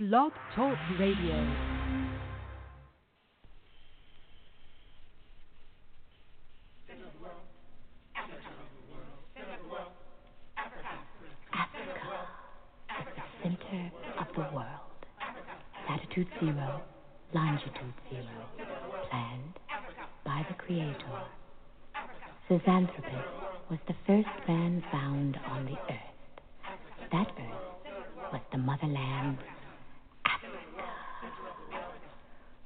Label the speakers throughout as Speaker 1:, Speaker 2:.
Speaker 1: Blog Talk Radio.
Speaker 2: center of the world. Latitude zero, longitude zero, planned by the Creator. Zinjanthropus was the first man found on the earth. That earth was the motherland, Africa.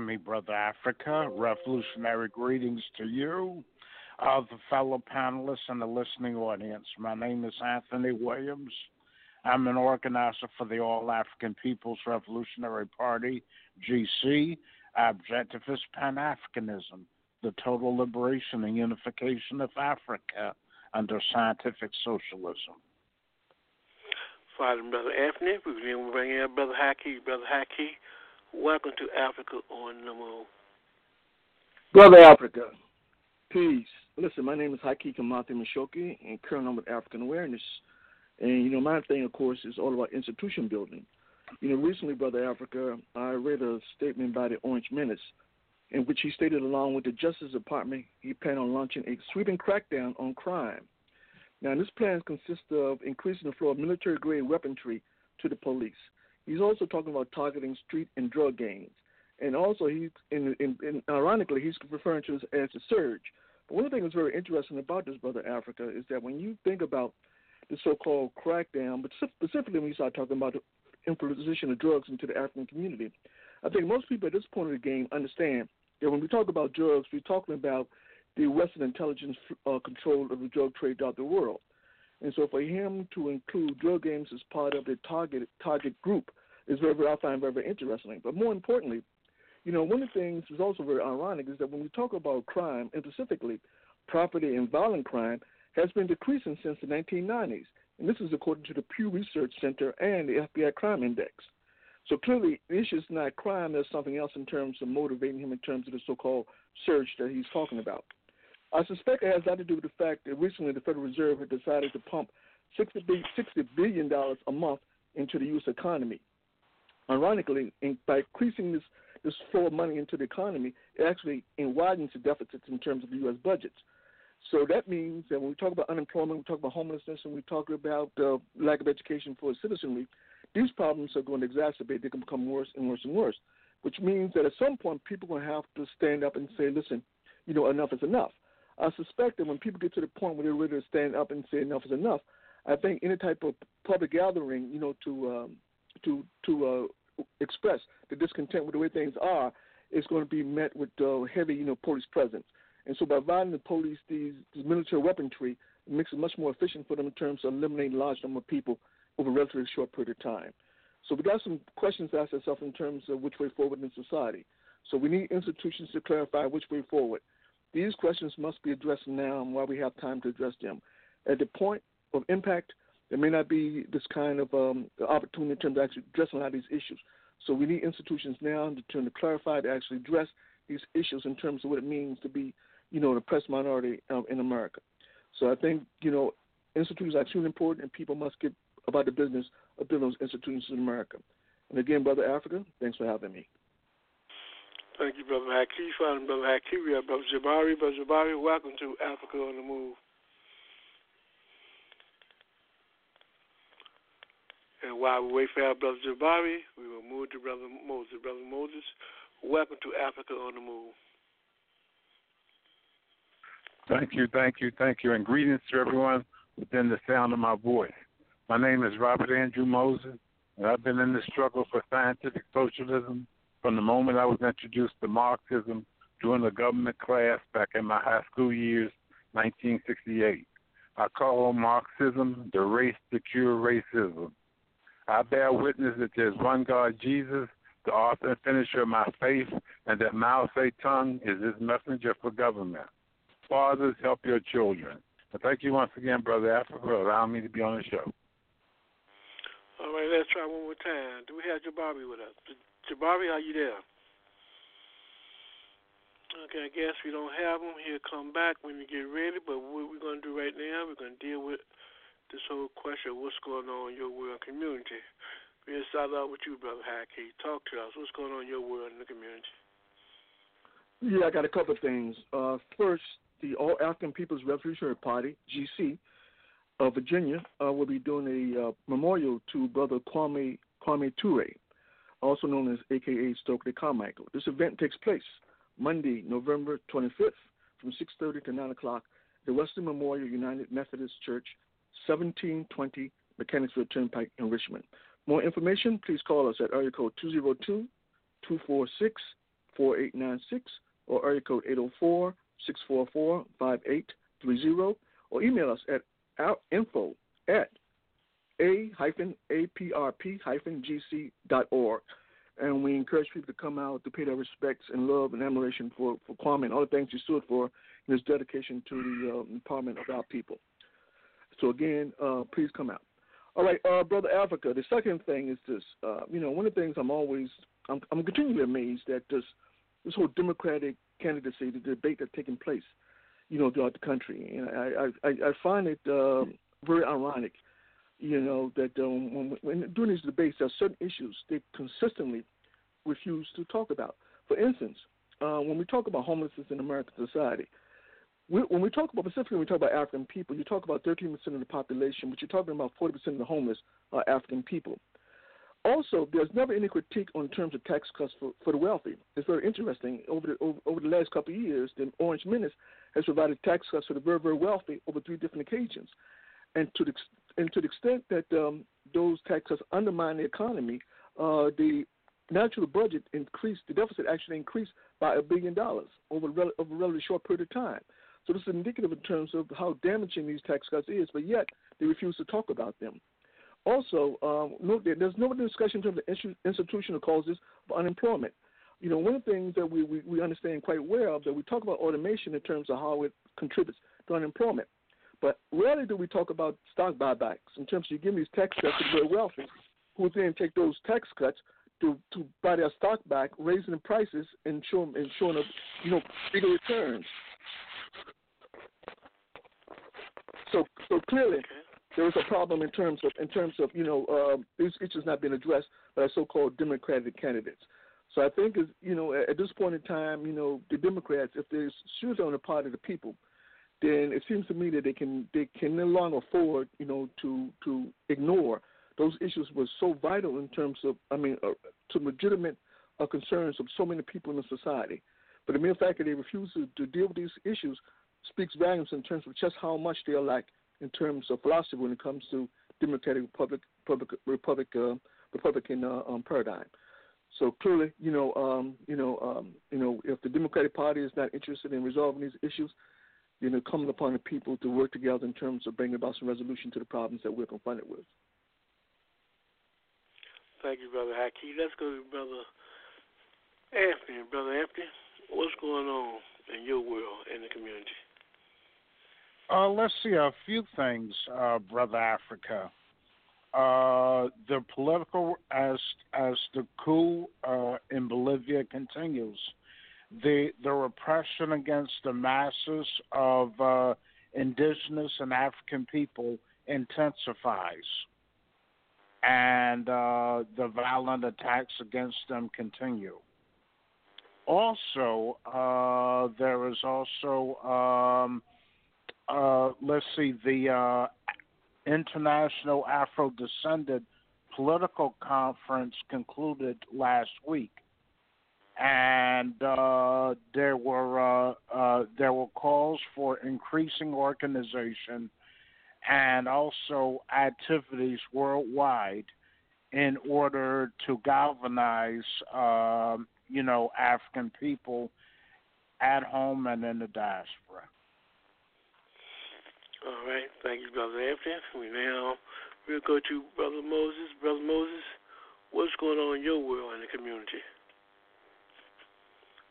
Speaker 3: Me, Brother Africa. Revolutionary greetings to you, uh, the fellow panelists, and the listening audience. My name is Anthony Williams. I'm an organizer for the All African People's Revolutionary Party, GC. Is Pan Africanism, the total liberation and unification of Africa under scientific socialism.
Speaker 4: Father Brother Anthony, we will bring in Brother Haki. Brother Haki, welcome to Africa on the Move.
Speaker 5: Brother Africa, peace. Listen, my name is Haki Kamati Mashoki, and currently I'm with African Awareness. And, you know, my thing, of course, is all about institution building. You know, recently, Brother Africa, I read a statement by the Orange Menace in which he stated, along with the Justice Department, he planned on launching a sweeping crackdown on crime. Now, this plan consists of increasing the flow of military grade weaponry to the police. He's also talking about targeting street and drug gangs. And also, he's in, in, in, ironically, he's referring to it as a surge But one of the things that's very interesting about this, brother Africa, is that when you think about the so-called crackdown, but specifically when you start talking about the imposition of drugs into the African community, I think most people at this point of the game understand that when we talk about drugs, we're talking about the Western intelligence uh, control of the drug trade throughout the world. And so for him to include drug games as part of the target target group is very, very I find very, very interesting. But more importantly, you know, one of the things that's also very ironic is that when we talk about crime, and specifically property and violent crime, has been decreasing since the 1990s. And this is according to the Pew Research Center and the FBI Crime Index. So clearly, the issue is not crime, there's something else in terms of motivating him in terms of the so called surge that he's talking about. I suspect it has a lot to do with the fact that recently the Federal Reserve had decided to pump $60 billion a month into the U.S. economy. Ironically, in, by increasing this, this flow of money into the economy, it actually widens the deficits in terms of the U.S. budgets. So that means that when we talk about unemployment, we talk about homelessness, and we talk about uh, lack of education for citizenry, these problems are going to exacerbate. They can become worse and worse and worse, which means that at some point people are going to have to stand up and say, listen, you know, enough is enough. I suspect that when people get to the point where they're ready to stand up and say enough is enough, I think any type of public gathering, you know, to um, to to uh, express the discontent with the way things are, is going to be met with uh, heavy, you know, police presence. And so by providing the police these, these military weaponry, it makes it much more efficient for them in terms of eliminating large number of people over a relatively short period of time. So we got some questions to ask ourselves in terms of which way forward in society. So we need institutions to clarify which way forward. These questions must be addressed now and while we have time to address them. At the point of impact, there may not be this kind of um, opportunity in terms of actually addressing a lot of these issues. So we need institutions now to, turn to clarify, to actually address these issues in terms of what it means to be, you know, an oppressed minority um, in America. So I think, you know, institutions are extremely important and people must get about the business of building those institutions in America. And again, Brother Africa, thanks for having me.
Speaker 2: Thank you, Brother Hakeem. And Brother Hakeem, Brother Jabari. Brother Jabari, welcome to Africa on the Move. And while we wait for our Brother Jabari, we will move to Brother Moses. Brother Moses, welcome to Africa on the Move.
Speaker 6: Thank you, thank you, thank you, and greetings to everyone within the sound of my voice. My name is Robert Andrew Moses, and I've been in the struggle for scientific socialism from the moment I was introduced to Marxism during the government class back in my high school years, 1968. I call Marxism the race to cure racism. I bear witness that there's one God, Jesus, the author and finisher of my faith, and that Mao Zedong is his messenger for government. Fathers, help your children. And thank you once again, Brother Africa, for allowing me to be on the show.
Speaker 2: All right, let's try one more time. Do we have Jabari with us? Jabari, are you there? Okay, I guess we don't have him. He'll come back when we get ready. But what we're going to do right now, we're going to deal with this whole question of what's going on in your world and community. We'll start out with you, Brother Haki. Talk to us. What's going on in your world in the community?
Speaker 5: Yeah, I got a couple of things. Uh, first, the All African People's Revolutionary Party, GC, of Virginia uh, will be doing a uh, memorial to Brother Kwame Kwame Ture, also known as AKA Stokely Carmichael. This event takes place Monday, November 25th, from 6:30 to 9 o'clock, the Western Memorial United Methodist Church, 1720 Mechanicsville Turnpike in Richmond. More information, please call us at area code 202 246 4896 or area code 804 644 5830 or email us at info at a-aprp-gc.org. And we encourage people to come out to pay their respects and love and admiration for, for Kwame and all the things he stood for in his dedication to the uh, empowerment of our people. So again, uh, please come out. All right, uh, brother Africa. The second thing is this. Uh, you know, one of the things I'm always I'm, I'm continually amazed at this this whole Democratic candidacy, the debate that's taking place you know, throughout the country. And I I, I find it uh, very ironic, you know, that um, when, when during these debates, there are certain issues they consistently refuse to talk about. For instance, uh, when we talk about homelessness in American society, we, when we talk about specifically when we talk about African people, you talk about 13% of the population, but you're talking about 40% of the homeless are African people. Also, there's never any critique on terms of tax cuts for, for the wealthy. It's very interesting. Over the over, over the last couple of years, the Orange Menace has provided tax cuts for the very, very wealthy over three different occasions. And to the, and to the extent that um, those tax cuts undermine the economy, uh, the national budget increased, the deficit actually increased by a billion dollars over, over a relatively short period of time. So this is indicative in terms of how damaging these tax cuts is, but yet they refuse to talk about them. Also, um, no, there's no discussion in terms of institutional causes of unemployment. You know, one of the things that we, we, we understand quite well that we talk about automation in terms of how it contributes to unemployment. But rarely do we talk about stock buybacks in terms of you give these tax cuts to the very wealthy, who then take those tax cuts to, to buy their stock back, raising the prices and showing and showing up, you know, bigger returns. So so clearly there is a problem in terms of in terms of you know uh, these issues not being addressed by so-called Democratic candidates. So I think is you know at, this point in time, you know the Democrats, if there's shoes on the part of the people, then it seems to me that they can they can no longer afford you know to to ignore those issues were so vital in terms of I mean uh, to legitimate uh, concerns of so many people in the society. But the mere fact that they refuse to, to deal with these issues speaks volumes in terms of just how much they are like in terms of philosophy when it comes to democratic republic, republic, republic uh, Republican uh, um, paradigm. So clearly, you know, um, you know, um, you know, if the Democratic Party is not interested in resolving these issues, you know, coming upon the people to work together in terms of bringing about some resolution to the problems that we're confronted with.
Speaker 2: Thank you, Brother Haki. Let's go to Brother Anthony. Brother Anthony, what's going on in your world in the community?
Speaker 3: Uh, let's see a few things, uh, brother Africa. Uh, the political as as the coup uh, in Bolivia continues, the the repression against the masses of uh, indigenous and African people intensifies, and uh, the violent attacks against them continue. Also, there is also um, uh, let's see, the uh, International Afro Descendant Political Conference concluded last week, and uh, there were uh, uh, there were calls for increasing organization and also activities worldwide in order to galvanize, um, you know, African people at home and in the diaspora.
Speaker 2: All right. Thank you, Brother Anthony. We now we'll go to Brother Moses. Brother Moses, what's going on in your world in the community?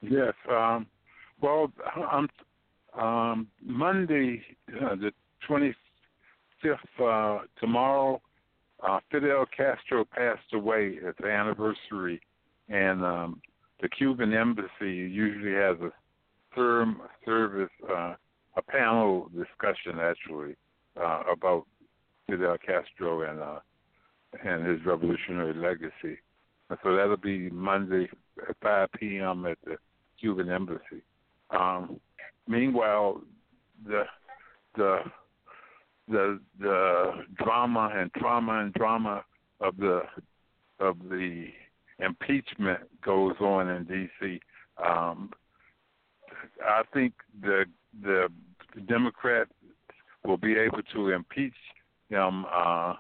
Speaker 6: Yes. Um, well, um, um, Monday, uh, the 25th, uh, tomorrow, uh, Fidel Castro passed away at the anniversary, and um, the Cuban embassy usually has a term service uh, a panel discussion actually uh, about Fidel Castro and uh, and his revolutionary legacy. And so that'll be Monday at 5 p.m. at the Cuban embassy. Um, meanwhile, the the the the drama and trauma and drama of the of the impeachment goes on in D.C. Um, I think the the Democrats will be able to impeach him. Uh,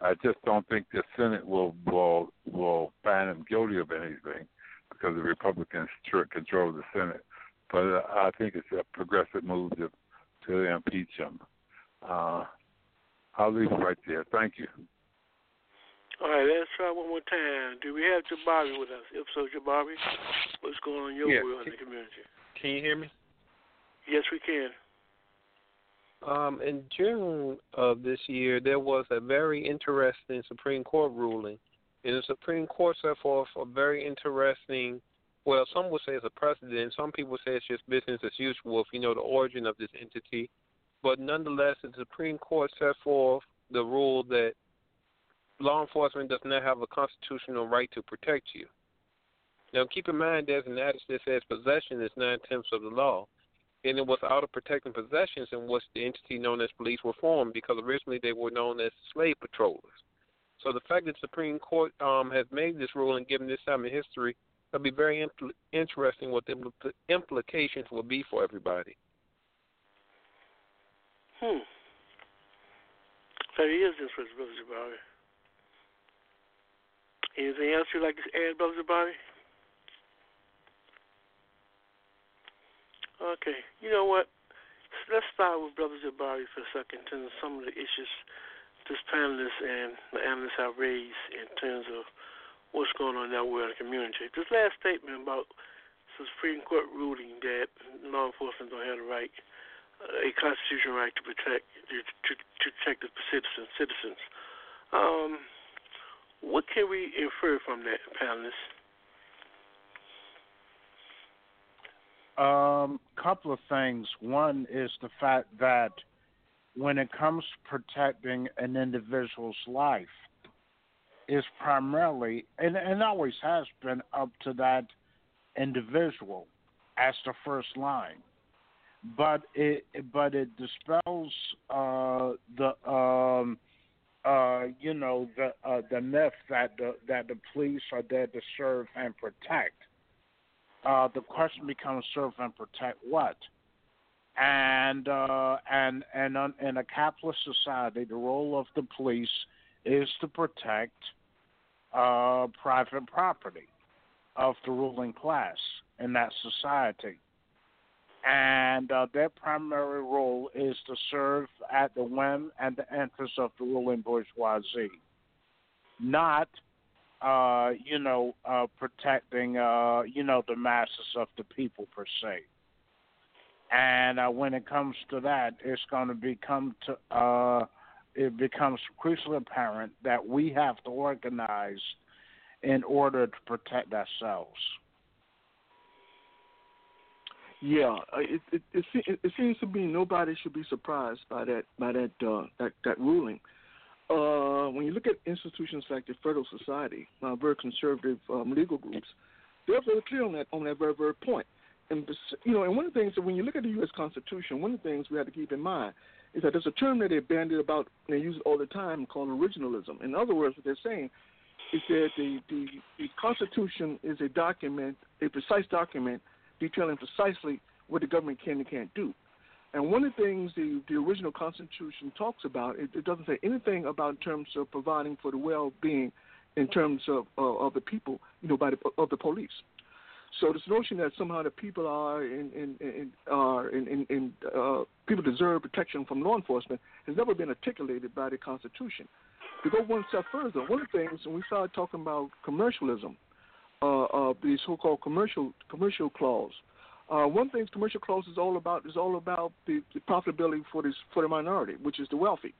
Speaker 6: I just don't think the Senate will will will find him guilty of anything because the Republicans control the Senate. But uh, I think it's a progressive move to to impeach him. Uh, I'll leave it right there. Thank you.
Speaker 2: All right, let's try one more time. Do we have Jabari with us? If so, Jabari, what's going on in your
Speaker 7: yeah.
Speaker 2: world in the community?
Speaker 7: Can you hear me?
Speaker 2: Yes, we can.
Speaker 7: Um, in June of this year, there was a very interesting Supreme Court ruling. And the Supreme Court set forth a very interesting, well, some would say it's a precedent. Some people say it's just business as usual if you know the origin of this entity. But nonetheless, the Supreme Court set forth the rule that law enforcement does not have a constitutional right to protect you. Now, keep in mind there's an adage that says possession is nine tenths of the law and it was out of protecting possessions in which the entity known as police were formed because originally they were known as slave patrollers. So the fact that the Supreme Court um, has made this ruling, given this time in history, it'll be very impl- interesting what the impl- implications will be for everybody.
Speaker 2: Hmm. So he is interested, Brother Jabari. Anything else you'd like to add, Brother Jabari? Okay. You know what? Let's start with Brother Jabari for a second in some of the issues this panelist and the analysts have raised in terms of what's going on in that world community. This last statement about the Supreme Court ruling that law enforcement don't have the right, uh, a constitutional right to protect to, to, to protect the citizens. Citizens. Um, what can we infer from that, panelists?
Speaker 3: Um, couple of things. One is the fact that when it comes to protecting an individual's life, is primarily and, and always has been up to that individual as the first line. But it but it dispels uh, the um, uh, you know the uh, the myth that the that the police are there to serve and protect uh, the question becomes serve and protect what? And uh, and and on, in a capitalist society, the role of the police is to protect uh, private property of the ruling class in that society. And uh, their primary role is to serve at the whim and the interest of the ruling bourgeoisie, not uh, you know, uh, protecting, uh, you know, the masses of the people per se. And uh, when it comes to that, it's going to become to, uh, it becomes crucially apparent that we have to organize in order to protect ourselves.
Speaker 5: Yeah, uh, it, it it it seems to me nobody should be surprised by that by that uh, that that ruling uh, when you look at institutions like the Federal Society, uh, very conservative um, legal groups, they're very clear on that on that very very point. And you know, and one of the things that when you look at the U.S. Constitution, one of the things we have to keep in mind is that there's a term that they bandied about and they use it all the time called originalism. In other words, what they're saying is that the, the, the Constitution is a document, a precise document detailing precisely what the government can and can't do. And one of the things the, the original Constitution talks about, it, it doesn't say anything about in terms of providing for the well-being in terms of uh, of the people, you know, by the of the police. So this notion that somehow the people are in in, in are in, in, in uh, people deserve protection from law enforcement has never been articulated by the Constitution. To go one step further, one of the things when we started talking about commercialism, uh, uh, the so-called commercial commercial clause, uh, one thing commercial clause is all about is all about the, the profitability for this for the minority, which is the wealthy.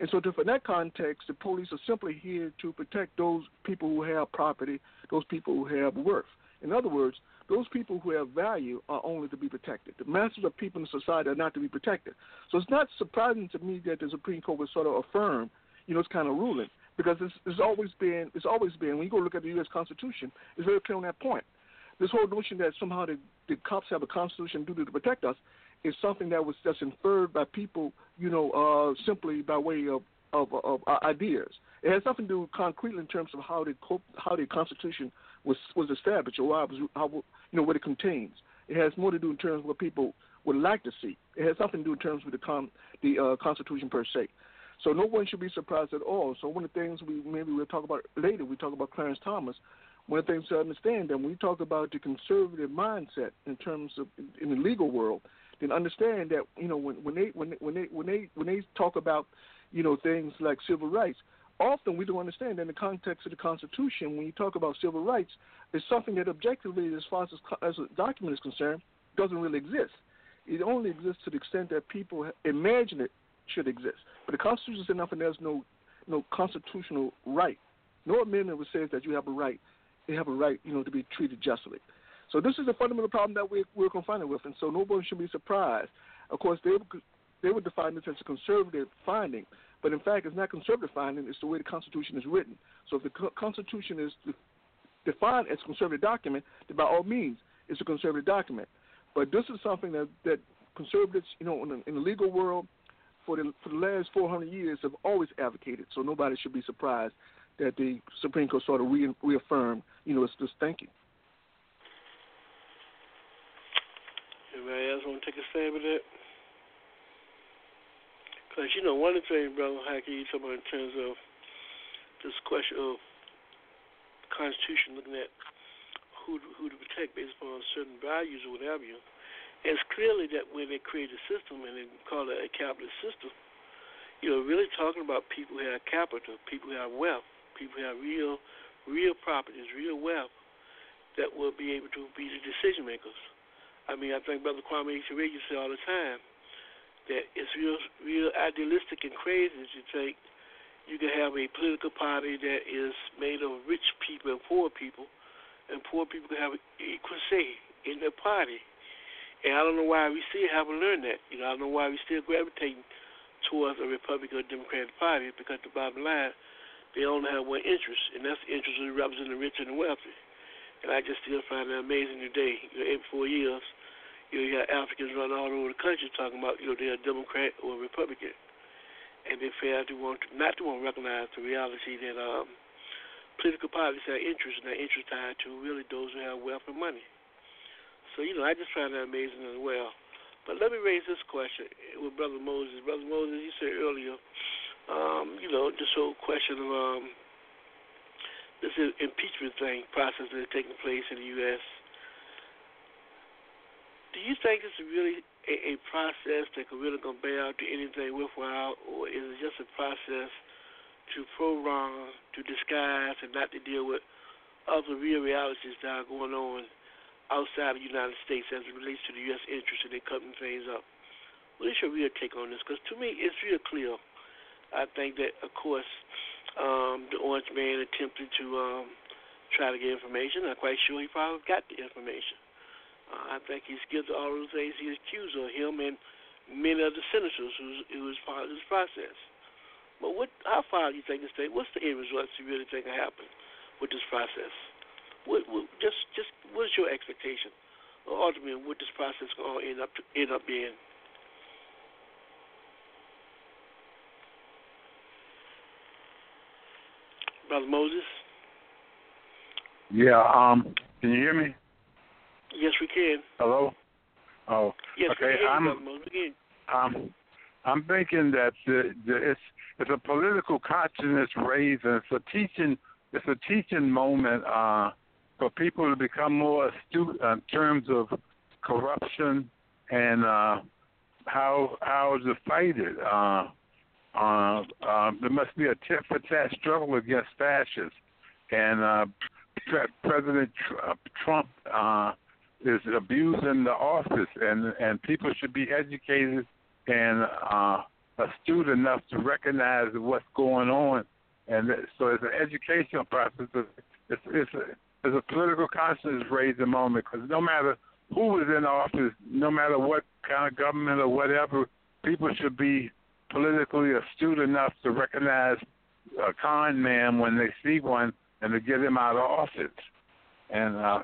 Speaker 5: And so, to, in that context, the police are simply here to protect those people who have property, those people who have worth. In other words, those people who have value are only to be protected. The masses of people in society are not to be protected. So it's not surprising to me that the Supreme Court would sort of affirm, you know, it's kind of ruling because it's, it's always been it's always been when you go look at the U.S. Constitution, it's very clear on that point this whole notion that somehow the, the cops have a constitution duty to protect us is something that was just inferred by people, you know, uh, simply by way of, of, of uh, ideas. It has nothing to do concretely in terms of how the how the Constitution was was established or how, how you know what it contains. It has more to do in terms of what people would like to see. It has nothing to do in terms of the con, the uh, Constitution per se. So no one should be surprised at all. So one of the things we maybe we'll talk about later, we talk about Clarence Thomas, one of the things to understand that when we talk about the conservative mindset in terms of in the legal world, then understand that you know when when they when they, when they when they when they talk about you know things like civil rights, often we don't understand in the context of the Constitution when you talk about civil rights, it's something that objectively, as far as as a document is concerned, doesn't really exist. It only exists to the extent that people imagine it should exist. But the Constitution enough, and there's no no constitutional right. No amendment which says that you have a right they have a right, you know, to be treated justly. So this is a fundamental problem that we're, we're confronted with, and so nobody should be surprised. Of course, they they would define this as a conservative finding, but in fact, it's not conservative finding. It's the way the Constitution is written. So if the Constitution is defined as a conservative document, then by all means, it's a conservative document. But this is something that that conservatives, you know, in the, in the legal world, for the for the last 400 years, have always advocated. So nobody should be surprised that the Supreme Court sort of re- reaffirmed, you know, it's just thinking.
Speaker 2: Anybody else want to take a stab at that? Because, you know, one things, Brother Haki, you talk about in terms of this question of the Constitution, looking at who who to protect based upon certain values or whatever. You it's clearly that when they create a system and they call it a capitalist system, you know, really talking about people who have capital, people who have wealth, people who have real, real properties, real wealth that will be able to be the decision makers. I mean, I think Brother Kwame to say all the time that it's real, real idealistic and crazy to think you can have a political party that is made of rich people and poor people, and poor people can have equal say in their party. And I don't know why we still haven't learned that. You know, I don't know why we still gravitating towards a Republican or Democratic Party because the bottom line, they only have one interest, and that's the interest of representing the rich and the wealthy. And I just still find that amazing today. You know, every four years, you got Africans running all over the country talking about, you know, they're a Democrat or a Republican. And they fail to want to, not to want to recognize the reality that um, political parties have interest, and that interest tied to really those who have wealth and money. So, you know, I just find that amazing as well. But let me raise this question with Brother Moses. Brother Moses, you said earlier, um, you know, this whole question of um, this impeachment thing process that is taking place in the U.S. Do you think is really a, a process that could really go bear out to anything worthwhile, or is it just a process to prolong, to disguise, and not to deal with other real realities that are going on outside of the United States as it relates to the U.S. interest in cutting things up. What is your real take on this? Because to me, it's real clear. I think that, of course, um, the Orange Man attempted to um, try to get information. I'm quite sure he probably got the information. Uh, I think he's guilty of all those things he accused of him and many of the senators who, was part of this process. But what? How far do you think this thing? What's the end results you really think will happen with this process? What, what, just, just what's your expectation, ultimately, what this process going to end up end up being? Brother Moses.
Speaker 6: Yeah. Um. Can you hear me?
Speaker 2: Yes, we can.
Speaker 6: Hello. Oh.
Speaker 2: Yes,
Speaker 6: okay.
Speaker 2: we can,
Speaker 6: I'm.
Speaker 2: Brother Moses. We can.
Speaker 6: Um. I'm thinking that the, the, it's it's a political consciousness raise and it's a teaching it's a teaching moment uh, for people to become more astute in terms of corruption and uh, how how to fight it. Uh, uh, uh, there must be a tit for tat struggle against fascists, and uh, President Trump uh, is abusing the office, and and people should be educated and uh, astute enough to recognize what's going on, and so it's an educational process. It's it's a, it's a political consciousness raising moment because no matter who is in office, no matter what kind of government or whatever, people should be politically astute enough to recognize a con man when they see one and to get him out of office. And uh,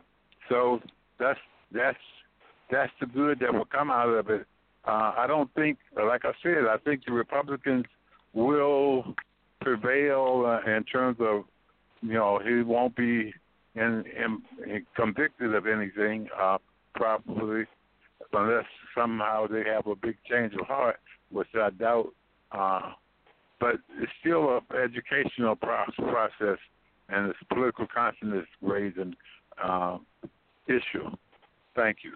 Speaker 6: so that's that's that's the good that will come out of it. Uh, I don't think, like I said, I think the Republicans will prevail uh, in terms of, you know, he won't be in, in, in convicted of anything, uh, probably, unless somehow they have a big change of heart, which I doubt. Uh, but it's still an educational process, and it's political consciousness raising uh, issue. Thank you.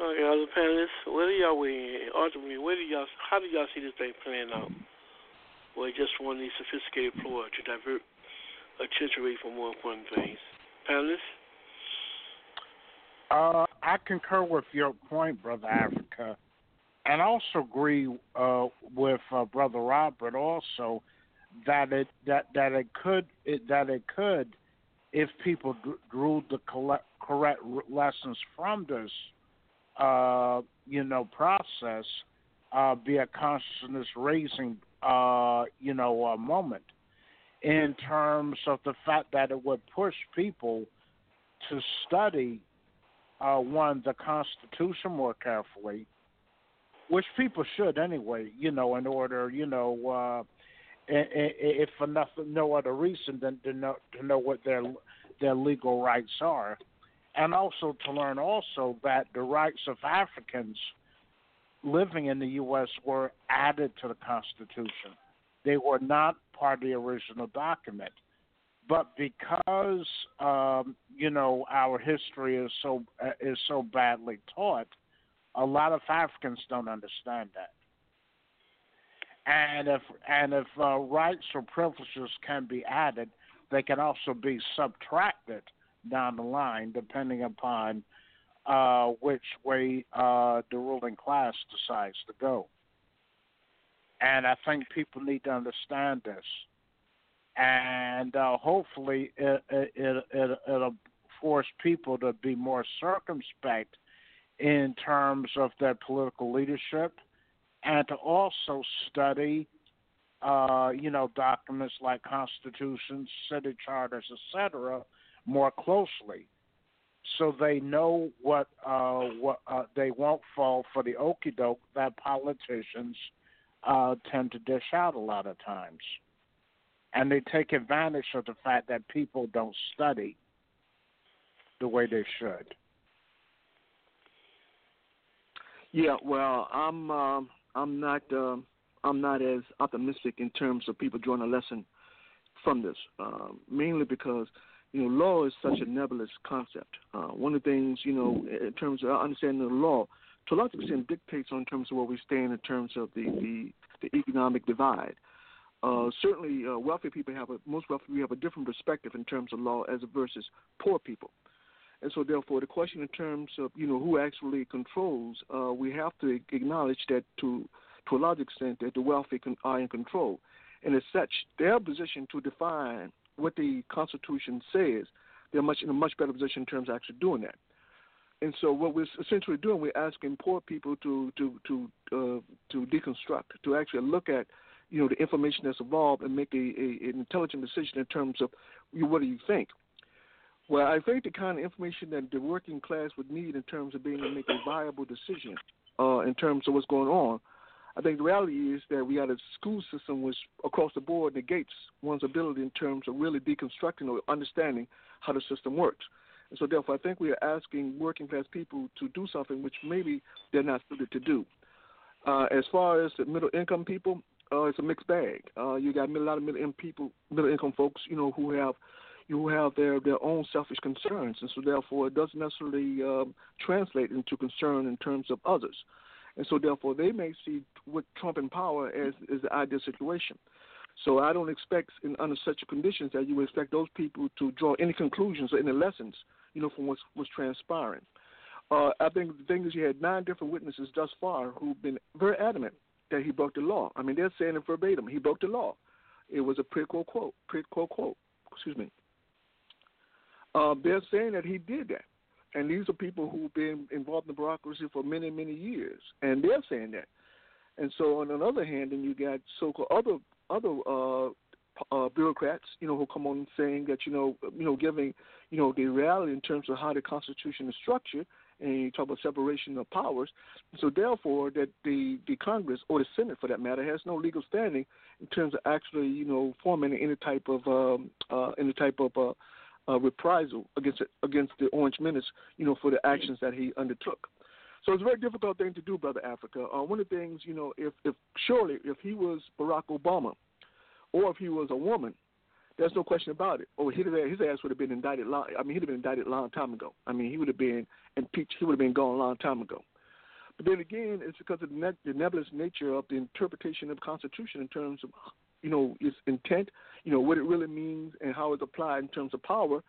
Speaker 2: Okay, other panelists, what are y'all weighing? Ultimately, where do y'all, how do y'all see this thing playing out? Or just one of these sophisticated ploy to divert attention away from more important things? Panelists?
Speaker 3: Uh, I concur with your point, Brother Africa, and also agree uh, with uh, Brother Robert also that it that that it could it, that it could, if people drew the correct lessons from this uh, you know, process uh, be a consciousness raising, uh, you know, uh, moment in terms of the fact that it would push people to study uh, one the Constitution more carefully, which people should anyway, you know, in order, you know, uh, if for nothing, no other reason than to know to know what their their legal rights are and also to learn also that the rights of Africans living in the U.S. were added to the Constitution. They were not part of the original document. But because um, you know our history is so uh, is so badly taught, a lot of Africans don't understand that. And if and if uh, rights or privileges can be added, they can also be subtracted down the line, depending upon uh, which way uh, the ruling class decides to go. And I think people need to understand this. And uh, hopefully, it, it, it, it'll force people to be more circumspect in terms of their political leadership and to also study uh, you know, documents like constitutions, city charters, etc., more closely, so they know what uh, what uh, they won't fall for the okey doke that politicians uh, tend to dish out a lot of times, and they take advantage of the fact that people don't study the way they should.
Speaker 5: Yeah, well, I'm uh, I'm not. Uh I'm not as optimistic in terms of people drawing a lesson from this, uh, mainly because you know law is such a nebulous concept. Uh, one of the things you know in terms of understanding the law, to a large extent, dictates on terms of where we stand in terms of the the, the economic divide. Uh, certainly, uh, wealthy people have a most wealthy we have a different perspective in terms of law as versus poor people. And so, therefore, the question in terms of you know who actually controls, uh, we have to acknowledge that to to a large extent that the wealthy can, are in control. And as such, their position to define what the Constitution says, they're much in a much better position in terms of actually doing that. And so, what we're essentially doing, we're asking poor people to to to uh, to deconstruct, to actually look at, you know, the information that's evolved and make a, a an intelligent decision in terms of you what do you think. Well, I think the kind of information that the working class would need in terms of being able to make a viable decision uh, in terms of what's going on I think the reality is that we had a school system which, across the board, negates one's ability in terms of really deconstructing or understanding how the system works. And so, therefore, I think we are asking working class people to do something which maybe they're not suited to do. Uh, as far as the middle income people, uh, it's a mixed bag. Uh, you got a lot of middle income people, middle income folks, you know, who have you have their their own selfish concerns, and so therefore it doesn't necessarily um, translate into concern in terms of others and so therefore they may see what Trump in power as is the ideal situation. So I don't expect, in under such conditions, that you would expect those people to draw any conclusions or any lessons, you know, from what's, what's transpiring. Uh, I think the thing is, you had nine different witnesses thus far who've been very adamant that he broke the law. I mean, they're saying it verbatim. He broke the law. It was a quid quo quote. Quid quo quote. Excuse me. Uh, they're saying that he did that and these are people who've been involved in the bureaucracy for many, many years, and they're saying that. And so, on the other hand, then you got so-called other other uh, uh, bureaucrats, you know, who come on saying that you know, you know, giving you know the reality in terms of how the Constitution is structured, and you talk about separation of powers. So therefore, that the the Congress or the Senate, for that matter, has no legal standing in terms of actually, you know, forming any type of um, uh, any type of uh, uh, reprisal against against the Orange Menace, you know, for the actions that he undertook. So it's a very difficult thing to do, brother Africa. Uh, one of the things, you know, if if surely if he was Barack Obama, or if he was a woman, there's no question about it. Or his his ass would have been indicted. Long, I mean, he'd have been indicted a long time ago. I mean, he would have been impeached. He would have been gone a long time ago. But then again, it's because of the nebulous nature of the interpretation of the Constitution in terms of you know, its intent, you know, what it really means and how it's applied in terms of power,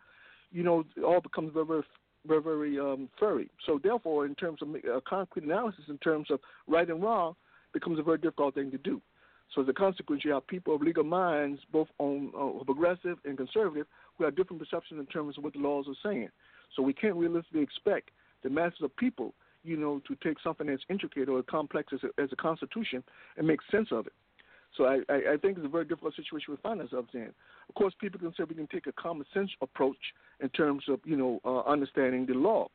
Speaker 5: you know, it all becomes very, very, very, very um, furry. So therefore, in terms of a concrete analysis, in terms of right and wrong, becomes a very difficult thing to do. So as a consequence, you have people of legal minds, both on uh, progressive and conservative, who have different perceptions in terms of what the laws are saying. So we can't realistically expect the masses of people, you know, to take something that's intricate or complex as as a constitution and make sense of it. So I, I, I think it's a very difficult situation we find ourselves in. Of course, people can say we can take a common sense approach in terms of you know uh, understanding the law.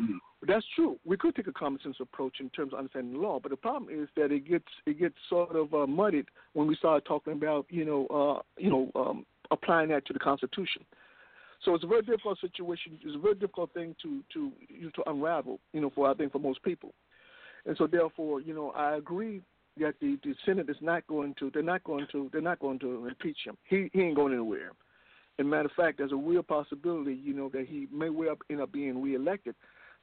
Speaker 5: Mm-hmm. That's true. We could take a common sense approach in terms of understanding the law, but the problem is that it gets it gets sort of uh, muddied when we start talking about you know uh, you know um, applying that to the Constitution. So it's a very difficult situation. It's a very difficult thing to to you know, to unravel. You know, for I think for most people. And so, therefore, you know, I agree that the, the Senate is not going to, they're not going to, they're not going to impeach him. He he ain't going anywhere. And matter of fact, there's a real possibility, you know, that he may well end up being reelected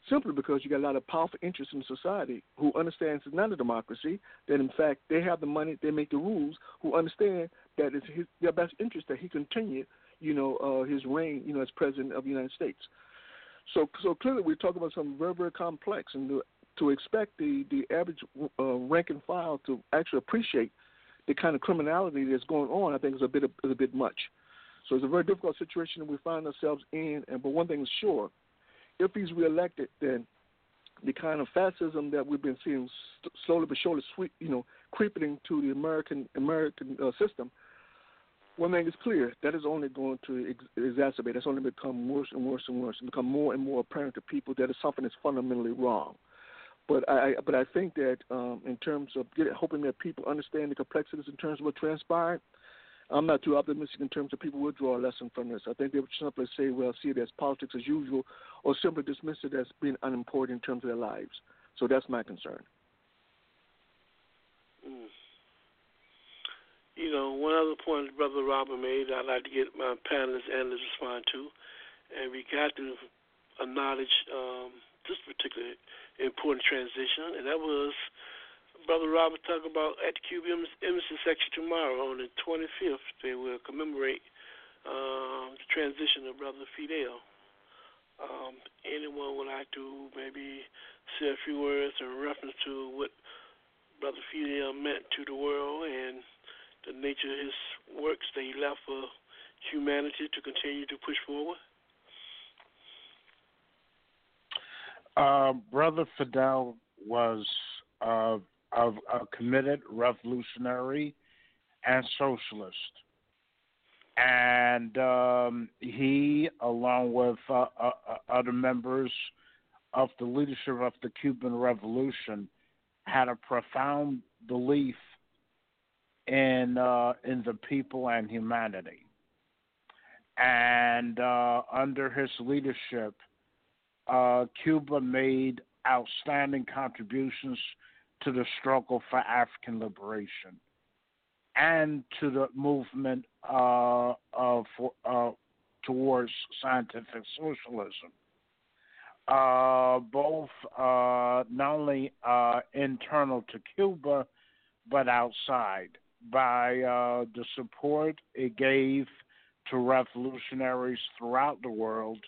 Speaker 5: simply because you got a lot of powerful interests in society who understands it's not a democracy, that in fact they have the money, they make the rules, who understand that it's his, their best interest that he continue, you know, uh, his reign, you know, as president of the United States. So, so clearly we're talking about something very, very complex, and to, to expect the the average uh, rank and file to actually appreciate the kind of criminality that's going on, I think is a bit is a bit much. So it's a very difficult situation that we find ourselves in. And but one thing is sure, if he's reelected, then the kind of fascism that we've been seeing slowly but surely, sweep, you know, creeping into the American American uh, system. One thing is clear: that is only going to ex- exacerbate. That's only become worse and worse and worse, and become more and more apparent to people that is something that's fundamentally wrong. But I, but I think that um, in terms of getting, hoping that people understand the complexities in terms of what transpired, I'm not too optimistic in terms of people will draw a lesson from this. I think they would simply say, well, see it as politics as usual, or simply dismiss it as being unimportant in terms of their lives. So that's my concern.
Speaker 2: Mm. You know, one other point Brother Robert made, I'd like to get my panelists and respond to, and we got to acknowledge um, this particular important transition, and that was Brother Robert talk about at the Cuban Embassy section tomorrow on the 25th. They will commemorate um, the transition of Brother Fidel. Um, anyone would like to maybe say a few words in reference to what Brother Fidel meant to the world and the nature of his works that he left for humanity to continue to push forward?
Speaker 3: Uh, Brother Fidel was uh, of a committed revolutionary and socialist. And um, he, along with uh, uh, uh, other members of the leadership of the Cuban Revolution, had a profound belief in uh, in the people and humanity. And under his leadership, uh, Cuba made outstanding contributions to the struggle for African liberation and to the movement uh, uh, uh, towards scientific socialism. Uh, both uh, not only uh, internal to Cuba, but outside by the support it gave to revolutionaries throughout the world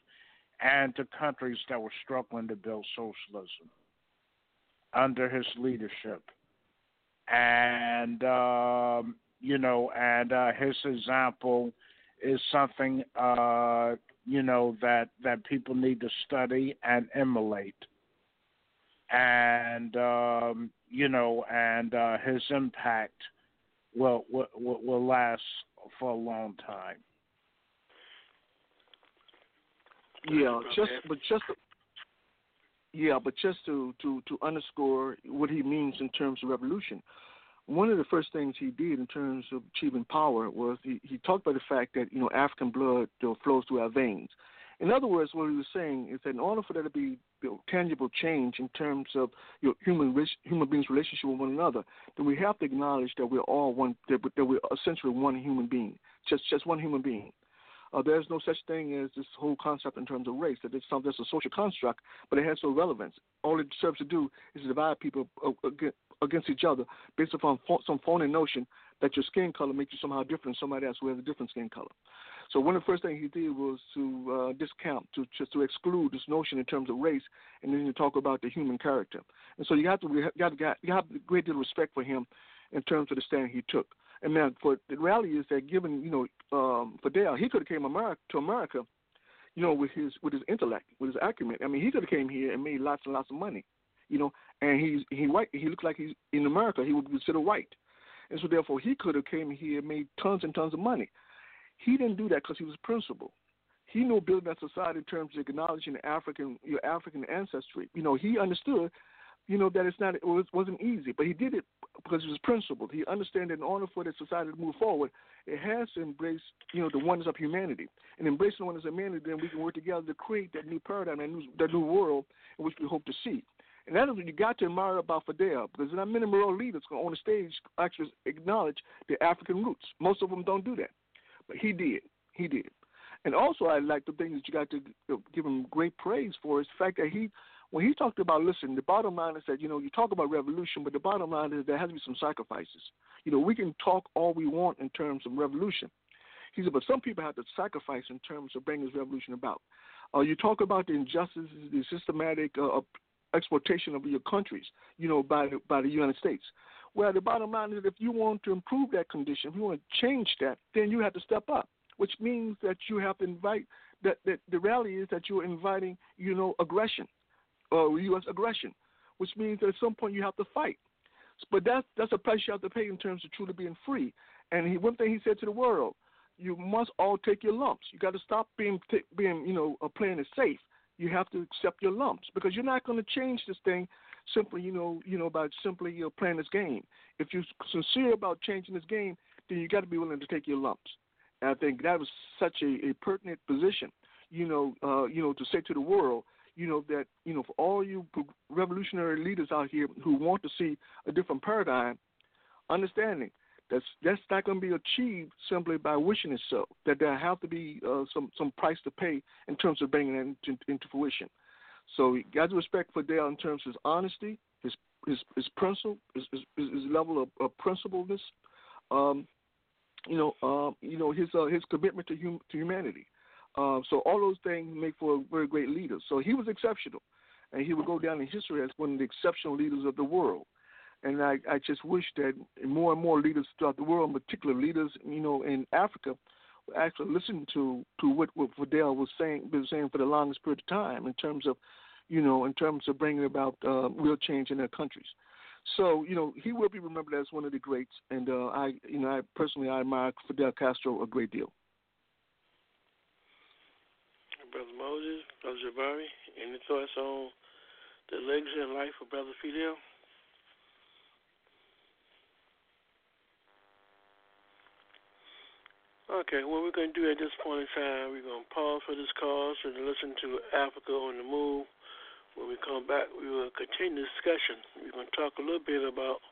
Speaker 3: and to countries that were struggling to build socialism under his leadership. And, um, you know, and uh, his example is something, uh, you know, that, that people need to study and emulate. And, um, you know, and uh, his impact will, will, will last for a long time.
Speaker 5: Yeah, just but just yeah, but just to, to, to underscore what he means in terms of revolution, one of the first things he did in terms of achieving power was he, he talked about the fact that you know African blood you know, flows through our veins. In other words, what he was saying is that in order for there to be you know, tangible change in terms of you know, human human beings' relationship with one another, then we have to acknowledge that we're all one that, that we're essentially one human being, just just one human being. Uh, there's no such thing as this whole concept in terms of race. That it's something that's a social construct, but it has no relevance. All it serves to do is to divide people against each other based upon some phony notion that your skin color makes you somehow different than somebody else who has a different skin color. So one of the first things he did was to uh, discount, to just to exclude this notion in terms of race, and then to talk about the human character. And so you have to you have to you have a great deal of respect for him in terms of the stand he took. And man, for the reality is that given you know um, Fidel, he could have came America, to America, you know, with his with his intellect, with his acumen. I mean, he could have came here and made lots and lots of money, you know. And he's he white. He looks like he's in America. He would be considered white, and so therefore he could have came here and made tons and tons of money. He didn't do that because he was principled. He knew building that society in terms of acknowledging African your African ancestry. You know, he understood you know that it's not it was, wasn't easy, but he did it because he was principled. He understood that in order for the society to move forward, it has to embrace you know the oneness of humanity, and embracing the oneness of humanity, then we can work together to create that new paradigm, that new that new world in which we hope to see. And that is what you got to admire about Fidel, because not many world leaders on the stage actually acknowledge their African roots. Most of them don't do that, but he did. He did. And also, I like the thing that you got to give him great praise for is the fact that he, when he talked about, listen, the bottom line is that, you know, you talk about revolution, but the bottom line is there has to be some sacrifices. You know, we can talk all we want in terms of revolution. He said, but some people have to sacrifice in terms of bringing this revolution about. Uh, you talk about the injustices, the systematic uh, exploitation of your countries, you know, by the, by the United States. Well, the bottom line is if you want to improve that condition, if you want to change that, then you have to step up, which means that you have to invite. That, that the reality is that you're inviting, you know, aggression, uh, U.S. aggression, which means that at some point you have to fight. But that's that's a price you have to pay in terms of truly being free. And he, one thing he said to the world, you must all take your lumps. You got to stop being being you know uh, playing it safe. You have to accept your lumps because you're not going to change this thing simply you know you know by simply you know, playing this game. If you're sincere about changing this game, then you got to be willing to take your lumps. And I think that was such a, a pertinent position, you know, uh, you know, to say to the world, you know, that you know, for all you revolutionary leaders out here who want to see a different paradigm, understanding that's that's not going to be achieved simply by wishing it so. That there have to be uh, some some price to pay in terms of bringing it into, into fruition. So, you got to respect Fidel in terms of his honesty, his his his principle, his, his, his level of, of principledness. Um, you know, um, you know his uh, his commitment to hum- to humanity. Uh, so all those things make for a very great leader. So he was exceptional, and he would go down in history as one of the exceptional leaders of the world. And I, I just wish that more and more leaders throughout the world, particular leaders, you know, in Africa, actually listen to to what, what Fidel was saying, been saying for the longest period of time in terms of, you know, in terms of bringing about uh, real change in their countries. So, you know, he will be remembered as one of the greats, and uh, I, you know, I personally I admire Fidel Castro a great deal.
Speaker 2: Brother Moses, Brother Jabari, any thoughts on the legacy and life of Brother Fidel? Okay, what we're going to do at this point in time, we're going to pause for this cause and listen to Africa on the Move. When we come back, we will continue the discussion. We're going to talk a little bit about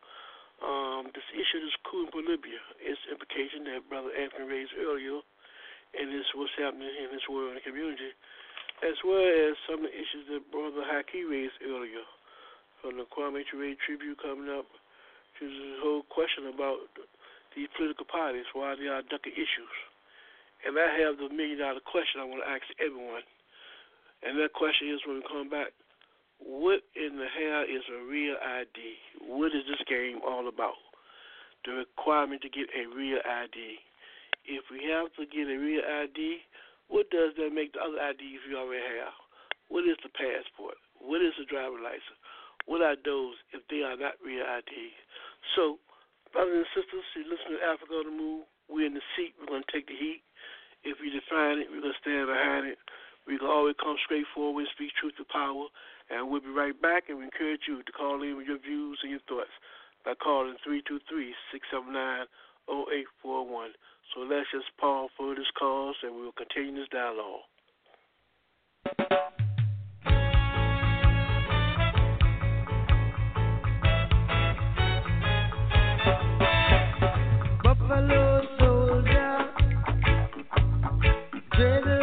Speaker 2: um, this issue, this coup in Bolivia, its implication that Brother Anthony raised earlier, and this what's happening in this world and community, as well as some of the issues that Brother Haki raised earlier, from the Kwame Ture tribute coming up to the whole question about these political parties why they are ducking issues. And I have the million dollar question I want to ask everyone. And that question is when we come back, what in the hell is a real ID? What is this game all about? The requirement to get a real ID. If we have to get a real ID, what does that make the other IDs we already have? What is the passport? What is the driver license? What are those if they are not real IDs? So Brothers and sisters, you listen to Africa on the Move. We're in the seat. We're going to take the heat. If we define it, we're going to stand behind it. We can always come straight forward and speak truth to power. And we'll be right back. And we encourage you to call in with your views and your thoughts by calling 323 679 0841. So let's just pause for this cause and we'll continue this dialogue. and he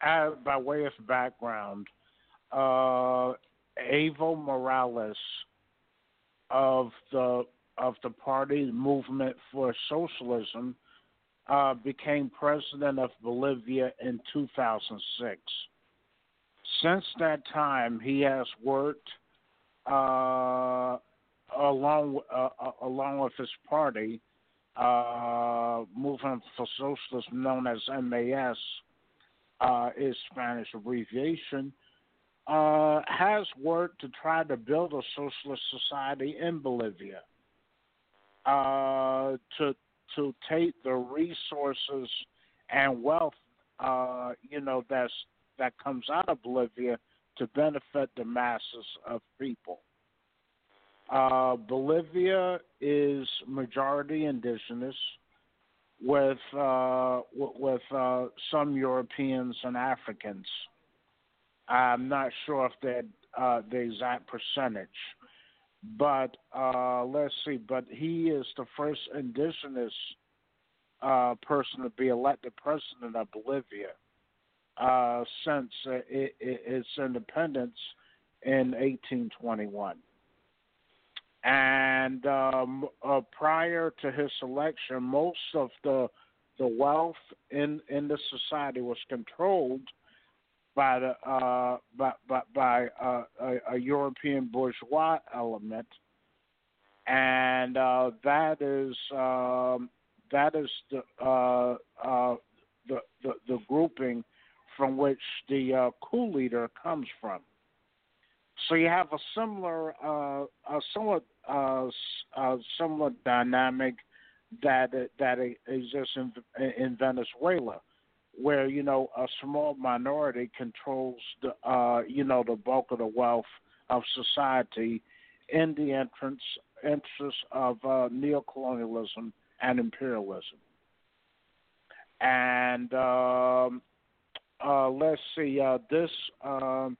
Speaker 3: I, by way of background, uh, Evo Morales of the of the party movement for socialism uh, became president of Bolivia in 2006. Since that time, he has worked uh, along uh, uh along with his party uh, movement for socialism known as MAS, uh, is Spanish abbreviation, uh, has worked to try to build a socialist society in Bolivia. Uh, to to take the resources and wealth, uh, you know, that's that comes out of Bolivia to benefit the masses of people. Uh, Bolivia is majority indigenous, with uh, with uh, some Europeans and Africans. I'm not sure if that uh, the exact percentage, but uh, let's see. But he is the first indigenous uh, person to be elected president of Bolivia since it, it, its independence in 1821. And um, uh, prior to his election, most of the the wealth in in the society was controlled by the uh, by by, by uh, a, a European bourgeois element, and uh, that is um, that is the, uh, uh, the the the grouping from which the uh, coup leader comes from. So you have a similar uh, a somewhat uh, uh, similar dynamic that that exists in, in Venezuela where you know a small minority controls the uh, you know the bulk of the wealth of society in the entrance interests of uh, neocolonialism and imperialism. And um, uh, let's see, uh, this um,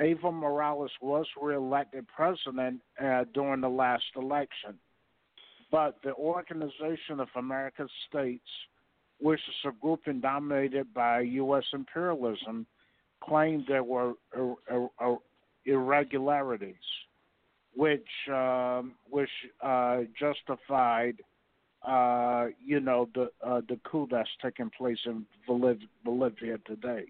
Speaker 3: Evo Morales was reelected president uh, during the last election, but the Organization of American States which is a grouping dominated by U.S. imperialism, claimed there were irregularities, which um, which uh, justified, uh, you know, the uh, the coup that's taking place in Boliv- Bolivia today.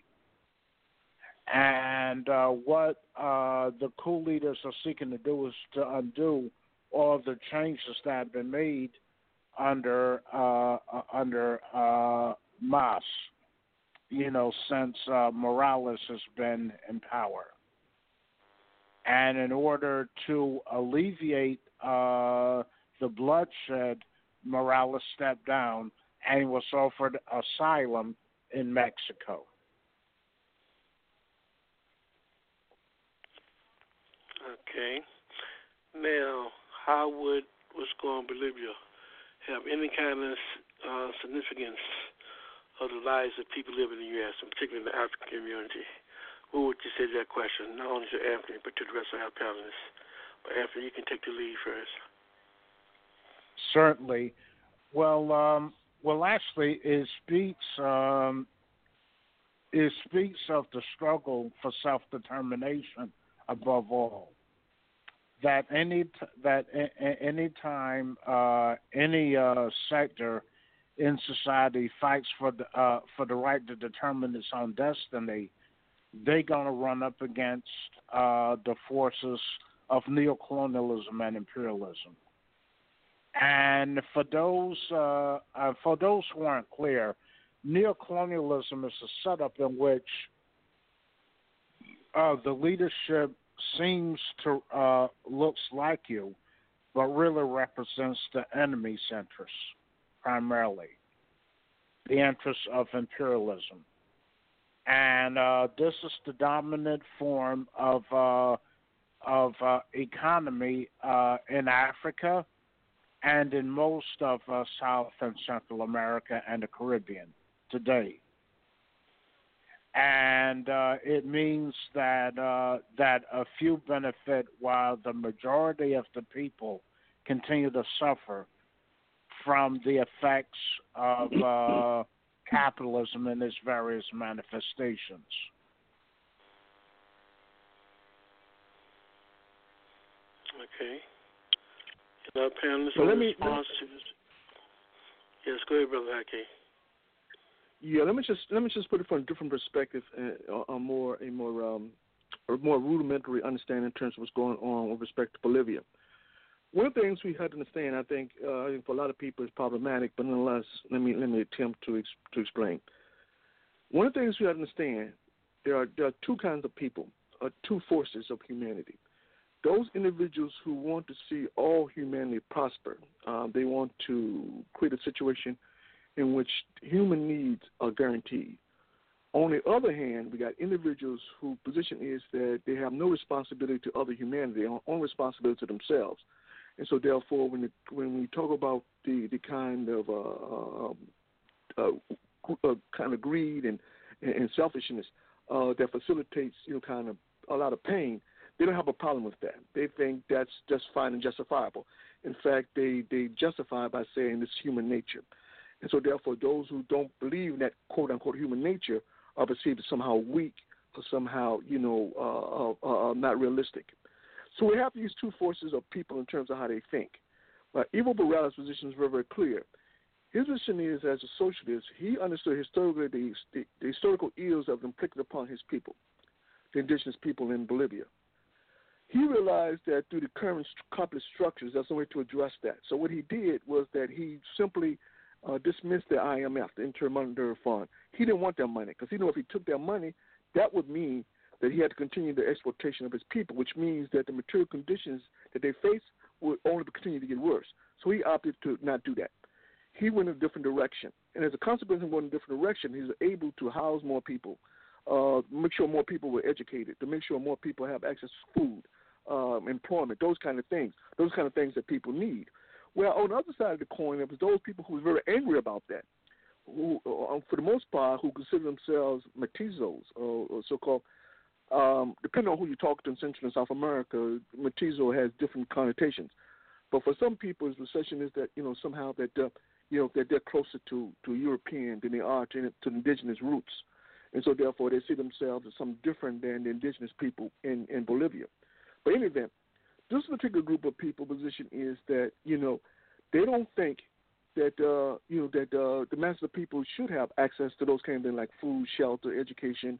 Speaker 3: And uh, what uh, the coup leaders are seeking to do is to undo all of the changes that have been made under uh, uh, under uh, MAS, you know, since uh, Morales has been in power. And in order to alleviate uh, the bloodshed, Morales stepped down and was offered asylum in Mexico.
Speaker 2: Okay. Now, how would what's going on in Bolivia have any kind of uh, significance of the lives of people living in the U.S., and particularly in the African community? Who would you say that question, not only to Anthony, but to the rest of our panelists? But Anthony, you can take the lead first.
Speaker 3: Certainly. Well, um, well, actually, it speaks um, it speaks of the struggle for self determination above all that any t- that a- any time uh, any uh, sector in society fights for the uh, for the right to determine its own destiny, they're gonna run up against uh, the forces of neocolonialism and imperialism. And for those uh, uh, for those who aren't clear, neocolonialism is a setup in which the leadership seems to uh, looks like you, but really represents the enemy's interests primarily, the interests of imperialism, and uh, this is the dominant form of uh, of uh, economy uh, in Africa and in most of uh, South and Central America and the Caribbean today and uh, it means that uh, that a few benefit while the majority of the people continue to suffer from the effects of uh, capitalism in its various manifestations.
Speaker 2: Okay. Now, panelists,
Speaker 5: well, let me, let me,
Speaker 2: Yes, go ahead, Brother Haki.
Speaker 5: Yeah, let me just let me just put it from a different perspective, uh, a more a more um, a more rudimentary understanding in terms of what's going on with respect to Bolivia. One of the things we have to understand, I think, uh, for a lot of people, is problematic, but nonetheless, let me let me attempt to ex- to explain. One of the things we have to understand, there are there are two kinds of people, uh, two forces of humanity. Those individuals who want to see all humanity prosper, uh, they want to create a situation in which human needs are guaranteed. On the other hand, we got individuals whose position is that they have no responsibility to other humanity, only responsibility to themselves. And so, therefore, when the, when we talk about the the kind of uh, uh, uh, kind of greed and and selfishness uh, that facilitates you know kind of a lot of pain, they don't have a problem with that. They think that's just fine and justifiable. In fact, they they justify by saying it's human nature. And so, therefore, those who don't believe in that quote unquote human nature are perceived as somehow weak or somehow, you know, uh, uh, uh, not realistic. So we have these two forces of people in terms of how they think. But Evo Morales' position is very, very clear. His position is, as a socialist, he understood historically the, the, the historical ills that have inflicted upon his people, the indigenous people in Bolivia. He realized that through the current capitalist structures, that's the way to address that. So what he did was that he simply uh, dismissed the IMF, the Intermonetary Fund. He didn't want that money because he knew if he took that money, that would mean that he had to continue the exploitation of his people, which means that the material conditions that they face would only continue to get worse. So he opted to not do that. He went in a different direction, and as a consequence of going in a different direction, he was able to house more people, uh, make sure more people were educated, to make sure more people have access to food, um, employment, those kind of things, those kind of things that people need. Well, on the other side of the coin, there was those people who were very angry about that, who, uh, for the most part, who consider themselves mestizos, or, or so-called. Um, depending on who you talk to in Central and South America, mestizo has different connotations. But for some people, his perception is that you know somehow that uh, you know that they're closer to to European than they are to, to indigenous roots, and so therefore they see themselves as some different than the indigenous people in in Bolivia. But in any event, this particular group of people position is that you know they don't think that uh, you know that uh, the mass of people should have access to those kind of things like food, shelter, education,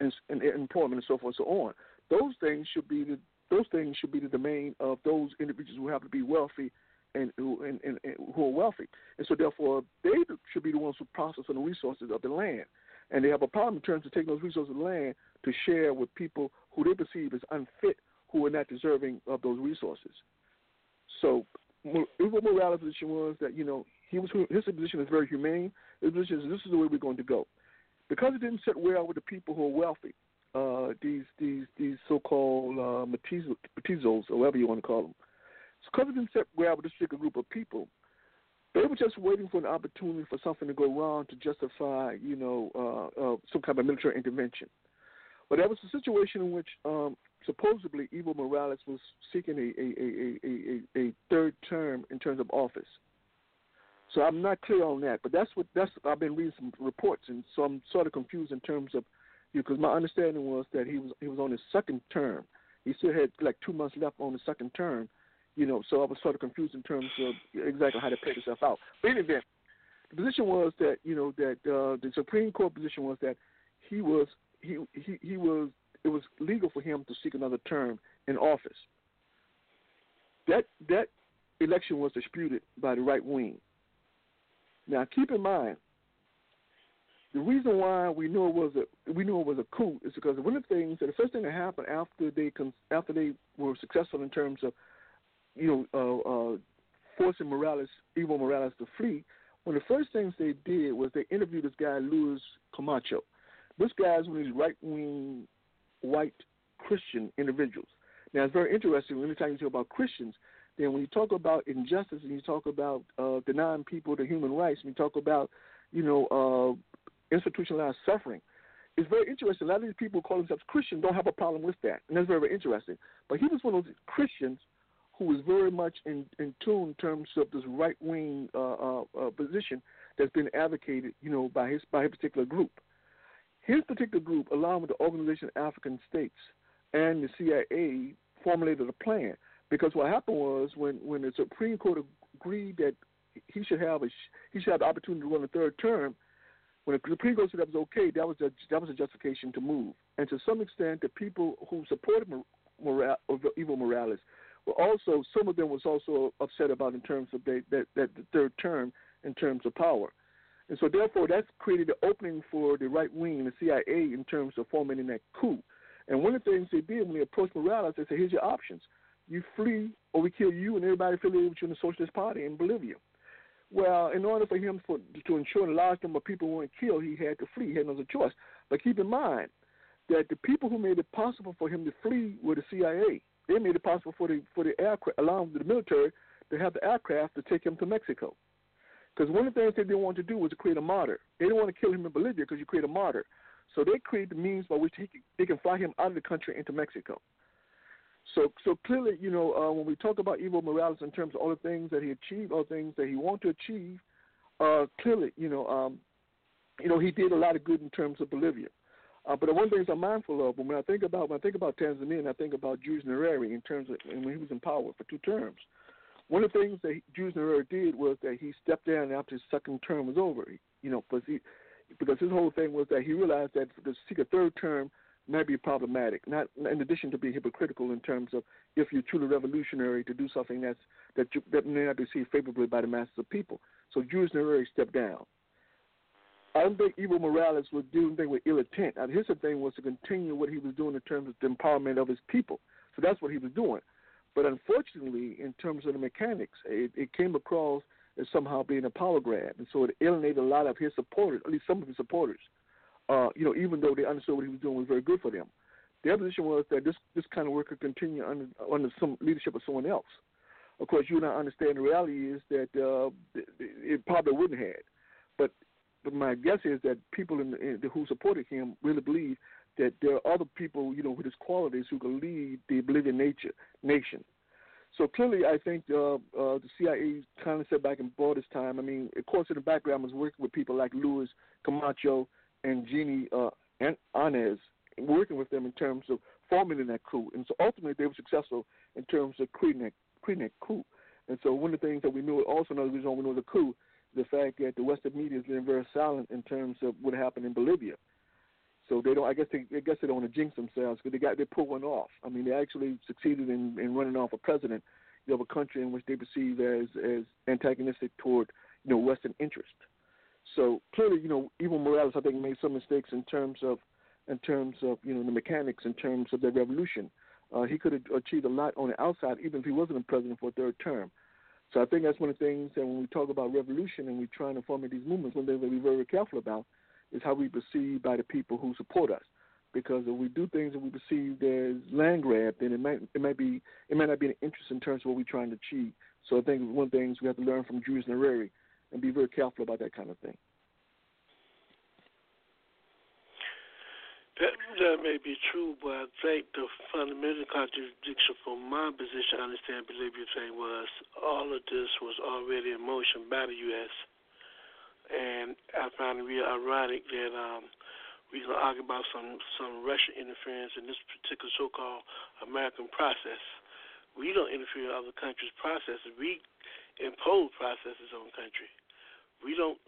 Speaker 5: and, and employment, and so forth and so on. Those things should be the those things should be the domain of those individuals who happen to be wealthy and who and, and, and who are wealthy, and so therefore they should be the ones who process the resources of the land. And they have a problem in terms of taking those resources of land to share with people who they perceive as unfit who are not deserving of those resources. So Evo Morales' position was that you know he was his position is very humane. His position is this is the way we're going to go, because it didn't sit well with the people who are wealthy. Uh, these these these so-called uh, mestizos, or whatever you want to call them. So because it didn't sit well with this particular group of people, they were just waiting for an opportunity for something to go wrong to justify, you know, uh, uh, some kind of military intervention. But that was a situation in which um, supposedly Evo Morales was seeking a, a, a, a, third term in terms of office. So I'm not clear on that, but that's what that's I've been reading some reports, and so I'm sort of confused in terms of you because my understanding was that he was he was on his second term. He still had like two months left on the second term, you know. So I was sort of confused in terms of exactly how to play itself out. But in any event, the position was that you know that uh, the Supreme Court position was that he was he he he was it was legal for him to seek another term in office. That that election was disputed by the right wing. Now, keep in mind, the reason why we knew it was a we knew it was a coup is because one of the things that the first thing that happened after they after they were successful in terms of you know uh, uh, forcing Morales, Evo Morales to flee. One of the first things they did was they interviewed this guy Luis Camacho. This guy is one of these right wing white Christian individuals. Now, it's very interesting. Anytime you talk about Christians, then when you talk about injustice and you talk about uh, denying people their human rights, and you talk about, you know, uh, institutionalized suffering, it's very interesting. A lot of these people who call themselves Christian don't have a problem with that, and that's very, very interesting. But he was one of those Christians who was very much in, in tune in terms of this right wing uh, uh, uh, position that's been advocated, you know, by his by his particular group. His particular group, along with the Organization of African States and the CIA, formulated a plan. Because what happened was when, when the Supreme Court agreed that he should have a he should have the opportunity to run a third term, when the Supreme Court said that was okay, that was a, that was a justification to move. And to some extent, the people who supported Morales, Evo Morales were also some of them was also upset about in terms of they, that that the third term in terms of power. And so, therefore, that's created the opening for the right wing the CIA in terms of forming that coup. And one of the things they did when they approached Morales, they said, here's your options. You flee, or we kill you and everybody affiliated with you in the Socialist Party in Bolivia. Well, in order for him for, to ensure a large number of people weren't killed, he had to flee. He had no other choice. But keep in mind that the people who made it possible for him to flee were the CIA. They made it possible for the for the aircraft, along with the military to have the aircraft to take him to Mexico. Because one of the things they didn't want to do was to create a martyr. They didn't want to kill him in Bolivia because you create a martyr. So they create the means by which he they can fly him out of the country into Mexico. So, so clearly, you know, uh, when we talk about Evo Morales in terms of all the things that he achieved, all the things that he wanted to achieve, uh, clearly, you know, um, you know, he did a lot of good in terms of Bolivia. Uh, but one the things I'm mindful of when I think about when I think about Tanzania and I think about Julius Nyerere in terms of when he was in power for two terms, one of the things that Julius Nyerere did was that he stepped down after his second term was over. You know, because he because his whole thing was that he realized that to seek a third term might be problematic. Not in addition to being hypocritical in terms of if you're truly revolutionary to do something that's that you, that may not be received favorably by the masses of people. So Julius Nyerere stepped down. I don't think Evo Morales was doing anything with ill intent. Now, his thing was to continue what he was doing in terms of the empowerment of his people. So that's what he was doing. But unfortunately, in terms of the mechanics, it, it came across as somehow being a power grab, and so it alienated a lot of his supporters, at least some of his supporters. Uh, you know, even though they understood what he was doing was very good for them. The other position was that this this kind of work could continue under under some leadership of someone else. Of course, you and I understand the reality is that uh, it probably wouldn't have. But but my guess is that people in, in who supported him really believe that there are other people, you know, with his qualities who can lead the Bolivian nature nation. So clearly, I think uh, uh, the CIA kind of sat back and bought his time. I mean, of course, in the background was working with people like Luis Camacho and Jeannie uh, Anez, working with them in terms of forming that coup. And so ultimately, they were successful in terms of creating that, creating that coup. And so one of the things that we knew, also another reason we know the coup, the fact that the Western media has been very silent in terms of what happened in Bolivia. So they don't. I guess they. I guess they don't want to jinx themselves because they got they pulled one off. I mean, they actually succeeded in, in running off a president of a country in which they perceive as as antagonistic toward you know Western interest. So clearly, you know, Evo Morales, I think, made some mistakes in terms of in terms of you know the mechanics, in terms of the revolution. Uh, he could have achieved a lot on the outside, even if he wasn't a president for a third term. So I think that's one of the things that when we talk about revolution and we're trying to form these movements, one thing that we're very careful about is how we perceive by the people who support us. Because if we do things that we perceive as land grab, then it might it might be it might not be an interest in terms of what we're trying to achieve. So I think one of the things we have to learn from Julius Nyerere and be very careful about that kind of thing.
Speaker 2: That, that may be true, but I think the fundamental contradiction from my position, I understand, believe you saying was all of this was already in motion by the U.S. And I find it real ironic that um, going to argue about some, some Russian interference in this particular so called American process. We don't interfere in other countries' processes. We impose processes on country. We don't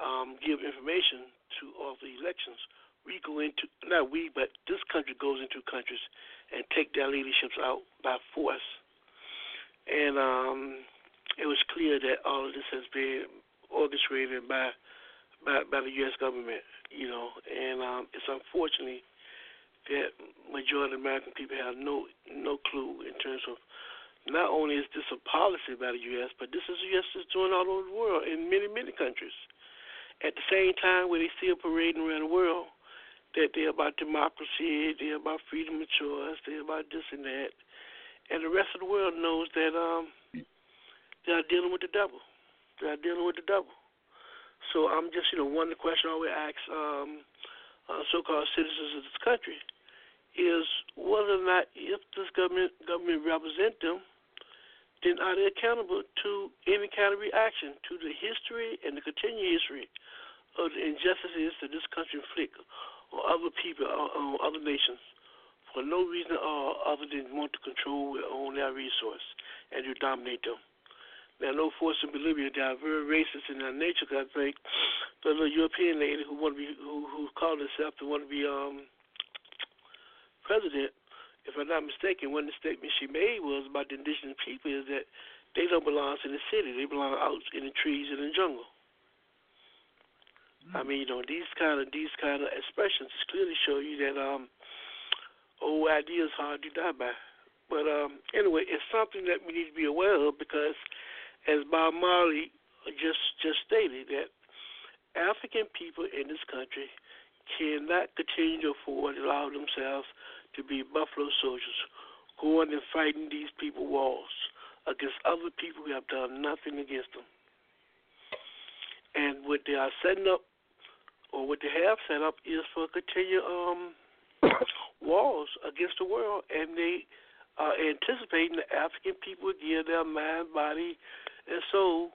Speaker 2: um, give information to all the elections we go into not we, but this country goes into countries and take their leaderships out by force. And um, it was clear that all of this has been orchestrated by by, by the U.S. government, you know, and um, it's unfortunately that majority of American people have no no clue in terms of not only is this a policy by the U.S., but this is U.S. is doing all over the world in many many countries. At the same time, where they still parading around the world, that they're about democracy, they're about freedom of choice, they're about this and that, and the rest of the world knows that um, they are dealing with the devil. Are dealing with the devil. So I'm just, you know, one the questions I always ask um, uh, so-called citizens of this country is whether or not if this government government represent them, then are they accountable to any kind of reaction to the history and the continued history of the injustices that this country inflict or other people or, or other nations for no reason at all other than want to control and own their resource and to dominate them. Now, no force in Bolivia. They are very racist in their nature. Cause I think the little European lady who want to be who who called herself to want to be um president, if I'm not mistaken, one of the statements she made was about the indigenous people is that they don't belong in the city. They belong out in the trees and in the jungle. I mean, you know, these kind of these kind of expressions clearly show you that um, old ideas hard to die by. But um, anyway, it's something that we need to be aware of because, as Bob Marley just just stated, that African people in this country cannot continue to afford to allow themselves to be buffalo soldiers, going and fighting these people walls against other people who have done nothing against them. And what they are setting up or what they have set up is for continued um, walls against the world, and they are anticipating the African people would give their mind, body, and soul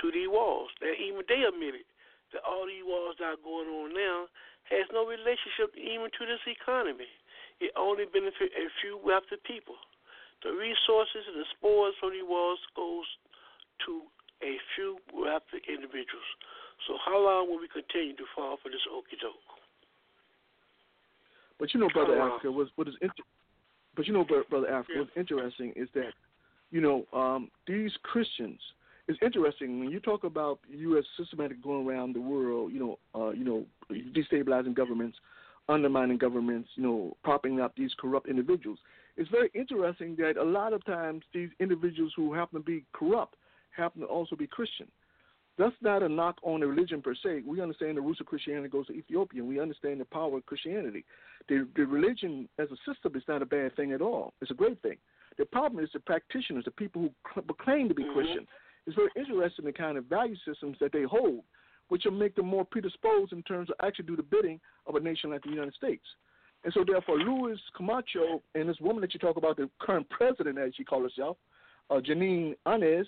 Speaker 2: to these walls. And even they admitted that all these walls that are going on now has no relationship even to this economy. It only benefits a few wealthy people. The resources and the spoils from these wars goes to a few wealthy individuals. So how long will we continue to fall for this okey doke?
Speaker 5: But you know, brother Africa, was what is inter- but you know, brother Africa, what's interesting is that you know um, these Christians. It's interesting when you talk about U.S. systematic going around the world. You know, uh, you know, destabilizing governments, undermining governments. You know, propping up these corrupt individuals. It's very interesting that a lot of times these individuals who happen to be corrupt happen to also be Christian. That's not a knock on the religion per se. We understand the roots of Christianity goes to Ethiopia, and we understand the power of Christianity. The, the religion as a system is not a bad thing at all. It's a great thing. The problem is the practitioners, the people who cl- claim to be mm-hmm. Christian. It's very interesting the kind of value systems that they hold, which will make them more predisposed in terms of actually do the bidding of a nation like the United States. And so, therefore, Luis Camacho and this woman that you talk about, the current president, as she calls herself, uh, Jeanine Áñez,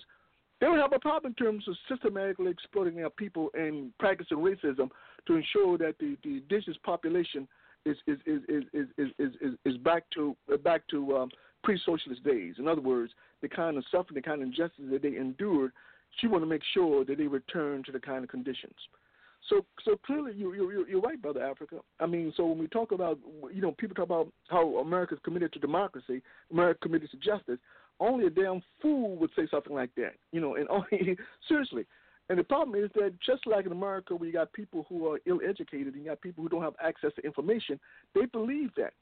Speaker 5: they would have a problem in terms of systematically exploiting their people and practicing racism to ensure that the, the indigenous population is is is is is is, is, is back to back to um, pre-socialist days. In other words, the kind of suffering, the kind of injustice that they endured, she want to make sure that they return to the kind of conditions. So, so clearly, you, you, you're right, brother Africa. I mean, so when we talk about, you know, people talk about how America's committed to democracy, America committed to justice. Only a damn fool would say something like that, you know. And only seriously, and the problem is that just like in America, where you got people who are ill-educated and you got people who don't have access to information, they believe that.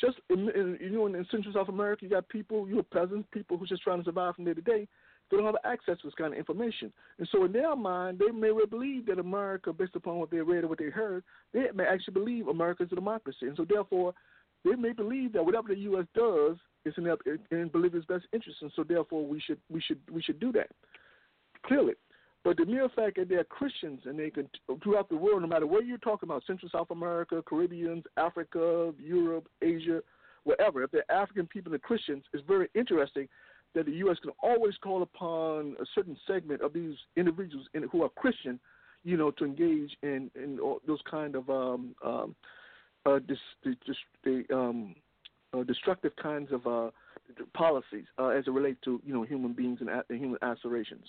Speaker 5: Just in, in you know, in Central South America, you got people, you know, peasants, people who are just trying to survive from day to day. They don't have access to this kind of information, and so in their mind, they may well believe that America, based upon what they read or what they heard, they may actually believe America is a democracy, and so therefore, they may believe that whatever the U.S. does is in, in Bolivia's best interest, and so therefore we should we should we should do that clearly. But the mere fact that they're Christians and they can throughout the world, no matter where you're talking about, Central South America, Caribbeans, Africa, Europe, Asia, wherever, if they're African people and Christians, it's very interesting that the U.S. can always call upon a certain segment of these individuals in, who are Christian, you know, to engage in in those kind of um, um, uh, dis, dis, dis, um, uh, destructive kinds of uh, policies uh, as it relates to you know human beings and, and human aspirations.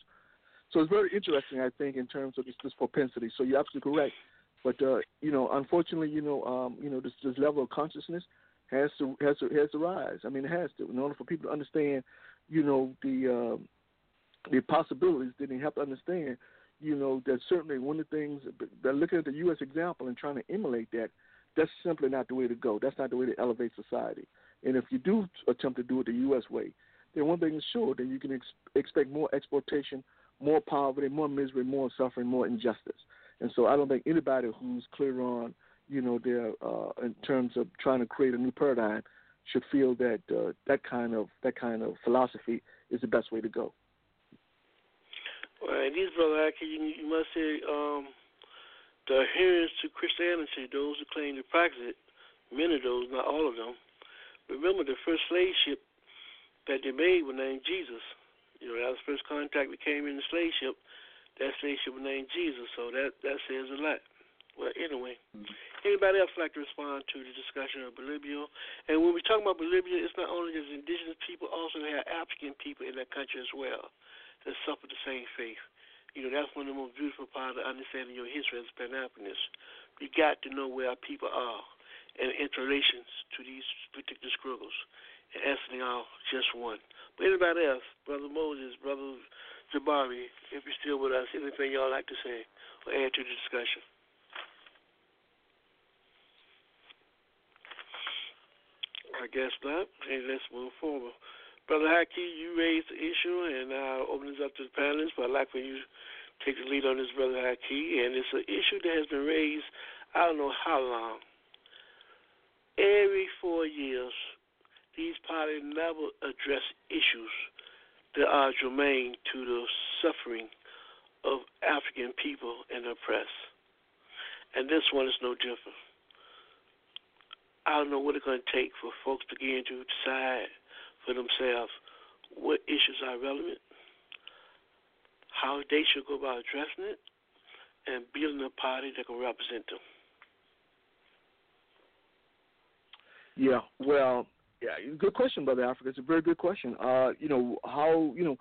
Speaker 5: So it's very interesting, I think, in terms of this, this propensity. So you're absolutely correct. But uh, you know, unfortunately, you know, um, you know, this, this level of consciousness has to has to has to rise. I mean, it has to in order for people to understand, you know, the uh, the possibilities. Then they have to understand, you know, that certainly one of the things that looking at the U.S. example and trying to emulate that, that's simply not the way to go. That's not the way to elevate society. And if you do attempt to do it the U.S. way, then one thing is sure then you can ex- expect more exploitation, more poverty, more misery, more suffering, more injustice. And so I don't think anybody who's clear on, you know, their uh, in terms of trying to create a new paradigm should feel that uh, that kind of that kind of philosophy is the best way to go.
Speaker 2: Well, these brother you, you must say um, the adherents to Christianity, those who claim to practice it, many of those, not all of them. Remember, the first slave ship that they made was named Jesus. You know, that was the first contact that came in the slave ship. That slave ship was named Jesus, so that that says a lot. Well, anyway, mm-hmm. anybody else like to respond to the discussion of Bolivia? And when we talk about Bolivia, it's not only just indigenous people, also they have African people in that country as well that suffer the same fate. You know, that's one of the most beautiful parts of understanding your history as Pan Africanist. You got to know where our people are and interrelations to these particular struggles. And Anthony are just one. But anybody else, Brother Moses, Brother Jabari, if you're still with us, anything y'all like to say or add to the discussion? I guess not. Hey, let's move forward. Brother Haki, you raised the issue, and uh, I'll open this up to the panelists, but I'd like for you to take the lead on this, Brother Haki. And it's an issue that has been raised, I don't know how long. Every four years, these parties never address issues that are germane to the suffering of African people and oppressed. And this one is no different. I don't know what it's going to take for folks to begin to decide for themselves what issues are relevant, how they should go about addressing it, and building a party that can represent them.
Speaker 5: Yeah, well, Yeah, good question, brother Africa. It's a very good question. Uh, you know how you know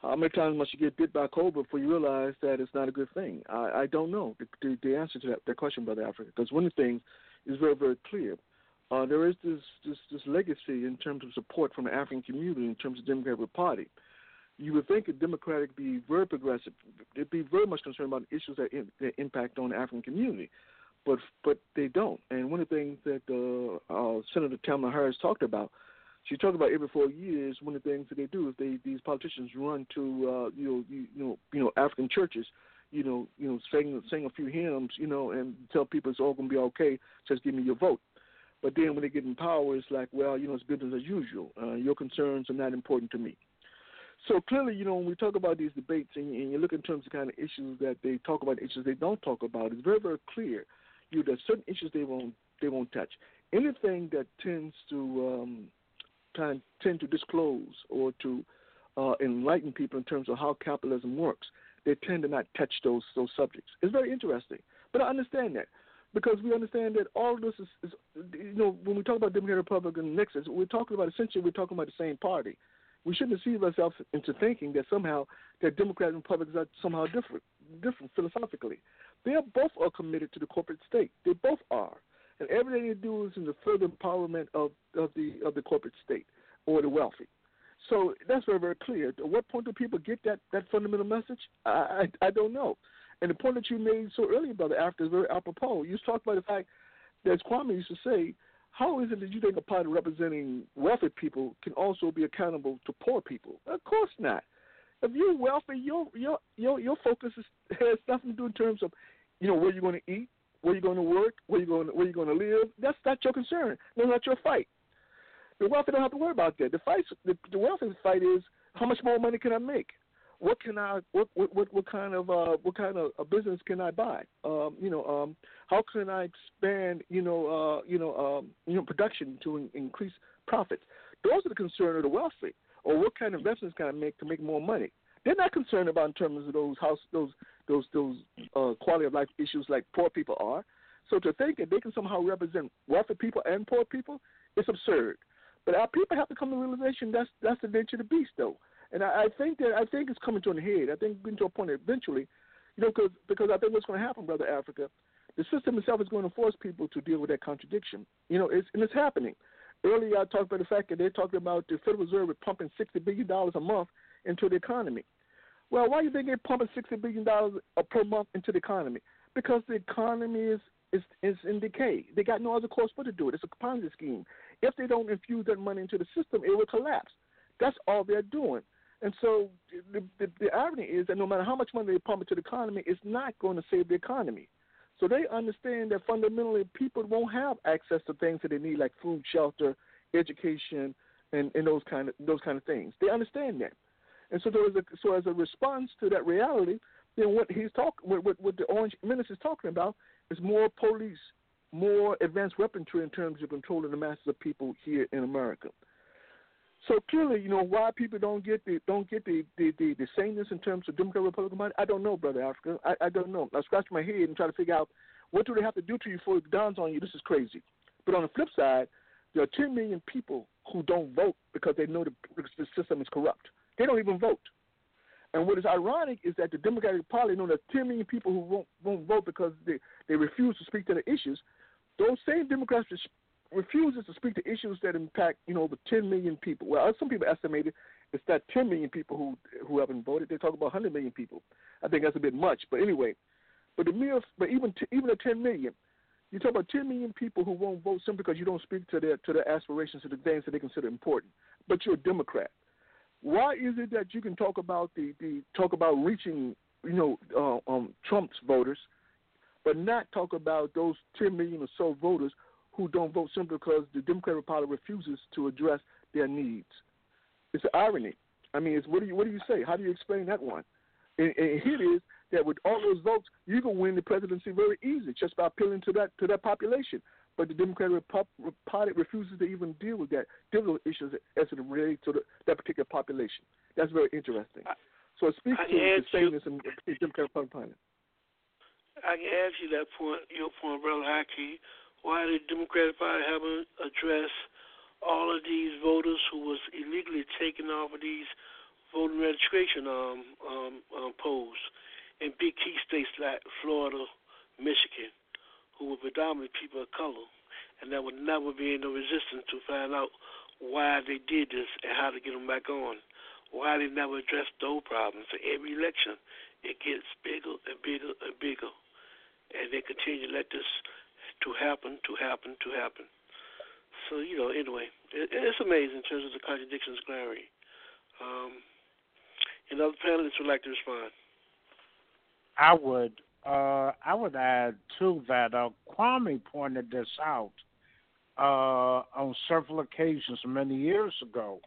Speaker 5: how many times must you get bit by a cobra before you realize that it's not a good thing? I, I don't know the, the, the answer to that, that question, brother Africa. Because one of the things is very very clear. Uh, there is this, this this legacy in terms of support from the African community in terms of the Democratic Party. You would think a Democratic be very progressive. They'd be very much concerned about issues that, in, that impact on the African community but but they don't. And one of the things that uh, uh, Senator Kamala Harris talked about, she talked about every four years. One of the things that they do is they these politicians run to uh, you know you, you know you know African churches, you know you know sing sing a few hymns, you know, and tell people it's all gonna be okay. Just give me your vote. But then when they get in power, it's like, well, you know, it's business as usual. Uh, your concerns are not important to me. So clearly, you know, when we talk about these debates and, and you look in terms of kind of issues that they talk about, issues they don't talk about, it's very, very clear you there's certain issues they won't they won't touch. Anything that tends to um, tend, tend to disclose or to uh, enlighten people in terms of how capitalism works, they tend to not touch those those subjects. It's very interesting, but I understand that because we understand that all of this is, is you know when we talk about Democrat Republican nexus, we're talking about essentially we're talking about the same party. We shouldn't deceive ourselves into thinking that somehow that Democrats and Republicans are somehow different, different philosophically. They are both are committed to the corporate state. They both are, and everything they do is in the further empowerment of, of the of the corporate state or the wealthy. So that's very very clear. At what point do people get that that fundamental message? I I, I don't know. And the point that you made so earlier, brother, Africa is very apropos. You talked about the fact that Kwame used to say, how is it that you think a party representing wealthy people can also be accountable to poor people? Of course not. If you're wealthy, your your your your focus is, has nothing to do in terms of, you know, where you're going to eat, where you're going to work, where you're going where you're going to live. That's not your concern. That's not your fight. The wealthy don't have to worry about that. The fight, the, the wealthy fight is how much more money can I make? What can I? What what what, kind of uh, what kind of a business can I buy? Um, you know, um, how can I expand? You know, uh, you know, um, you know, production to in, increase profits. Those are the concern of the wealthy or what kind of investments can I make to make more money? They're not concerned about in terms of those house those those those uh, quality of life issues like poor people are. So to think that they can somehow represent wealthy people and poor people, it's absurd. But our people have to come to the realization that's that's the nature of the beast, though. And I, I think that I think it's coming to an head. I think getting to a point eventually, you know, because because I think what's going to happen, brother Africa, the system itself is going to force people to deal with that contradiction. You know, it's and it's happening. Earlier, I talked about the fact that they're talking about the Federal Reserve pumping $60 billion a month into the economy. Well, why do you think they're pumping $60 billion uh, per month into the economy? Because the economy is, is, is in decay. They got no other course but to do it. It's a Ponzi scheme. If they don't infuse that money into the system, it will collapse. That's all they're doing. And so the, the, the irony is that no matter how much money they pump into the economy, it's not going to save the economy. So they understand that fundamentally people won't have access to things that they need like food, shelter, education, and, and those kind of those kind of things. They understand that, and so a so as a response to that reality, then what he's talking what, what, what the Orange Menace is talking about is more police, more advanced weaponry in terms of controlling the masses of people here in America. So clearly, you know why people don't get the don't get the the, the, the sameness in terms of Democrat Republican money. I don't know, brother Africa. I, I don't know. I scratch my head and try to figure out what do they have to do to you before it dawns on you this is crazy. But on the flip side, there are 10 million people who don't vote because they know the, the system is corrupt. They don't even vote. And what is ironic is that the Democratic Party know there's 10 million people who won't, won't vote because they, they refuse to speak to the issues. Those same Democrats refuses to speak to issues that impact, you know, over 10 million people. Well, some people estimated it's that 10 million people who who haven't voted. They talk about 100 million people. I think that's a bit much, but anyway. But the mere, but even t- even at 10 million, you talk about 10 million people who won't vote simply because you don't speak to their to their aspirations to the things that they consider important. But you're a Democrat. Why is it that you can talk about the, the talk about reaching, you know, uh, um, Trump's voters, but not talk about those 10 million or so voters who don't vote simply because the Democratic Party refuses to address their needs. It's an irony. I mean, it's, what do you what do you say? How do you explain that one? And, and here it is that with all those votes, you can win the presidency very easy just by appealing to that to that population. But the Democratic Party refuses to even deal with that, deal with issues as it relates to the, that particular population. That's very interesting. So it speaks
Speaker 2: I
Speaker 5: to the sameness in the Democratic Party.
Speaker 2: I can ask you that point, your point, Brother Haki why the Democratic Party haven't addressed all of these voters who was illegally taken off of these voting registration um, um, um, polls in big key states like Florida, Michigan, who were predominantly people of color, and there would never be no resistance to find out why they did this and how to get them back on. Why they never addressed those problems. For every election, it gets bigger and bigger and bigger, and they continue to let this to happen, to happen, to happen. So you know, anyway, it, it's amazing in terms of the contradictions, Larry. Um, and other panelists would like to respond.
Speaker 3: I would. Uh, I would add to that. Uh, Kwame pointed this out uh, on several occasions many years ago.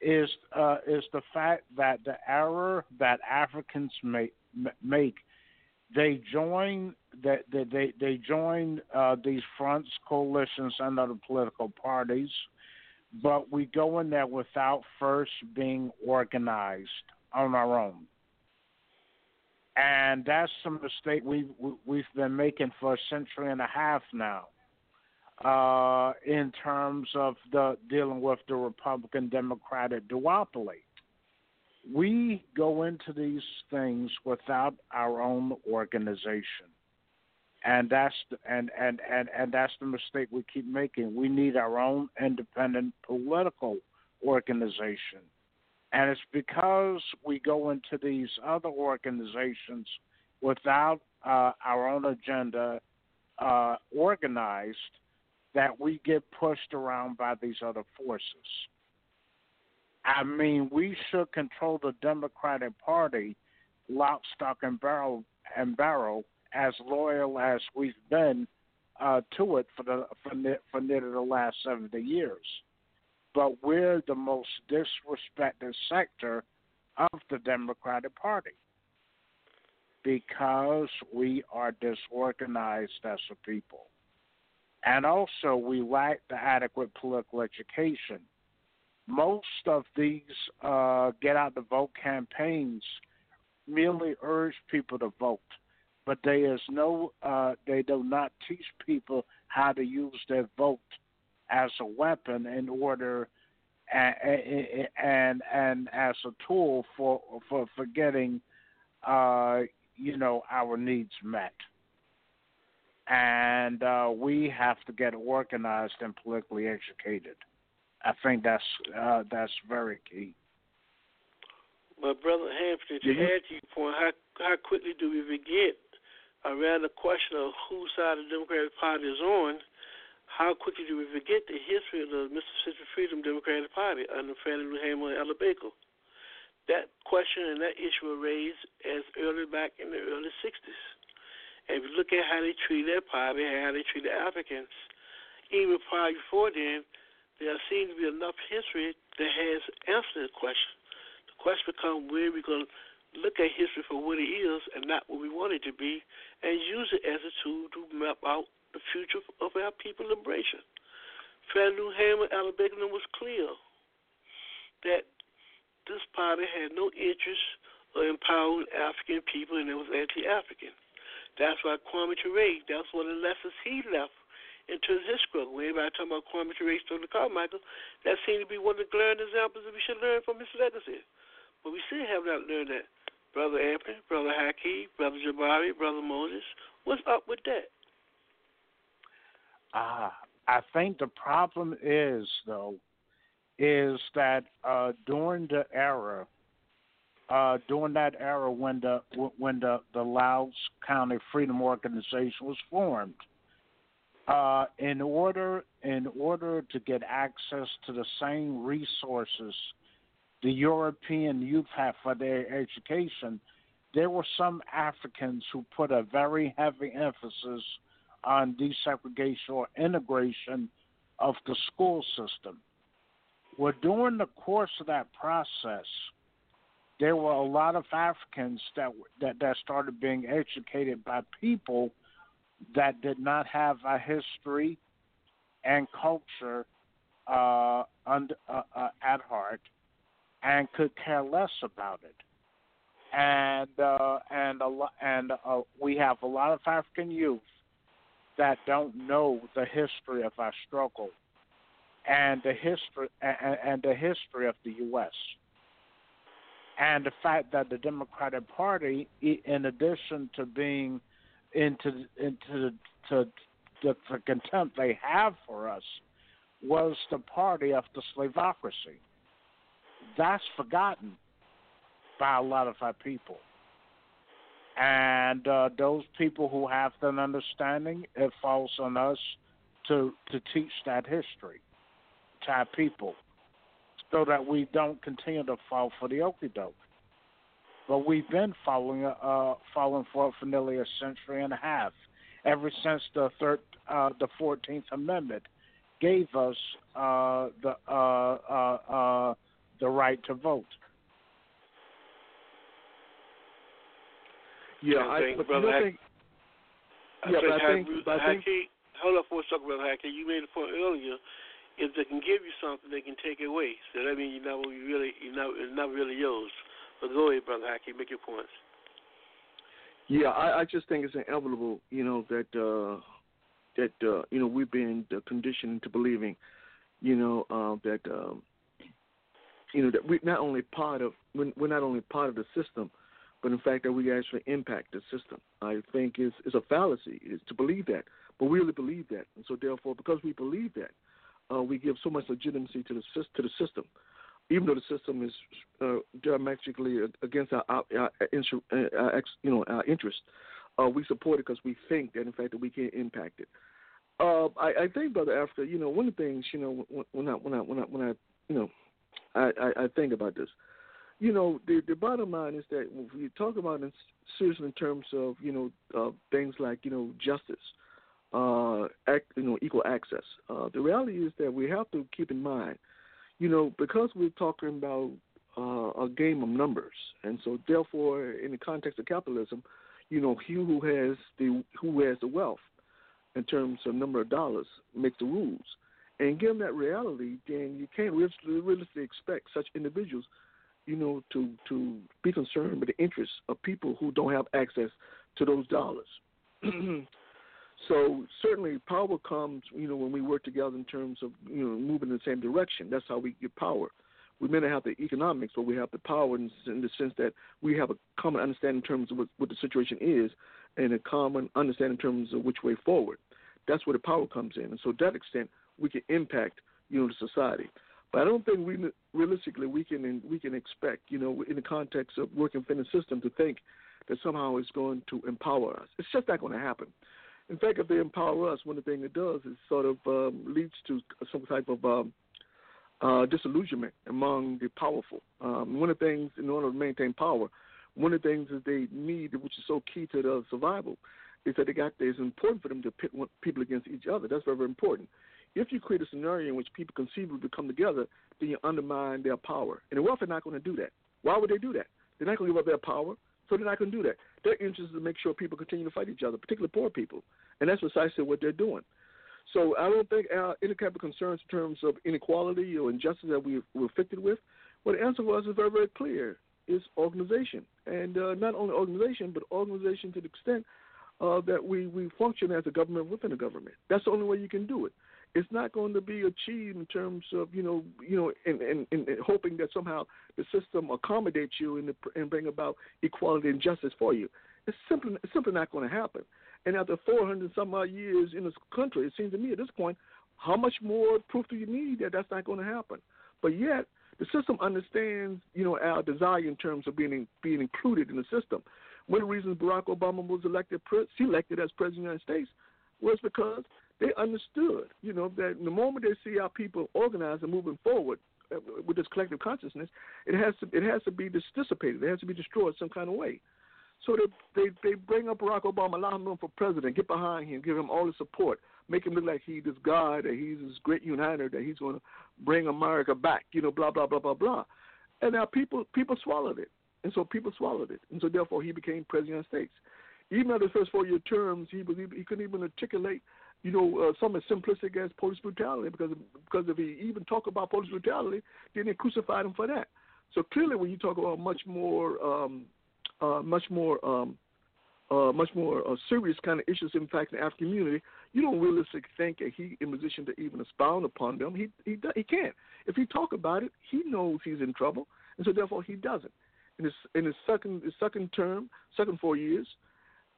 Speaker 3: Is uh, is the fact that the error that Africans make make they join they, they they join uh, these fronts, coalitions, and other political parties, but we go in there without first being organized on our own, and that's a mistake we we've been making for a century and a half now. Uh, in terms of the dealing with the Republican Democratic duopoly we go into these things without our own organization and that's the, and, and and and that's the mistake we keep making. We need our own independent political organization. And it's because we go into these other organizations without uh, our own agenda uh, organized that we get pushed around by these other forces. I mean, we should control the Democratic Party, lock, stock, and barrel, and barrel, as loyal as we've been uh, to it for the for, nearly the last seventy years. But we're the most disrespected sector of the Democratic Party because we are disorganized as a people. And also, we lack the adequate political education most of these uh, get out the vote campaigns merely urge people to vote, but there is no, uh, they do not teach people how to use their vote as a weapon in order and and, and as a tool for for for getting, uh, you know, our needs met. And uh, we have to get organized and politically educated. I think that's uh, that's very key.
Speaker 2: But brother Hampton, to mm-hmm. add to your point, how how quickly do we forget around the question of whose side the Democratic Party is on? How quickly do we forget the history of the Mississippi Freedom Democratic Party under Fannie Lou Hamer and Ella Baker? That question and that issue were raised as early back in the early '60s. And if you look at how they treated their party, and how they treated Africans, even prior before then, there seems to be enough history that has answered the question. The question becomes where we're going to look at history for what it is and not what we want it to be, and use it as a tool to map out the future of our people liberation. Fannie Lou Hamer, Alabama was clear that this party had no interest of empowering African people, and it was anti-African. That's why Kwame Ture, that's one of the lessons he left into his struggle. When everybody talking about Kwame Ture, Stokely Carmichael, that seemed to be one of the glaring examples that we should learn from his legacy. But we still have not learned that. Brother Anthony, Brother Haki, Brother Jabari, Brother Moses, what's up with that?
Speaker 3: Ah, uh, I think the problem is though, is that uh, during the era, uh, during that era when the when the the Lowndes County Freedom Organization was formed, uh, in order in order to get access to the same resources the European youth have for their education, there were some Africans who put a very heavy emphasis on desegregation or integration of the school system. Well, during the course of that process, there were a lot of Africans that that, that started being educated by people that did not have a history and culture uh, under, uh, uh, at heart and could care less about it. And uh, and a lo- and uh, we have a lot of African youth that don't know the history of our struggle, and the history and, and the history of the U.S. and the fact that the Democratic Party, in addition to being into into the, to the, the contempt they have for us, was the party of the slavocracy. That's forgotten by a lot of our people. And uh, those people who have that understanding, it falls on us to to teach that history to our people, so that we don't continue to fall for the okey doke. But we've been falling uh, following for it for nearly a century and a half, ever since the third uh, the Fourteenth Amendment gave us uh, the uh, uh, the right to vote.
Speaker 5: Yeah, I,
Speaker 2: think,
Speaker 5: but
Speaker 2: brother,
Speaker 5: you
Speaker 2: I,
Speaker 5: think,
Speaker 2: I
Speaker 5: yeah, but I think,
Speaker 2: Haki,
Speaker 5: but I think
Speaker 2: Haki, hold up for a second, brother Haki. You made a point earlier. If they can give you something, they can take it away. So that means you're not really, you're not, it's not really yours. But go ahead, brother Haki, make your points.
Speaker 5: Yeah, I, I just think it's inevitable, you know, that uh that uh you know we've been conditioned to believing, you know, uh, that um you know that we're not only part of we're, not only part of the system, but in fact that we actually impact the system. I think is is a fallacy is to believe that, but we really believe that, and so therefore because we believe that, uh, we give so much legitimacy to the to the system even though the system is uh, diametrically against our, our, our, our you know our interest, uh, we support it because we think that in fact that we can impact it. Uh, I, I think, brother Africa, you know, one of the things, you know, when I when I when I when I you know, I, I, I think about this, you know, the the bottom line is that when we talk about it seriously in terms of you know uh, things like you know justice, uh, act, you know, equal access. Uh, the reality is that we have to keep in mind you know, because we're talking about uh, a game of numbers, and so therefore, in the context of capitalism, you know, he who has the who has the wealth in terms of number of dollars makes the rules. And given that reality, then you can't realistically expect such individuals, you know, to to be concerned with the interests of people who don't have access to those dollars. So certainly power comes, you know, when we work together in terms of, you know, moving in the same direction. That's how we get power. We may not have the economics, but we have the power in, in the sense that we have a common understanding in terms of what, what the situation is and a common understanding in terms of which way forward. That's where the power comes in. And so to that extent, we can impact, you know, the society. But I don't think we realistically we can we can expect, you know, in the context of working within the system, to think that somehow it's going to empower us. It's just not going to happen. In fact, if they empower us, one of the things it does is sort of um, leads to some type of um, uh, disillusionment among the powerful. Um, one of the things, in order to maintain power, one of the things that they need, which is so key to their survival, is that they got. It's important for them to pit people against each other. That's very, very important. If you create a scenario in which people conceivably come together, then you undermine their power. And the wealthy are not going to do that. Why would they do that? They're not going to give up their power. So they're not going to do that. Their interest is to make sure people continue to fight each other, particularly poor people. And that's precisely what they're doing. So I don't think our, any type of concerns in terms of inequality or injustice that we, we're afflicted with, well, the answer for us is very, very clear. It's organization. And uh, not only organization, but organization to the extent uh, that we, we function as a government within a government. That's the only way you can do it it's not going to be achieved in terms of you know you know and and, and hoping that somehow the system accommodates you and, and bring about equality and justice for you. It's simply it's simply not going to happen. And after 400 some odd years in this country, it seems to me at this point, how much more proof do you need that that's not going to happen? But yet the system understands you know our desire in terms of being being included in the system. One of the reasons Barack Obama was elected selected as president of the United States was because they understood, you know, that the moment they see our people organized and moving forward uh, with this collective consciousness, it has to it has to be dissipated. It has to be destroyed some kind of way. So they they they bring up Barack Obama, allow him for president, get behind him, give him all the support, make him look like he's this guy, that he's this great uniter, that he's going to bring America back, you know, blah blah blah blah blah. And now people people swallowed it, and so people swallowed it, and so therefore he became president of the States. Even after his first four year terms, he was he couldn't even articulate you know, uh, as simplistic as police brutality, because because if he even talk about police brutality, then they crucified him for that. So clearly, when you talk about much more, um, uh, much more um, uh, much more uh, serious kind of issues impacting the African community, you don't realistically think that he in a position to even expound upon them. He he he can't. If he talk about it, he knows he's in trouble, and so therefore he doesn't. In his in his second his second term, second four years,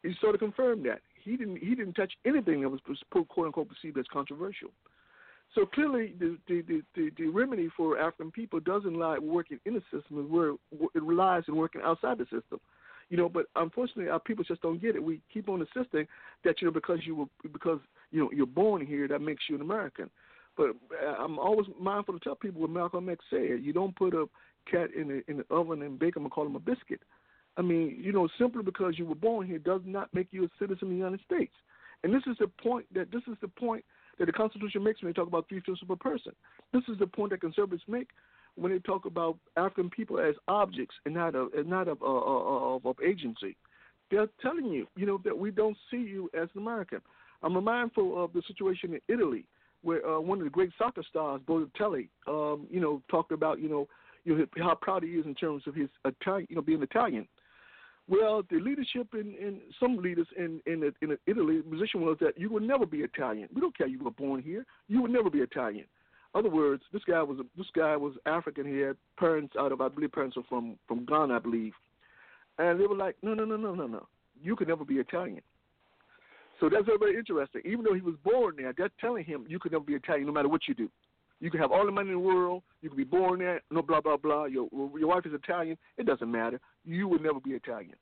Speaker 5: he sort of confirmed that he didn't he didn't touch anything that was quote unquote perceived as controversial. So clearly, the the, the, the, remedy for African people doesn't lie working in the system, where it relies in working outside the system. You know, but unfortunately, our people just don't get it. We keep on insisting that you know because you were because you know you're born here that makes you an American. But uh, I'm always mindful to tell people what Malcolm X said: you don't put a cat in the in the oven and bake him and call him a biscuit. I mean, you know, simply because you were born here does not make you a citizen of the United States. And this is the point that this is the point that the Constitution makes when they talk about three fifths of a person. This is the point that conservatives make when they talk about African people as objects and not of and not of, uh, uh, of, of agency. They're telling you, you know, that we don't see you as an American. I'm mindful of the situation in Italy, where uh, one of the great soccer stars, Balotelli, um, you know, talked about, you know, you know, how proud he is in terms of his Italian, you know, being Italian. Well, the leadership in, in some leaders in in, in Italy position was that you will never be Italian. We don't care you were born here. You will never be Italian other words, this guy was this guy was African. He had parents out of I believe parents are from from Ghana, I believe, and they were like, no, no, no, no, no, no. You could never be Italian. So that's very, interesting. Even though he was born there, they're telling him you could never be Italian no matter what you do. You can have all the money in the world. You can be born there. No, blah blah blah. Your your wife is Italian. It doesn't matter. You would never be Italian.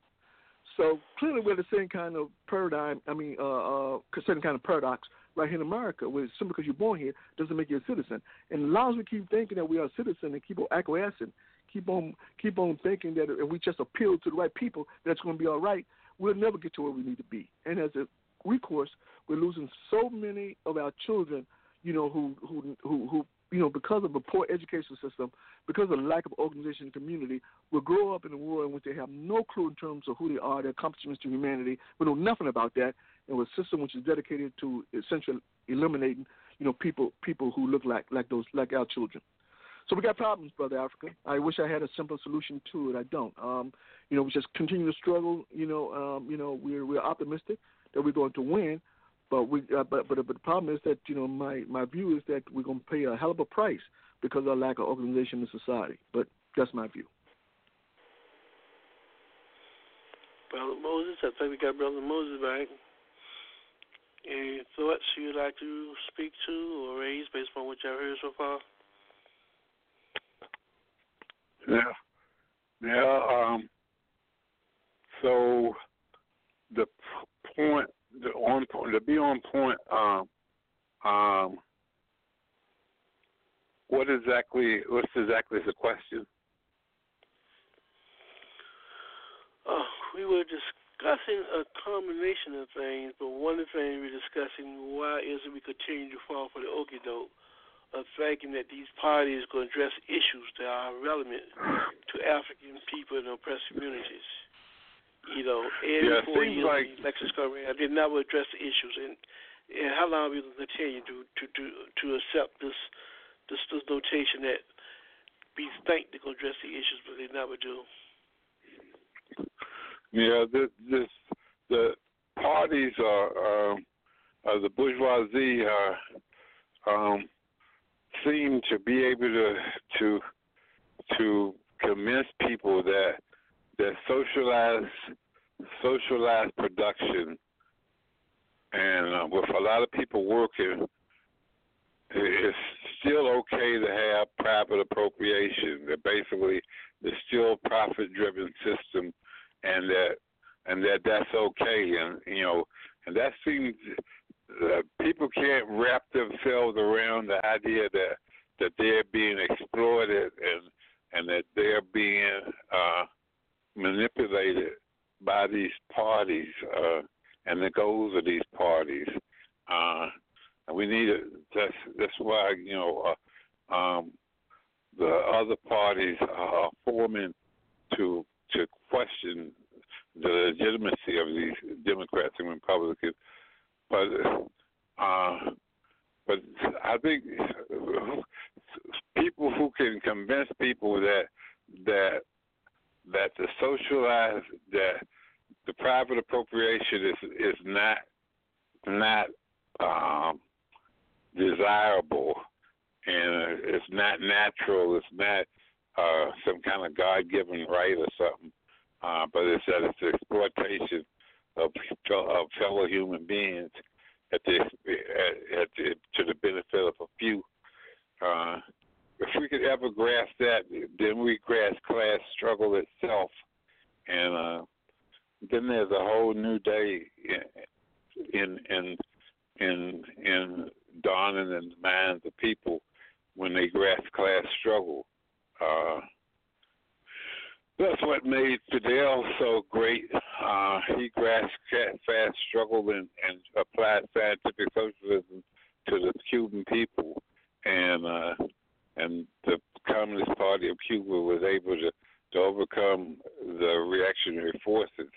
Speaker 5: So clearly, we're the same kind of paradigm. I mean, uh, uh, certain kind of paradox right here in America, where simply because you're born here doesn't make you a citizen. And as long as we keep thinking that we are a citizen and keep on acquiescing, keep on keep on thinking that if we just appeal to the right people, that's going to be all right. We'll never get to where we need to be. And as a recourse, we're losing so many of our children, you know, who who who, who you know, because of a poor education system, because of lack of organization and community, will grow up in a world in which they have no clue in terms of who they are, their accomplishments to humanity. We know nothing about that, and with a system which is dedicated to essentially eliminating, you know, people people who look like like those like our children. So we got problems, brother Africa. I wish I had a simple solution to it. I don't. Um, you know, we just continue to struggle. You know, um, you know, we're we're optimistic that we're going to win, but we uh, but, but but the problem is that you know my my view is that we're going to pay a hell of a price because of our lack of organization in society. But that's my view.
Speaker 2: Brother Moses, I think we got Brother Moses back. Any thoughts you'd like to speak to or raise based on what y'all heard so far?
Speaker 6: Yeah. Yeah. Um, so the point, the on point, to be on point, um, um, what exactly, what's exactly the question?
Speaker 2: Uh, we were discussing a combination of things, but one of the things we were discussing why is it we continue to fall for the okey doke of thinking that these parties to address issues that are relevant to African people and oppressed communities. You know, every
Speaker 6: yeah,
Speaker 2: four years
Speaker 6: like...
Speaker 2: elections come around, they never address the issues, and and how long are we going to continue to to to, to accept this, this this notation that we think they're going to address the issues, but they never do.
Speaker 6: Yeah, this, this the parties are, uh, uh, the bourgeoisie are, um, seem to be able to to to convince people that that socialized socialized production and uh, with a lot of people working it's still okay to have private appropriation. That basically, it's still profit driven system and that and that that's okay, and you know, and that seems uh, people can't wrap themselves around the idea that that they're being exploited and and that they're being uh, manipulated by these parties uh, and the goals of these parties. Uh, and we need it. That's that's why you know uh, um, the other parties are forming to to question the legitimacy of these Democrats and Republicans. But uh, but I think people who can convince people that that that the socialized that the private appropriation is is not not um, desirable, and it's not natural. It's not uh, some kind of God-given right or something, uh, but it's that it's exploitation of of fellow human beings at the, at, at the to the benefit of a few. Uh, if we could ever grasp that, then we grasp class struggle itself, and uh, then there's a whole new day in in in in dawning in the minds of people when they grasp class struggle. Uh, that's what made Fidel so great. Uh, he grasped fast struggle and, and applied scientific socialism to the Cuban people, and uh, and the Communist Party of Cuba was able to to overcome the reactionary forces.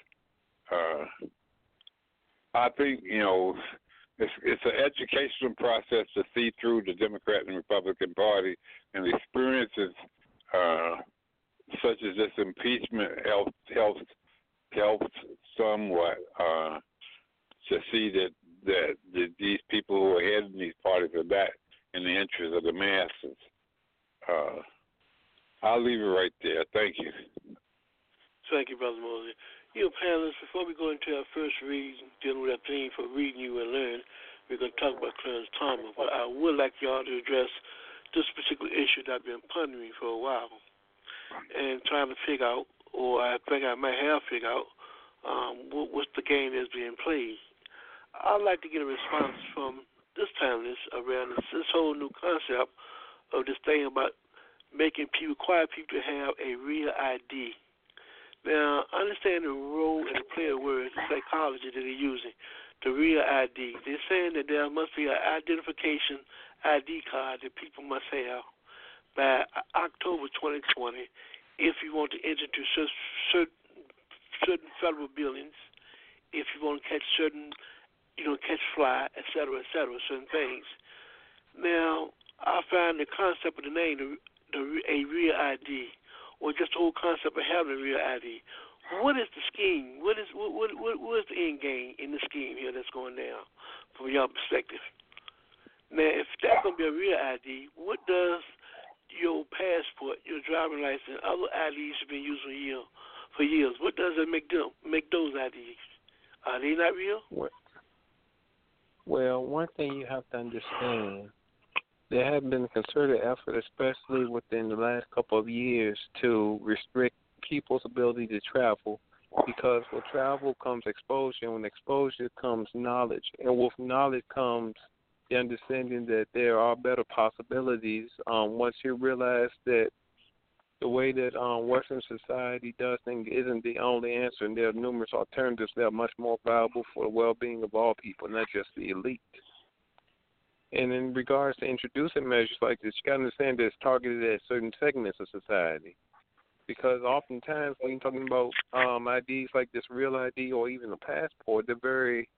Speaker 6: Uh, I think you know it's it's an educational process to see through the Democrat and Republican Party and experiences uh, such as this impeachment helps helps helps somewhat uh, to see that, that that these people who are heading these parties are not in the interest of the masses. Uh, I'll leave it right there. Thank you.
Speaker 2: Thank you, Brother Moses. You know, panelists, before we go into our first reading, dealing with our theme for reading you and learn, we're going to talk about Clarence Thomas. But I would like y'all to address this particular issue that I've been pondering for a while and trying to figure out, or I think I might have figured out, um, what, what's the game that's being played. I'd like to get a response from this this around this, this whole new concept of this thing about making people require people to have a real ID. Now, understand the role and the play of words, the psychology that they're using, the real ID. They're saying that there must be an identification ID card that people must have by October 2020 if you want to enter into certain, certain federal buildings, if you want to catch certain, you know, catch fly, et cetera, et cetera, certain things. Now, I find the concept of the name, the, the, a real ID, or just the whole concept of having a real ID. What is the scheme? What is what what what, what is the end game in the scheme here that's going down from your perspective? Now, if that's gonna be a real ID, what does your passport, your driving license, other IDs have been for years. For years, what does it make them make those IDs? Are they not real?
Speaker 7: Well, one thing you have to understand, there have been a concerted effort, especially within the last couple of years, to restrict people's ability to travel because with travel comes exposure, and with exposure comes knowledge, and with knowledge comes the understanding that there are better possibilities um, once you realize that the way that um, Western society does things isn't the only answer, and there are numerous alternatives that are much more valuable for the well-being of all people, not just the elite. And in regards to introducing measures like this, you got to understand that it's targeted at certain segments of society. Because oftentimes when you're talking about um, IDs like this real ID or even a passport, they're very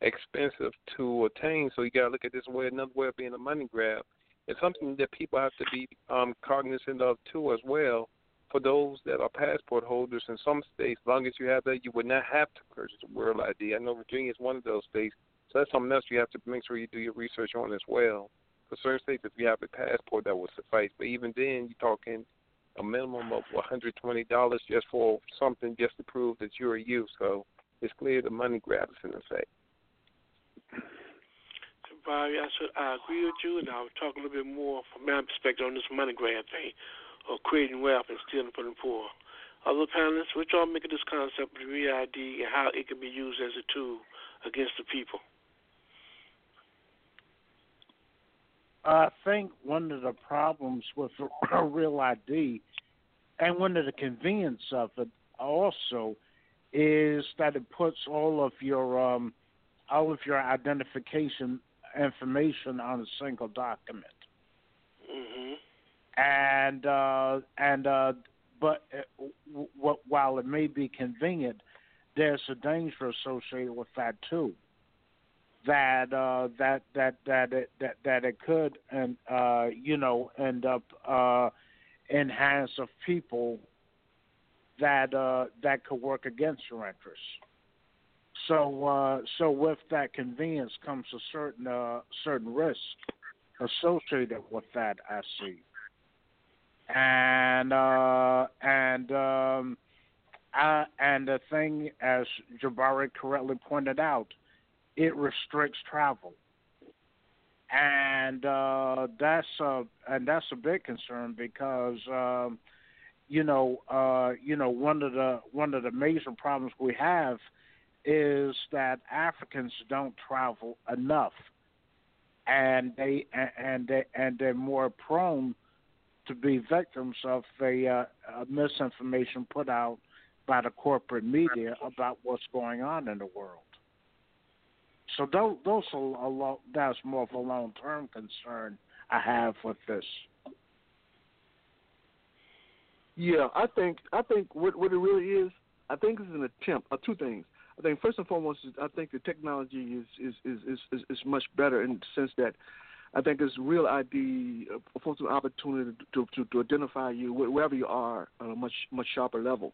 Speaker 7: expensive to attain. So you got to look at this way, another way of being a money grab. It's something that people have to be um, cognizant of too, as well. For those that are passport holders in some states, as long as you have that, you would not have to purchase a real ID. I know Virginia is one of those states, that's something else you have to make sure you do your research on as well. For certain states, if you have a passport, that will suffice. But even then, you're talking a minimum of $120 just for something just to prove that you're you. So it's clear the money grab is in effect.
Speaker 2: Bobby, I I agree with you, and I'll talk a little bit more from my perspective on this money grab thing of creating wealth and stealing from the poor. Other panelists, what y'all make of this concept of the real ID and how it can be used as a tool against the people?
Speaker 3: I think one of the problems with a real ID and one of the convenience of it also is that it puts all of your um, all of your identification information on a single document.
Speaker 2: Mm-hmm.
Speaker 3: And uh, and uh, but uh, w- w- while it may be convenient, there's a danger associated with that too. That uh, that that that it, that that it could and uh, you know end up uh, in hands of people that uh, that could work against your interests. So uh, so with that convenience comes a certain uh, certain risk associated with that. I see, and uh, and um, I, and the thing, as Jabari correctly pointed out, it restricts travel, and uh, that's a and that's a big concern because. Um, you know, uh, you know, one of the one of the major problems we have is that Africans don't travel enough, and they and they and they're more prone to be victims of the uh, uh, misinformation put out by the corporate media about what's going on in the world. So those, those are a that's more of a long term concern I have with this.
Speaker 5: Yeah, I think I think what what it really is, I think it's an attempt. Uh, two things. I think first and foremost, I think the technology is is is is, is much better in the sense that I think it's real ID affords an opportunity to, to to identify you wherever you are on a much much sharper level.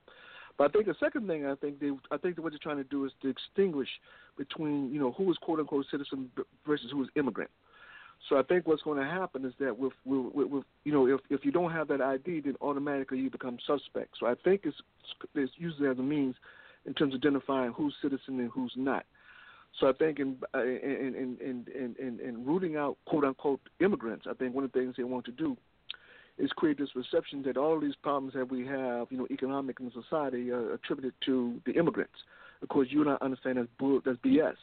Speaker 5: But I think the second thing I think they I think what they're trying to do is to extinguish between you know who is quote unquote citizen versus who is immigrant. So I think what's going to happen is that with, with, with you know if if you don't have that ID, then automatically you become suspect. So I think it's it's used as a means in terms of identifying who's citizen and who's not. So I think in in in in in, in, in rooting out quote unquote immigrants, I think one of the things they want to do is create this perception that all these problems that we have, you know, economic and society, are attributed to the immigrants. Of course, you and I understand that's bull, that's BS.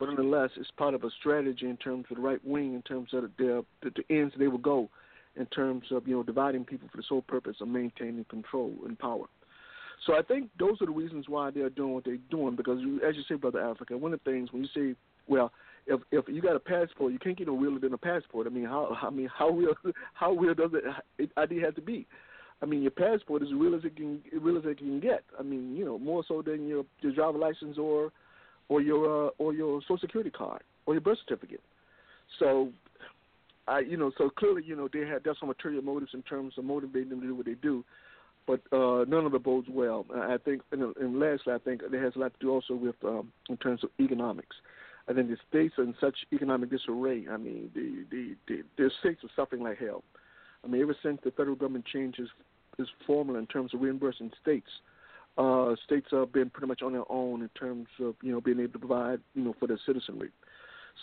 Speaker 5: But nonetheless, it's part of a strategy in terms of the right wing, in terms of the, the, the ends they will go, in terms of you know dividing people for the sole purpose of maintaining control and power. So I think those are the reasons why they're doing what they're doing. Because as you say, brother Africa, one of the things when you say, well, if if you got a passport, you can't get no realer than a passport. I mean, how I mean, how real how real does it ID have to be? I mean, your passport is as real as it can real as it can get. I mean, you know, more so than your your driver license or or your uh, or your social security card or your birth certificate. So, I you know, so clearly, you know, they had there's some material motives in terms of motivating them to do what they do but uh, none of it bodes well. I think, and, and lastly, I think it has a lot to do also with um, in terms of economics. I think the states are in such economic disarray. I mean, the the the, the states are suffering like hell. I mean, ever since the federal government changes its formula in terms of reimbursing states, uh, states have been pretty much on their own in terms of you know being able to provide you know for their citizenry.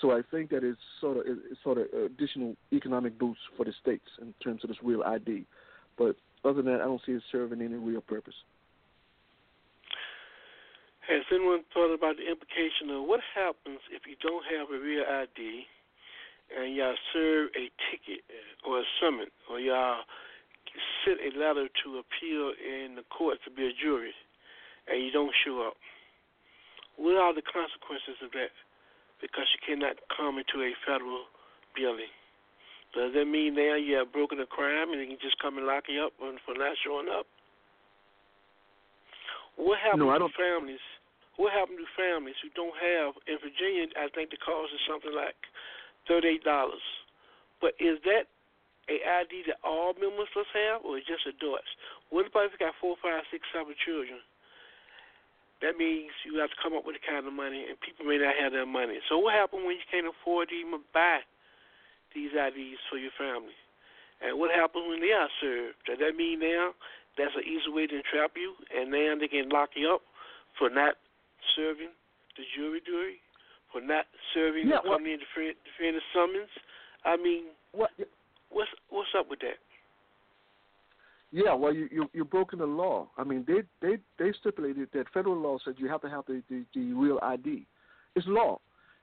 Speaker 5: So I think that it's sort of it's sort of additional economic boost for the states in terms of this real ID. But other than that, I don't see it serving any real purpose.
Speaker 2: Has anyone thought about the implication of what happens if you don't have a real ID and y'all serve a ticket or a summons or y'all send a letter to appeal in the court to be a jury and you don't show up? What are the consequences of that? Because you cannot come into a federal building. Does that mean now you have broken a crime and they can just come and lock you up for not showing up? What happened
Speaker 5: no,
Speaker 2: to families? What happened to families who don't have in Virginia? I think the cost is something like thirty-eight dollars. But is that a ID that all members must have, or is just adults? What about if you got four, five, six, seven children? That means you have to come up with the kind of money, and people may not have that money. So what happened when you can't afford to even buy these IDs for your family. And what happens when they are served? Does that mean now that's an easy way to entrap you, and now they can lock you up for not serving the jury duty, for not serving
Speaker 5: yeah,
Speaker 2: the company well, defend the summons? I mean,
Speaker 5: what,
Speaker 2: what's what's up with that?
Speaker 5: Yeah, well, you, you you're broken the law. I mean, they they they stipulated that federal law says you have to have the the, the real ID. It's law.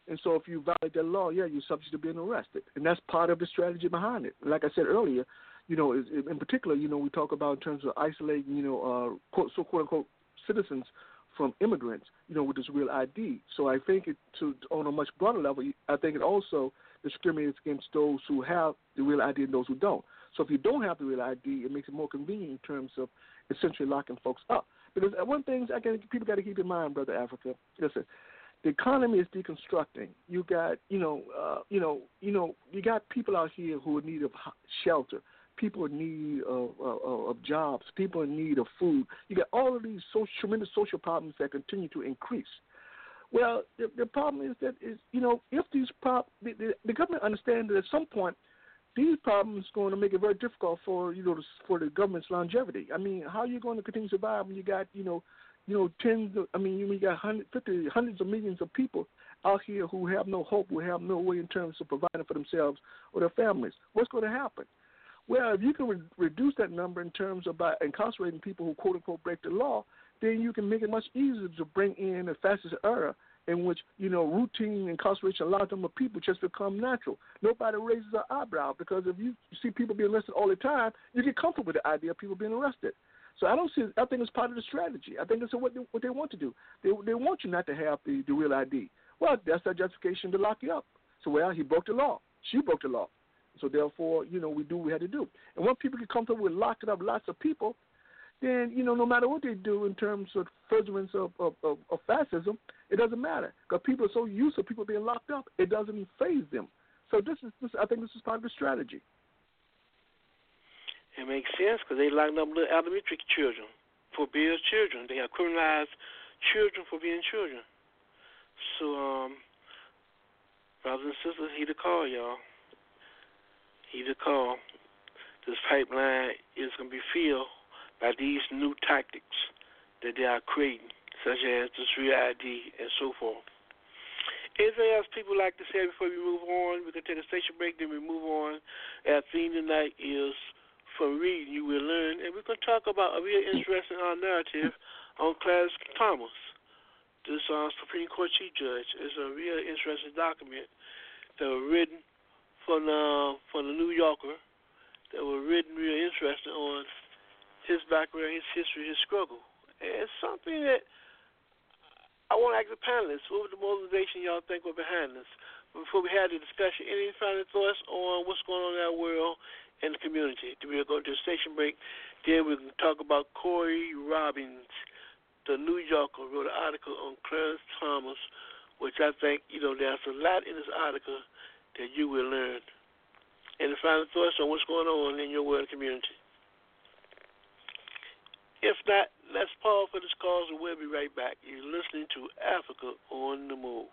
Speaker 5: And so if you violate that law, yeah, you're subject to being arrested. And that's part of the strategy behind it. Like I said earlier, you know, in particular, you know, we talk about in terms of isolating, you know, uh, quote, so quote unquote citizens from immigrants, you know, with this real ID. So I think it to on a much broader level, I think it also discriminates against those who have the real ID and those who don't. So if you don't have the real ID, it makes it more convenient in terms of essentially locking folks up. Because one thing I can people got to keep in mind, brother Africa. Listen, the economy is deconstructing. You got, you know, uh, you know, you know, you got people out here who are in need of shelter. People in need of, of, of jobs, people in need of food. You got all of these social, tremendous social problems that continue to increase. Well, the, the problem is that is you know if these prob the, the, the government understands that at some point these problems going to make it very difficult for you know for the government's longevity. I mean, how are you going to continue to survive when you got you know you know tens of, I mean you got hundred, fifty, hundreds of millions of people out here who have no hope, who have no way in terms of providing for themselves or their families. What's going to happen? Well, if you can re- reduce that number in terms of by incarcerating people who quote unquote break the law, then you can make it much easier to bring in a fascist era in which you know routine incarceration, a number of people just become natural. Nobody raises an eyebrow because if you see people being arrested all the time, you get comfortable with the idea of people being arrested. So I don't see. I think it's part of the strategy. I think it's what they, what they want to do. They they want you not to have the the real ID. Well, that's their justification to lock you up. So well, he broke the law. She broke the law. So therefore, you know, we do what we had to do. And when people get comfortable with locking up lots of people, then you know, no matter what they do in terms of furtherance of, of, of, of fascism, it doesn't matter because people are so used to people being locked up, it doesn't phase them. So this is, this, I think, this is part of the strategy.
Speaker 2: It makes sense because they locked up little elementary children for being children. They have criminalized children for being children. So, um, brothers and sisters, heed the call, y'all. The call. This pipeline is going to be filled by these new tactics that they are creating, such as the 3ID and so forth. Anything else people like to say before we move on? We can take a station break, then we move on. Our theme tonight is from reading you will learn, and we're going to talk about a real interesting uh, narrative on Clarence Thomas. This uh, Supreme Court Chief Judge is a real interesting document that was written from the from the New Yorker that was written real interesting on his background, his history, his struggle. And it's something that I want to ask the panelists, what was the motivation y'all think were behind this? Before we had the discussion, any final thoughts on what's going on in our world in the community. We'll go to a station break. Then we can talk about Corey Robbins, the New Yorker, wrote an article on Clarence Thomas, which I think, you know, there's a lot in this article that you will learn. And the final thoughts on what's going on in your world community. If not, let's pause for this call and we'll be right back. You're listening to Africa on the Move.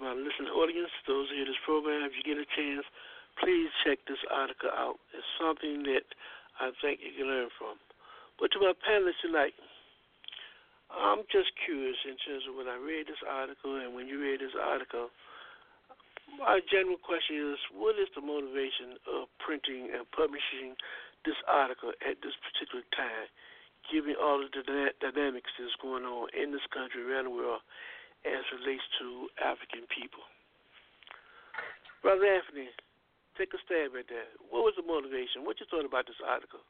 Speaker 2: my listening audience, those who hear this program, if you get a chance, please check this article out. It's something that I think you can learn from. But to my panelists tonight, I'm just curious in terms of when I read this article and when you read this article, my general question is what is the motivation of printing and publishing this article at this particular time, given all of the dynamics that's going on in this country, around the world, as relates to African people. Brother Anthony, take a stab at that. What was the motivation? What you thought about this article?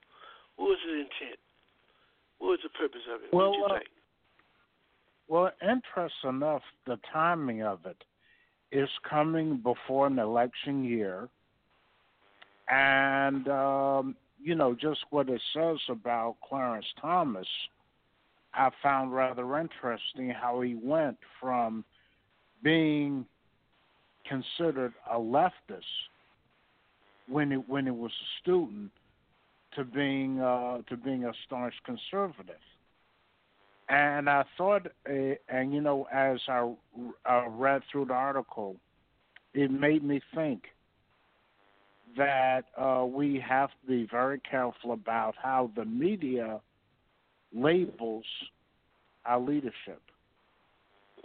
Speaker 2: What was the intent? What was the purpose of it?
Speaker 3: Well,
Speaker 2: what you
Speaker 3: uh,
Speaker 2: think?
Speaker 3: Well, interesting enough, the timing of it is coming before an election year, and um, you know just what it says about Clarence Thomas I found rather interesting how he went from being considered a leftist when he when he was a student to being uh, to being a staunch conservative. And I thought, uh, and you know, as I uh, read through the article, it made me think that uh, we have to be very careful about how the media labels our leadership.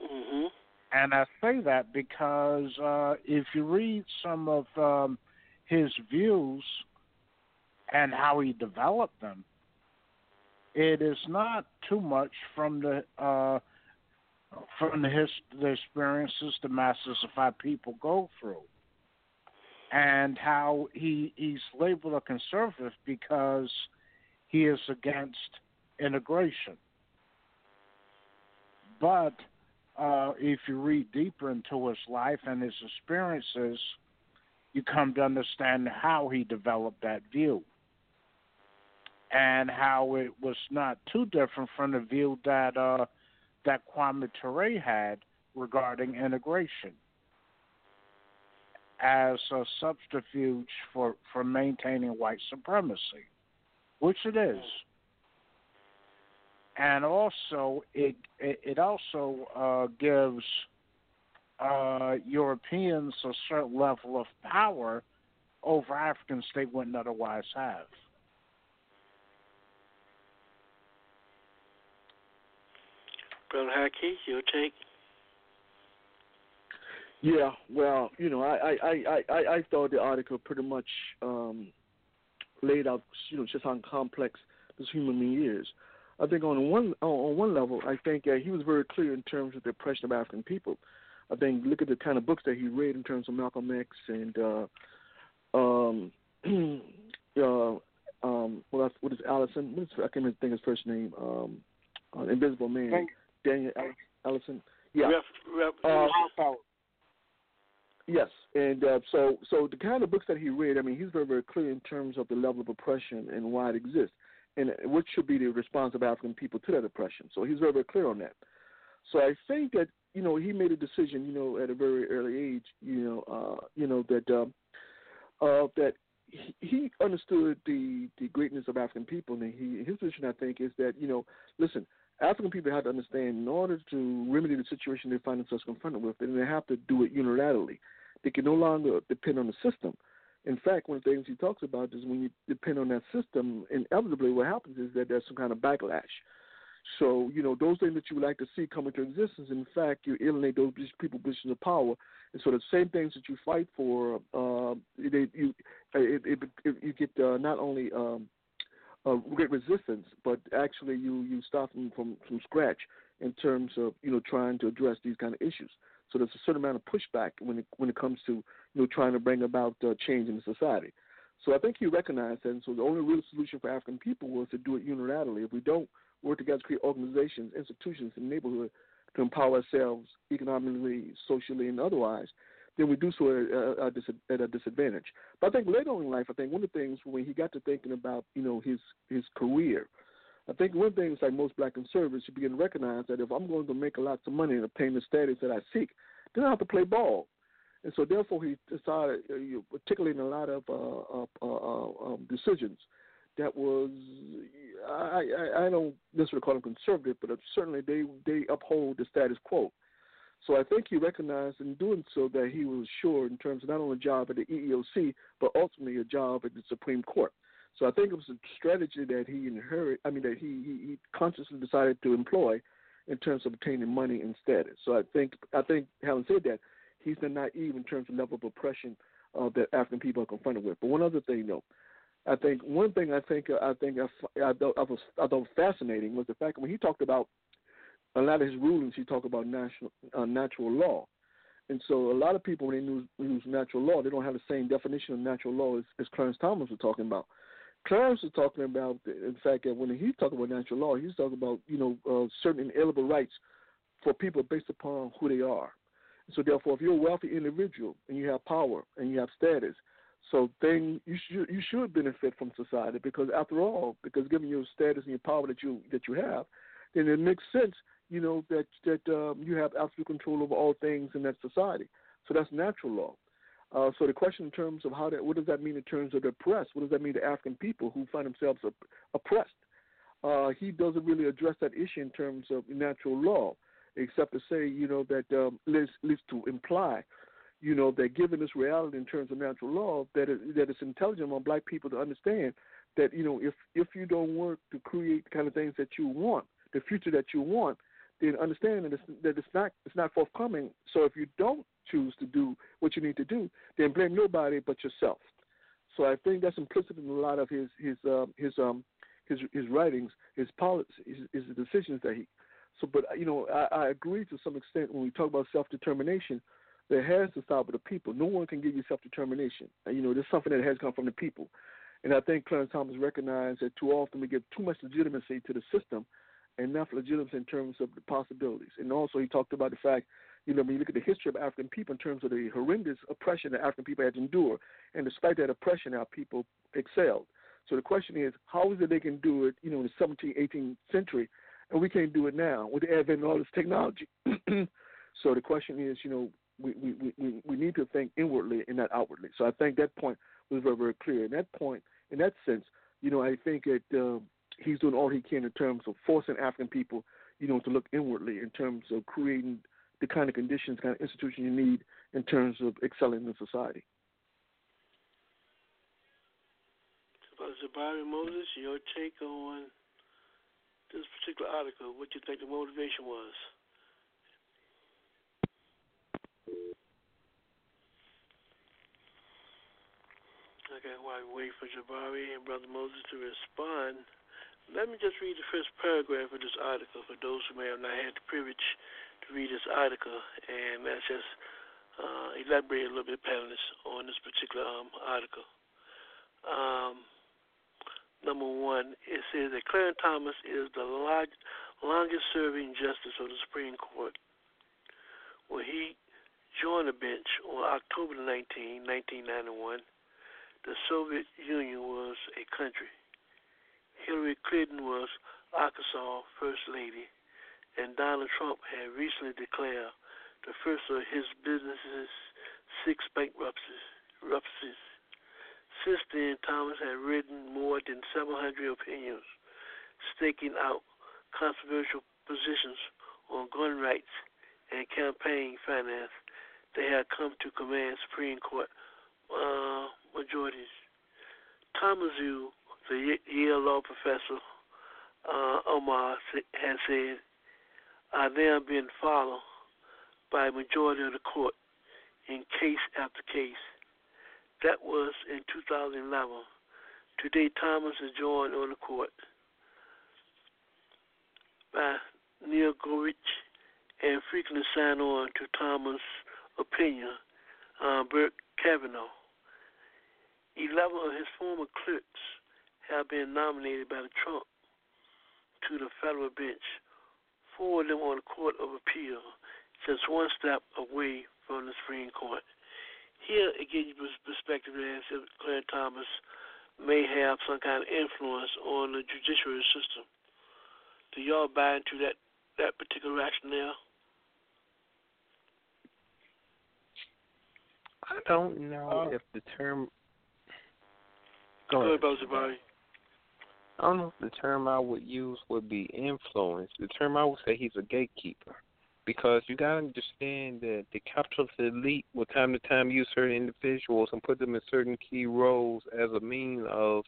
Speaker 2: Mm-hmm.
Speaker 3: And I say that because uh, if you read some of um, his views and how he developed them, it is not too much from the uh, from the, his, the experiences the masses of our people go through, and how he he's labeled a conservative because he is against integration. But uh, if you read deeper into his life and his experiences, you come to understand how he developed that view. And how it was not too different from the view that uh, that Kwame Ture had regarding integration. As a subterfuge for, for maintaining white supremacy, which it is and also it it, it also uh, gives uh, Europeans a certain level of power over Africans they wouldn't otherwise have.
Speaker 2: Brother Haki, your take?
Speaker 5: Yeah, well, you know, I I I I, I thought the article pretty much um, laid out, you know, just how complex this human being is. I think on one on one level, I think uh, he was very clear in terms of the oppression of African people. I think look at the kind of books that he read in terms of Malcolm X and uh, um, uh, um, what, what is Ellison? What is, I can't even think his first name. Um, uh, Invisible Man.
Speaker 3: Thank
Speaker 5: Daniel Ellison. Yeah.
Speaker 2: Ref, ref,
Speaker 5: uh, Yes, and uh, so so the kind of books that he read, I mean, he's very very clear in terms of the level of oppression and why it exists and what should be the response of African people to that oppression. So he's very, very clear on that. So I think that you know he made a decision, you know, at a very early age, you know, uh, you know that uh, uh, that he, he understood the the greatness of African people, and he his position, I think, is that you know, listen, African people have to understand in order to remedy the situation they find themselves confronted with, then they have to do it unilaterally. They can no longer depend on the system. In fact, one of the things he talks about is when you depend on that system, inevitably what happens is that there's some kind of backlash. So, you know, those things that you would like to see come into existence, in fact, you alienate those people positions of power. And so the same things that you fight for, uh, they, you, it, it, it, you get uh, not only um, uh, great resistance, but actually you, you start them from, from scratch in terms of, you know, trying to address these kind of issues. So there's a certain amount of pushback when it when it comes to you know trying to bring about uh, change in the society. So I think he recognized that. And so the only real solution for African people was to do it unilaterally. If we don't work together to create organizations, institutions in the neighborhood to empower ourselves economically, socially, and otherwise, then we do so at a, at a disadvantage. But I think later on in life, I think one of the things when he got to thinking about you know his his career, I think one thing is like most black conservatives, you begin to recognize that if I'm going to make a lot of money and obtain the status that I seek, then I have to play ball. And so therefore he decided, particularly in a lot of uh, uh, uh, um, decisions that was I, I I don't necessarily call them conservative, but certainly they they uphold the status quo. So I think he recognized in doing so that he was sure in terms of not only a job at the EEOC, but ultimately a job at the Supreme Court. So I think it was a strategy that he inherited. I mean that he, he, he consciously decided to employ in terms of obtaining money and status. So I think I think having said that, he's not naive in terms of level of oppression uh, that African people are confronted with. But one other thing though, I think one thing I think I think I, I, I, was, I thought fascinating was the fact when he talked about a lot of his rulings, he talked about national uh, natural law. And so a lot of people, when they use, use natural law, they don't have the same definition of natural law as, as Clarence Thomas was talking about. Clarence was talking about, in fact, that when he talked about natural law, he's talking about, you know, uh, certain inalienable rights for people based upon who they are. So therefore, if you're a wealthy individual and you have power and you have status, so then you should you should benefit from society because after all, because given your status and your power that you that you have, then it makes sense you know that that um, you have absolute control over all things in that society. So that's natural law. Uh, so the question in terms of how that, what does that mean in terms of the oppressed? What does that mean to African people who find themselves op- oppressed? Uh, he doesn't really address that issue in terms of natural law, except to say, you know, that um, leads, leads to imply, you know, that given this reality in terms of natural law, that it, that it's intelligent on black people to understand that, you know, if if you don't work to create the kind of things that you want, the future that you want, then understand that it's, that it's not it's not forthcoming. So if you don't choose to do what you need to do, then blame nobody but yourself. So I think that's implicit in a lot of his his uh, his um his his writings, his policies, his, his decisions that he. So, but you know, I, I agree to some extent when we talk about self determination. That has to start with the people. No one can give you self determination. You know, there's something that has come from the people. And I think Clarence Thomas recognized that too often we give too much legitimacy to the system and enough legitimacy in terms of the possibilities. And also, he talked about the fact, you know, when you look at the history of African people in terms of the horrendous oppression that African people had to endure, and despite that oppression, our people excelled. So the question is, how is it they can do it, you know, in the 17th, 18th century, and we can't do it now with the advent of all this technology? so the question is, you know, we, we, we, we need to think inwardly and not outwardly. So I think that point was very, very clear. In that point, in that sense, you know, I think that um, he's doing all he can in terms of forcing African people, you know, to look inwardly in terms of creating the kind of conditions, kind of institution you need in terms of excelling in society.
Speaker 2: So, Barry Moses, your take on this particular article, what you think the motivation was? Okay, while we wait for Jabari and Brother Moses to respond, let me just read the first paragraph of this article for those who may have not had the privilege to read this article, and let's just uh, elaborate a little bit, panelists, on this particular um, article. Um, number one, it says that Clarence Thomas is the large, longest serving justice of the Supreme Court. When he joined the bench on October 19, 1991, the Soviet Union was a country. Hillary Clinton was Arkansas First Lady, and Donald Trump had recently declared the first of his business's six bankruptcies. Since then, Thomas had written more than 700 opinions, staking out controversial positions on gun rights and campaign finance They had come to command Supreme Court uh, majorities. Thomas view the Yale law professor uh, Amar has said are now being followed by a majority of the court in case after case. That was in 2011. Today, Thomas is joined on the court by Neil Gorsuch and frequently sign on to Thomas' opinion, uh, Brett Kavanaugh. 11 of his former clerks have been nominated by the Trump to the federal bench. Four of them on the Court of Appeal, just one step away from the Supreme Court. Here, it gives you perspective as if Clarence Thomas may have some kind of influence on the judiciary system. Do y'all buy into that, that particular rationale?
Speaker 7: I don't know
Speaker 3: Uh,
Speaker 7: if the term.
Speaker 2: Go
Speaker 7: Go
Speaker 2: ahead,
Speaker 7: ahead.
Speaker 2: Brother Jabari.
Speaker 7: I don't know if the term I would use would be influence. The term I would say he's a gatekeeper. Because you got to understand that the capitalist elite will time to time use certain individuals and put them in certain key roles as a means of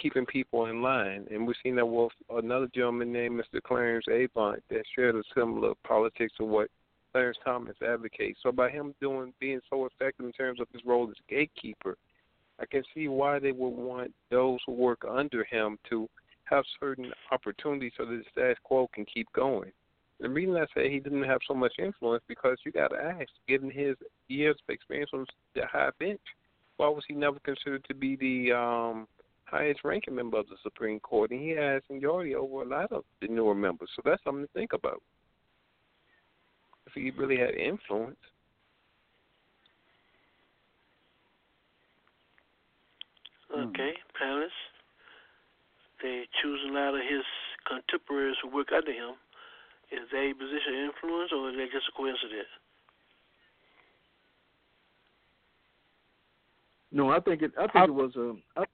Speaker 7: keeping people in line. And we've seen that with another gentleman named Mr. Clarence Avant that shared a similar politics of what Clarence Thomas advocates. So by him doing being so effective in terms of his role as gatekeeper, I can see why they would want those who work under him to have certain opportunities so that the status quo can keep going. The reason I say he didn't have so much influence because you got to ask, given his years of experience on the high bench, why was he never considered to be the um, highest ranking member of the Supreme Court? And he has seniority over a lot of the newer members, so that's something to think about. If he really had influence. Mm.
Speaker 2: Okay, Palace. They choose a lot of his contemporaries who work under him. Is that a position of influence or is that just a coincidence?
Speaker 5: No, I think it. I think
Speaker 3: I-
Speaker 5: it was a. I,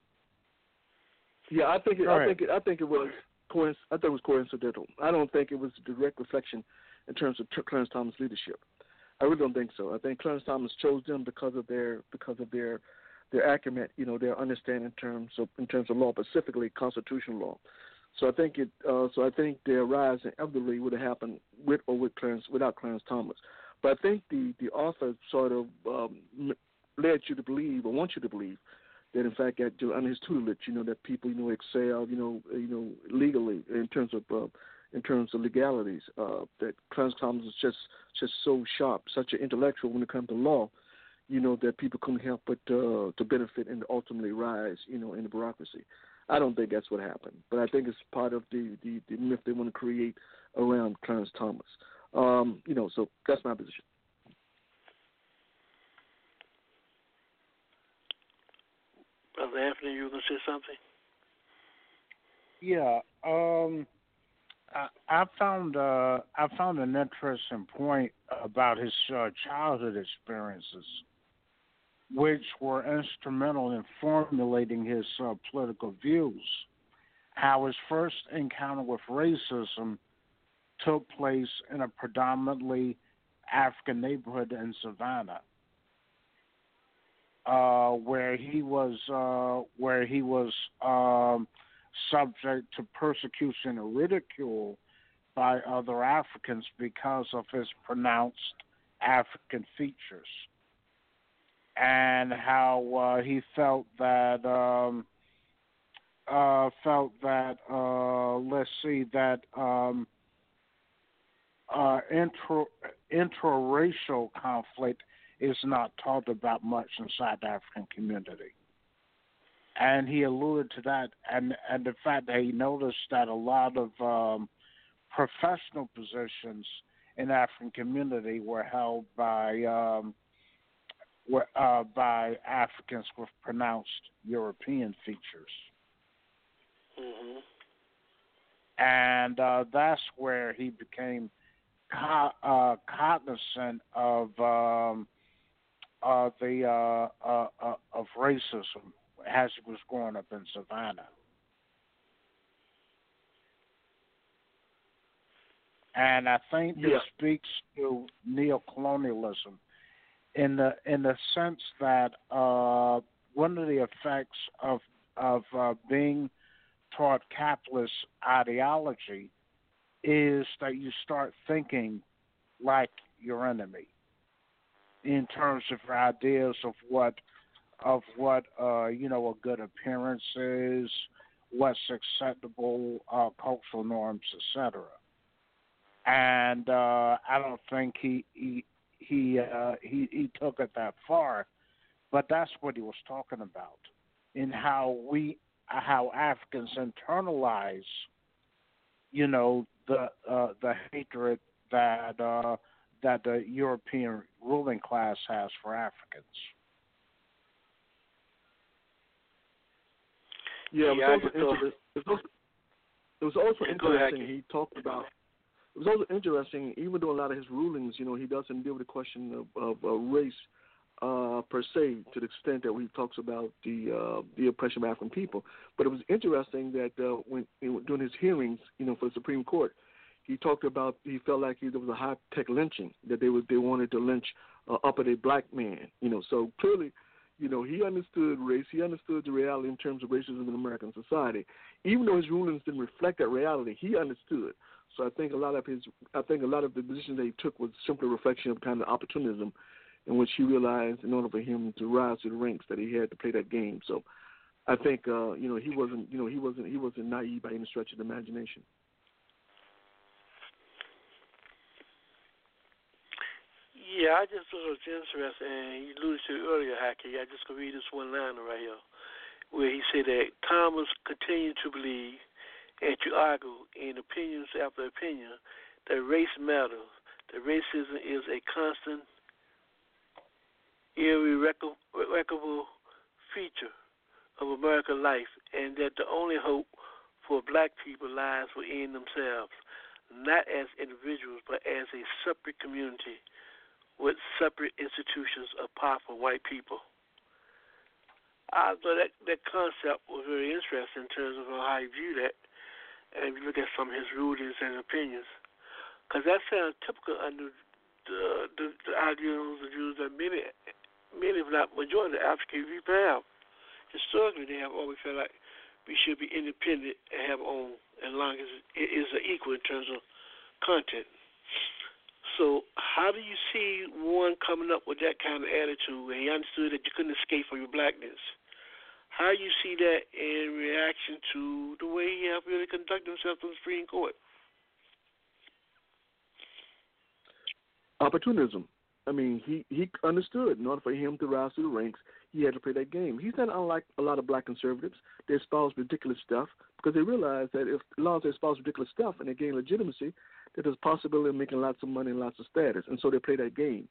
Speaker 5: yeah, I think it.
Speaker 3: Go
Speaker 5: I
Speaker 3: ahead.
Speaker 5: think it. I think it was. Coinc- I think it was coincidental. I don't think it was a direct reflection in terms of Tr- Clarence Thomas' leadership. I really don't think so. I think Clarence Thomas chose them because of their because of their their acumen, you know, their understanding in terms of in terms of law, specifically constitutional law. So I think it. Uh, so I think their rise inevitably would have happened with or with Clarence without Clarence Thomas. But I think the the author sort of um, led you to believe or want you to believe that in fact uh, under his tutelage, you know, that people you know excel, you know, you know, legally in terms of uh, in terms of legalities. Uh, that Clarence Thomas is just just so sharp, such an intellectual when it comes to law. You know that people couldn't help but uh, to benefit and ultimately rise, you know, in the bureaucracy. I don't think that's what happened, but I think it's part of the the, the myth they want to create around Clarence Thomas. Um, you know, so that's my position.
Speaker 2: Brother Anthony, you were going to say something?
Speaker 3: Yeah. Um, I, I found uh, I found an interesting point about his uh, childhood experiences, which were instrumental in formulating his uh, political views. How his first encounter with racism took place in a predominantly African neighborhood in Savannah. Uh, where he was uh, where he was um, subject to persecution and ridicule by other Africans because of his pronounced African features, and how uh, he felt that um, uh, felt that uh, let's see that um, uh, intra interracial conflict is not talked about much inside the African community. And he alluded to that, and and the fact that he noticed that a lot of um, professional positions in African community were held by um, uh, by Africans with pronounced European features,
Speaker 2: Mm-hmm.
Speaker 3: and uh, that's where he became co- uh, cognizant of um, uh, the uh, uh, uh, of racism as he was growing up in Savannah. And I think this
Speaker 5: Yeah.
Speaker 3: speaks to neocolonialism in the in the sense that uh, one of the effects of of uh, being taught capitalist ideology is that you start thinking like your enemy in terms of ideas of what of what uh, you know a good appearance is, what's acceptable uh, cultural norms, etc. And uh, I don't think he he he, uh, he he took it that far, but that's what he was talking about in how we how Africans internalize, you know, the uh, the hatred that uh, that the European ruling class has for Africans.
Speaker 5: Yeah,
Speaker 2: Yeah,
Speaker 5: it, was also, it, was also, it was also
Speaker 2: Yeah, go ahead,
Speaker 5: interesting. He talked about. It was also interesting, even though a lot of his rulings, you know, he doesn't deal with the question of, of uh, race uh, per se, to the extent that he talks about the uh, the oppression of African people. But it was interesting that uh, when during his hearings, you know, for the Supreme Court, he talked about he felt like he, there was a high tech lynching that they was they wanted to lynch uh, up at a black man. You know, so clearly, you know, he understood race. He understood the reality in terms of racism in American society. Even though his rulings didn't reflect that reality, he understood. So I think a lot of his, I think a lot of the positions that he took was simply a reflection of kind of opportunism, in which he realized in order for him to rise to the ranks that he had to play that game. So I think, uh, you know, he wasn't, you know, he wasn't, he wasn't naive by any stretch of the imagination.
Speaker 2: Yeah, I just thought it was interesting, and you alluded to earlier, Haki. I just gonna read this one line right here, where he said that Thomas continued to believe and to argue in opinions after opinion that race matters, that racism is a constant, irrecoverable feature of American life, and that the only hope for black people lies within themselves, not as individuals, but as a separate community with separate institutions apart from white people. I thought that that concept was very interesting in terms of how he viewed that, and if you look at some of his rulings and opinions, because that sounds typical under the, the, the ideals and views that many, many if not majority of African people have. Historically, they have always felt like we should be independent and have our own, as long as it is equal in terms of content. So, how do you see one coming up with that kind of attitude when he understood that you couldn't escape from your blackness? How you see that in reaction to the way he have really himself in the Supreme Court?
Speaker 5: Opportunism. I mean, he he understood in order for him to rise to the ranks, he had to play that game. He's not unlike a lot of black conservatives. They espouse ridiculous stuff because they realize that if as long as they espouse ridiculous stuff and they gain legitimacy, that there's a possibility of making lots of money and lots of status. And so they play that game.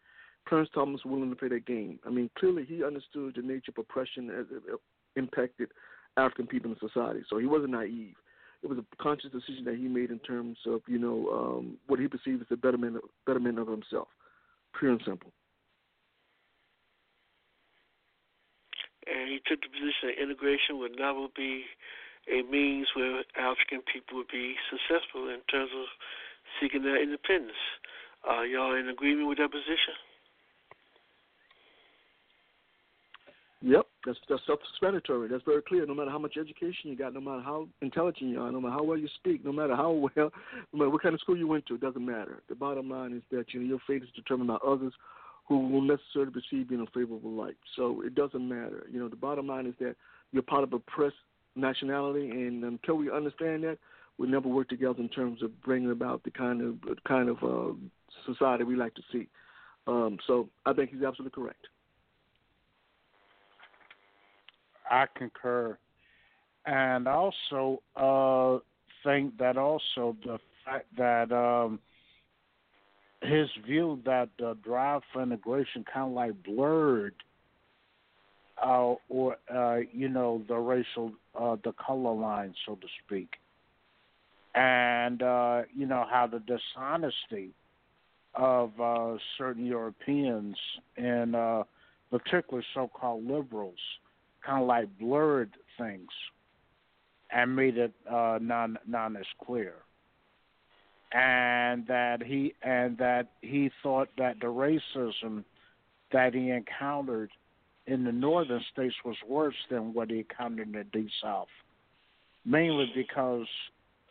Speaker 5: Clarence Thomas was willing to play that game. I mean, clearly he understood the nature of oppression as it impacted African people in society. So he wasn't naive. It was a conscious decision that he made in terms of, you know, um, what he perceived as the betterment, betterment of himself. Pure and simple.
Speaker 2: And he took the position that integration would never be a means where African people would be successful in terms of seeking their independence. Are y'all in agreement with that position?
Speaker 5: Yep, that's that's self-explanatory. That's very clear. No matter how much education you got, no matter how intelligent you are, no matter how well you speak, no matter how well, no matter what kind of school you went to, it doesn't matter. The bottom line is that you know your fate is determined by others who will necessarily perceive you in a favorable light. So it doesn't matter. You know, the bottom line is that you're part of a oppressed nationality, and until we understand that, we'll never work together in terms of bringing about the kind of kind of uh, society we like to see. Um, so I think he's absolutely correct.
Speaker 3: I concur, and also uh, think that also the fact that um, his view that the drive for integration kind of like blurred, uh, or uh, you know, the racial, uh, the color line, so to speak, and uh, you know how the dishonesty of uh, certain Europeans and uh, particularly so-called liberals kind of like blurred things and made it uh, non non as clear. And that he and that he thought that the racism that he encountered in the northern states was worse than what he encountered in the deep south, mainly because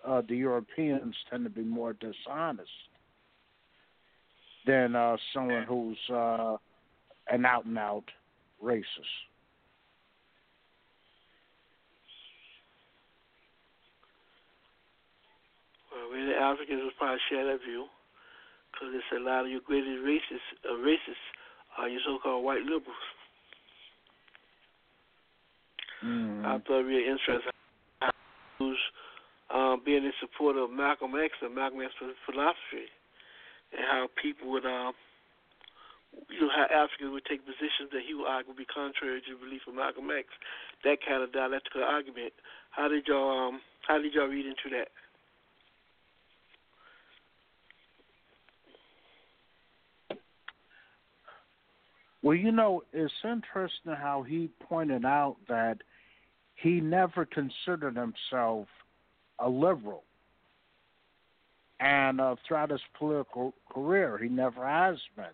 Speaker 3: uh, the Europeans tend to be more dishonest than uh, someone who's uh, an out and out racist.
Speaker 2: Well, many Africans will probably share that view because it's a lot of your greatest racists, uh, racists are your so-called white liberals.
Speaker 3: Mm-hmm.
Speaker 2: I thought it really interesting. Who's um, being in support of Malcolm X and Malcolm X philosophy, and how people would, um, you know, how Africans would take positions that he would argue would be contrary to the belief of Malcolm X. That kind of dialectical argument. How did y'all, um, how did y'all read into that?
Speaker 3: Well, you know, it's interesting how he pointed out that he never considered himself a liberal. And uh, throughout his political career, he never has been.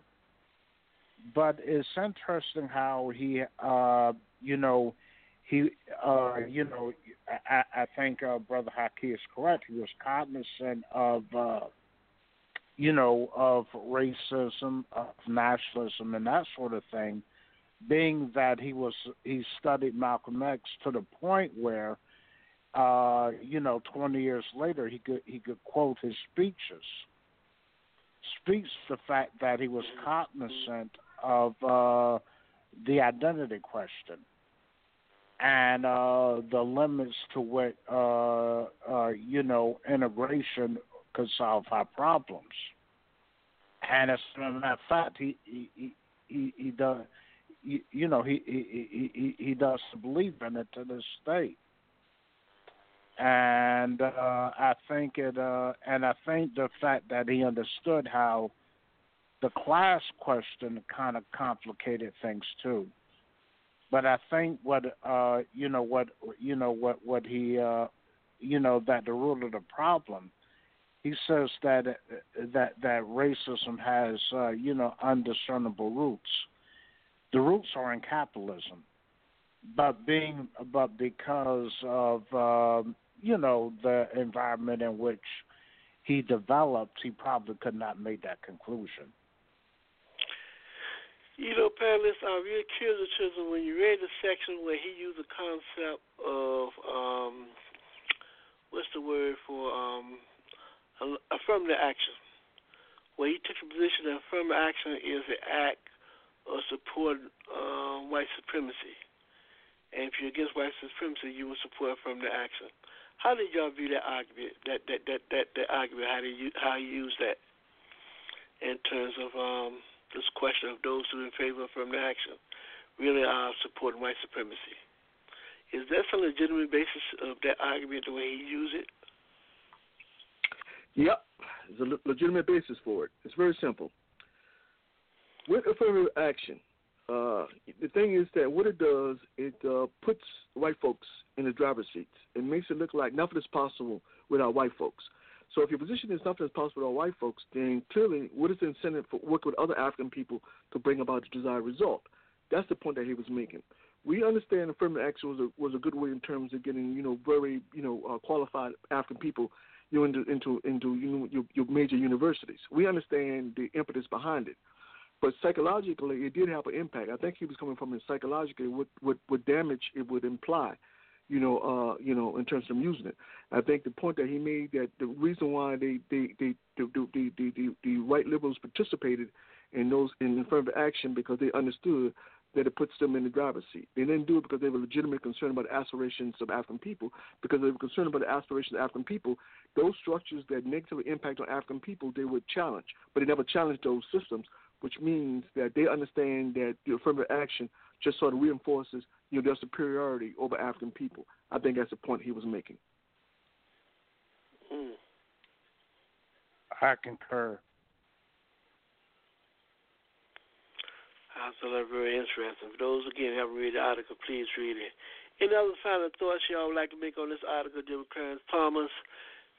Speaker 3: But it's interesting how he, uh, you know, he, uh, you know, I, I think uh, Brother Haki is correct. He was cognizant of uh, you know, of racism, of nationalism, and that sort of thing, being that he was he studied Malcolm X to the point where, uh, you know, 20 years later he could he could quote his speeches. Speaks the fact that he was cognizant of uh, the identity question and uh, the limits to what uh, uh, you know integration could solve our problems. And as a matter of fact, he he he, he does. You, you know, he, he he he does believe in it to this day, and uh, I think it, uh, and I think the fact that he understood how the class question kind of complicated things too. But I think what uh, you know what you know what what he uh, you know that the root of the problem he says that that that racism has uh, you know undiscernible roots. The roots are in capitalism, but being but because of uh, you know the environment in which he developed, he probably could not make that conclusion.
Speaker 2: You know, panelists, I'm really curious, Chisholm, when you read the section where he used the concept of um, what's the word for um, affirmative action, where he took the position that affirmative action is an act of support uh, white supremacy. And if you're against white supremacy, you will support affirmative action. How did y'all view that argument? That that that that, that argument? How did you how you use that in terms of um, this question of those who are in favor of affirmative action really are supporting white supremacy? Is that some legitimate basis of that argument the way he used it?
Speaker 5: Yep, there's a legitimate basis for it. It's very simple. With affirmative action, uh, the thing is that what it does, it uh, puts white folks in the driver's seat. It makes it look like nothing is possible without white folks. So if your position is nothing is possible without white folks, then clearly, what is the incentive for working with other African people to bring about the desired result? That's the point that he was making. We understand affirmative action was a, was a good way in terms of getting, you know, very, you know, uh, qualified African people you into into into you know, your, your major universities. We understand the impetus behind it, but psychologically, it did have an impact. I think he was coming from it psychologically, what what what damage it would imply, you know, uh, you know, in terms of using it. I think the point that he made that the reason why they they they the the the, the, the, white liberals participated in those in affirmative action because they understood that it puts them in the driver's seat. They didn't do it because they were legitimately concerned about the aspirations of African people. Because they were concerned about the aspirations of African people, those structures that negatively impact on African people, they would challenge. But they never challenged those systems, which means that they understand that the affirmative action just sort of reinforces you know, their superiority over African people. I think that's the point he was making.
Speaker 2: Mm.
Speaker 3: I concur.
Speaker 2: I found that very interesting. For those, again, who haven't read the article, please read it. Any other final thoughts y'all would like to make on this article, Jim Clarence Thomas?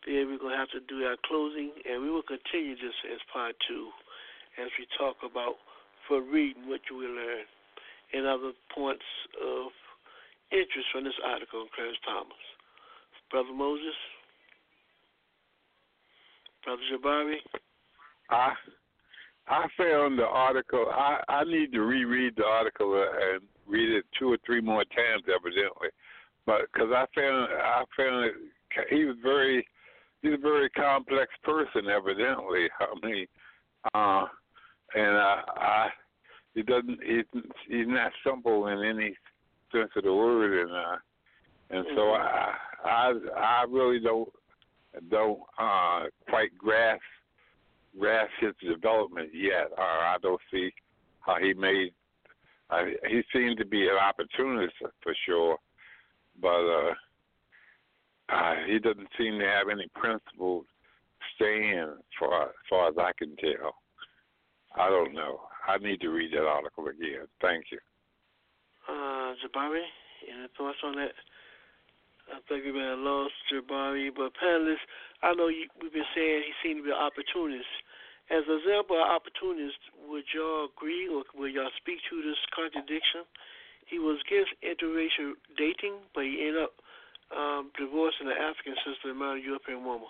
Speaker 2: Then we're going to have to do our closing, and we will continue this as part two as we talk about for reading what you will learn and other points of interest from this article on Clarence Thomas. Brother Moses? Brother Jabari?
Speaker 6: Ah. I found the article. I I need to reread the article and read it two or three more times, evidently, but because I found I found it, he was very he's a very complex person, evidently. I mean, uh, and I, I he doesn't he's, he's not simple in any sense of the word, and uh, and so I I I really don't don't uh, quite grasp grasp his development yet, or I don't see how he made. Uh, he seemed to be an opportunist for sure, but uh, uh, he doesn't seem to have any principled stand, for as far as I can tell. I don't know. I need to read that article again. Thank you.
Speaker 2: Uh, Jabari, any thoughts on that? I think we've lost Jabari, but panelists, I know you, we've been saying he seemed to be an opportunist. As an example of opportunist, would y'all agree or would y'all speak to this contradiction? He was against interracial dating, but he ended up um, divorcing an African sister and married a European woman.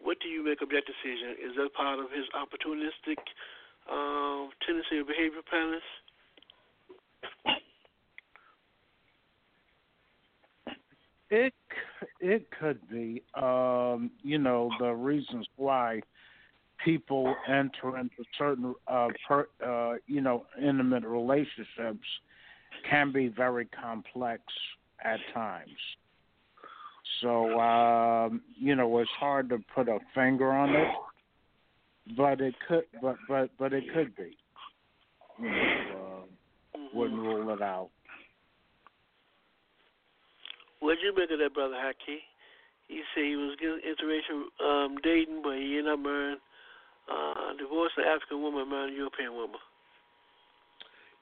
Speaker 2: What do you make of that decision? Is that part of his opportunistic um, tendency or behavior, patterns?
Speaker 3: It it could be. Um, you know the reasons why people enter into certain uh, per, uh, you know intimate relationships can be very complex at times. So um, you know it's hard to put a finger on it, but it could. But but but it could be. You know, uh, wouldn't rule it out.
Speaker 2: What'd you make of that, brother Haki? He said he was getting interracial um, dating, but he ended up marrying, uh, divorced an African woman, married a European woman.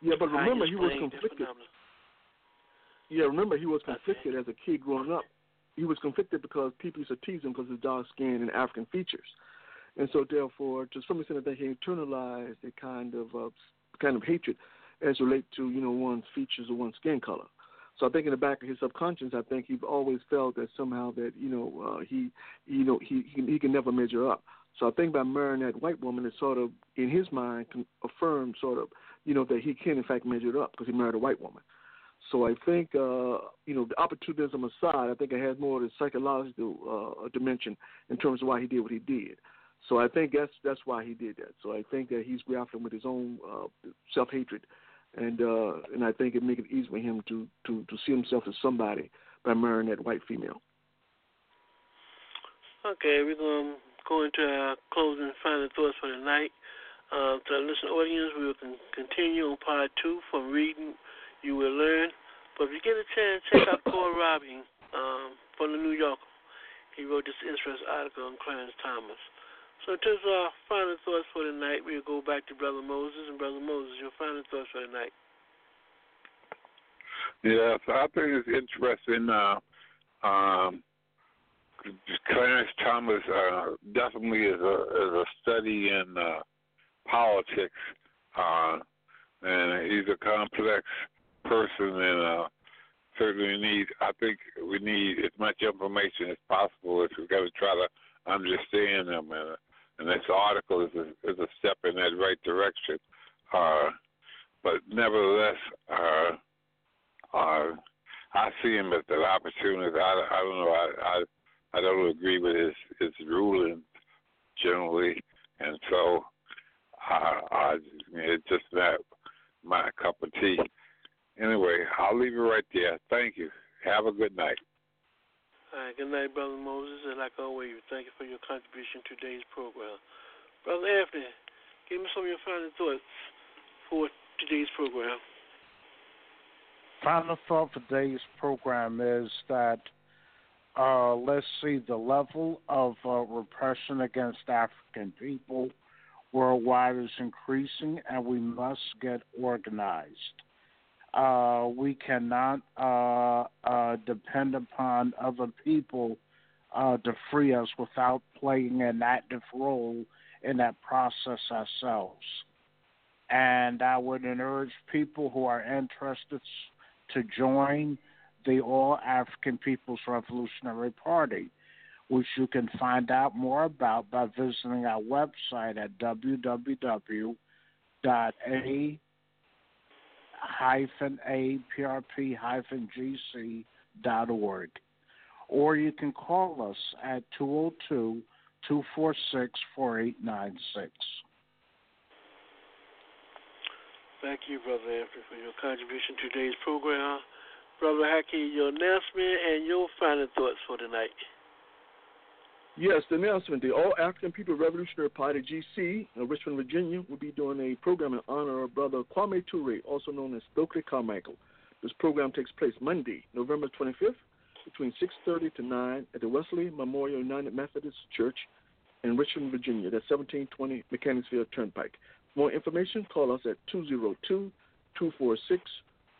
Speaker 5: Yeah, but remember he was conflicted. Yeah, remember he was conflicted as a kid growing up. He was conflicted because people used to tease him because of his dark skin and African features, and so therefore, to some extent, that he internalized a kind of uh, kind of hatred as relate to you know one's features or one's skin color. So I think in the back of his subconscious, I think he always felt that somehow that you know uh, he you know he, he he can never measure up. So I think by marrying that white woman, it sort of in his mind can affirm sort of you know that he can in fact measure up because he married a white woman. So I think uh, you know the opportunism aside, I think it has more of the psychological uh, dimension in terms of why he did what he did. So I think that's that's why he did that. So I think that he's grappling with his own uh, self hatred and uh, and I think it make it easy for him to, to, to see himself as somebody by marrying that white female.
Speaker 2: Okay, we're to go into our closing final thoughts for the night. Uh, to our listening audience, we will con- continue on part two from reading. You will learn. But if you get a chance, check out Corey Robin um, from the New Yorker. He wrote this interesting article on Clarence Thomas. So, in terms of our final thoughts for the night, we'll go back to Brother Moses. And, Brother Moses, your final thoughts for the night.
Speaker 6: Yeah, so I think it's interesting. Uh, um, Clarence Thomas uh, definitely is a is a study in uh, politics, uh, and he's a complex person, and uh, certainly need. I think we need as much information as possible if we're going to try to understand him, and and this article is a, is a step in that right direction. Uh, but nevertheless, uh, uh, I see him as an opportunist. I, don't know. I, I I don't agree with his his ruling generally, and so I, I it's just not my cup of tea. Anyway, I'll leave it right there. Thank you. Have a good night.
Speaker 2: All right, good night, Brother Moses. And like always, thank you for your contribution to today's program. Brother Anthony, give me some of your final thoughts for today's program.
Speaker 3: Final thought for today's program is that uh, let's see the level of uh, repression against African people worldwide is increasing, and we must get organized. Uh, we cannot uh, uh, depend upon other people uh, to free us without playing an active role in that process ourselves. And I would urge people who are interested to join the All African People's Revolutionary Party, which you can find out more about by visiting our website at www.a hyphen aprp hyphen gc dot org, or you can call us at 202 246 4896.
Speaker 2: Thank you, Brother Anthony, for your contribution to today's program. Brother Haki, your announcement and your final thoughts for tonight.
Speaker 5: Yes, the announcement. The All African People Revolutionary Party, GC, in Richmond, Virginia, will be doing a program in honor of Brother Kwame Ture, also known as Stokely Carmichael. This program takes place Monday, November 25th, between 6.30 to 9 at the Wesley Memorial United Methodist Church in Richmond, Virginia. That's 1720 Mechanicsville Turnpike. For more information, call us at 202 246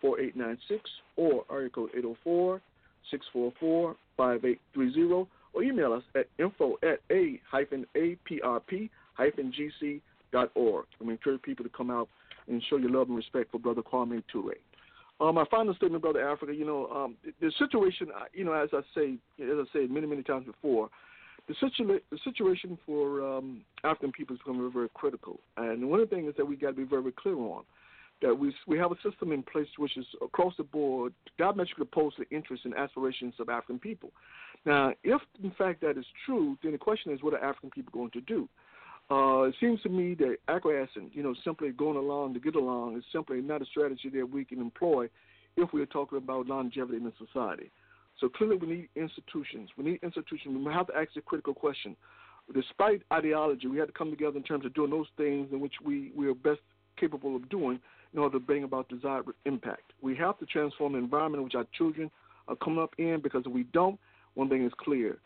Speaker 5: 4896 or area code 804 644 5830 or email us at info at a hyphen aprp hyphen gc dot org. We encourage people to come out and show your love and respect for Brother Kwame Ture. Um, my final statement, Brother Africa, you know, um, the situation, uh, you know, as I say, as I said many, many times before, the, situa- the situation for um, African people is becoming very, very critical. And one of the things that we got to be very, very clear on that we we have a system in place which is across the board diametrically opposed to the interests and aspirations of African people. Now, if in fact that is true, then the question is, what are African people going to do? Uh, it seems to me that acquiescing, you know, simply going along to get along, is simply not a strategy that we can employ if we are talking about longevity in a society. So clearly, we need institutions. We need institutions. We have to ask the critical question. Despite ideology, we have to come together in terms of doing those things in which we, we are best capable of doing in order to bring about desired impact. We have to transform the environment in which our children are coming up in because if we don't, one thing is clear.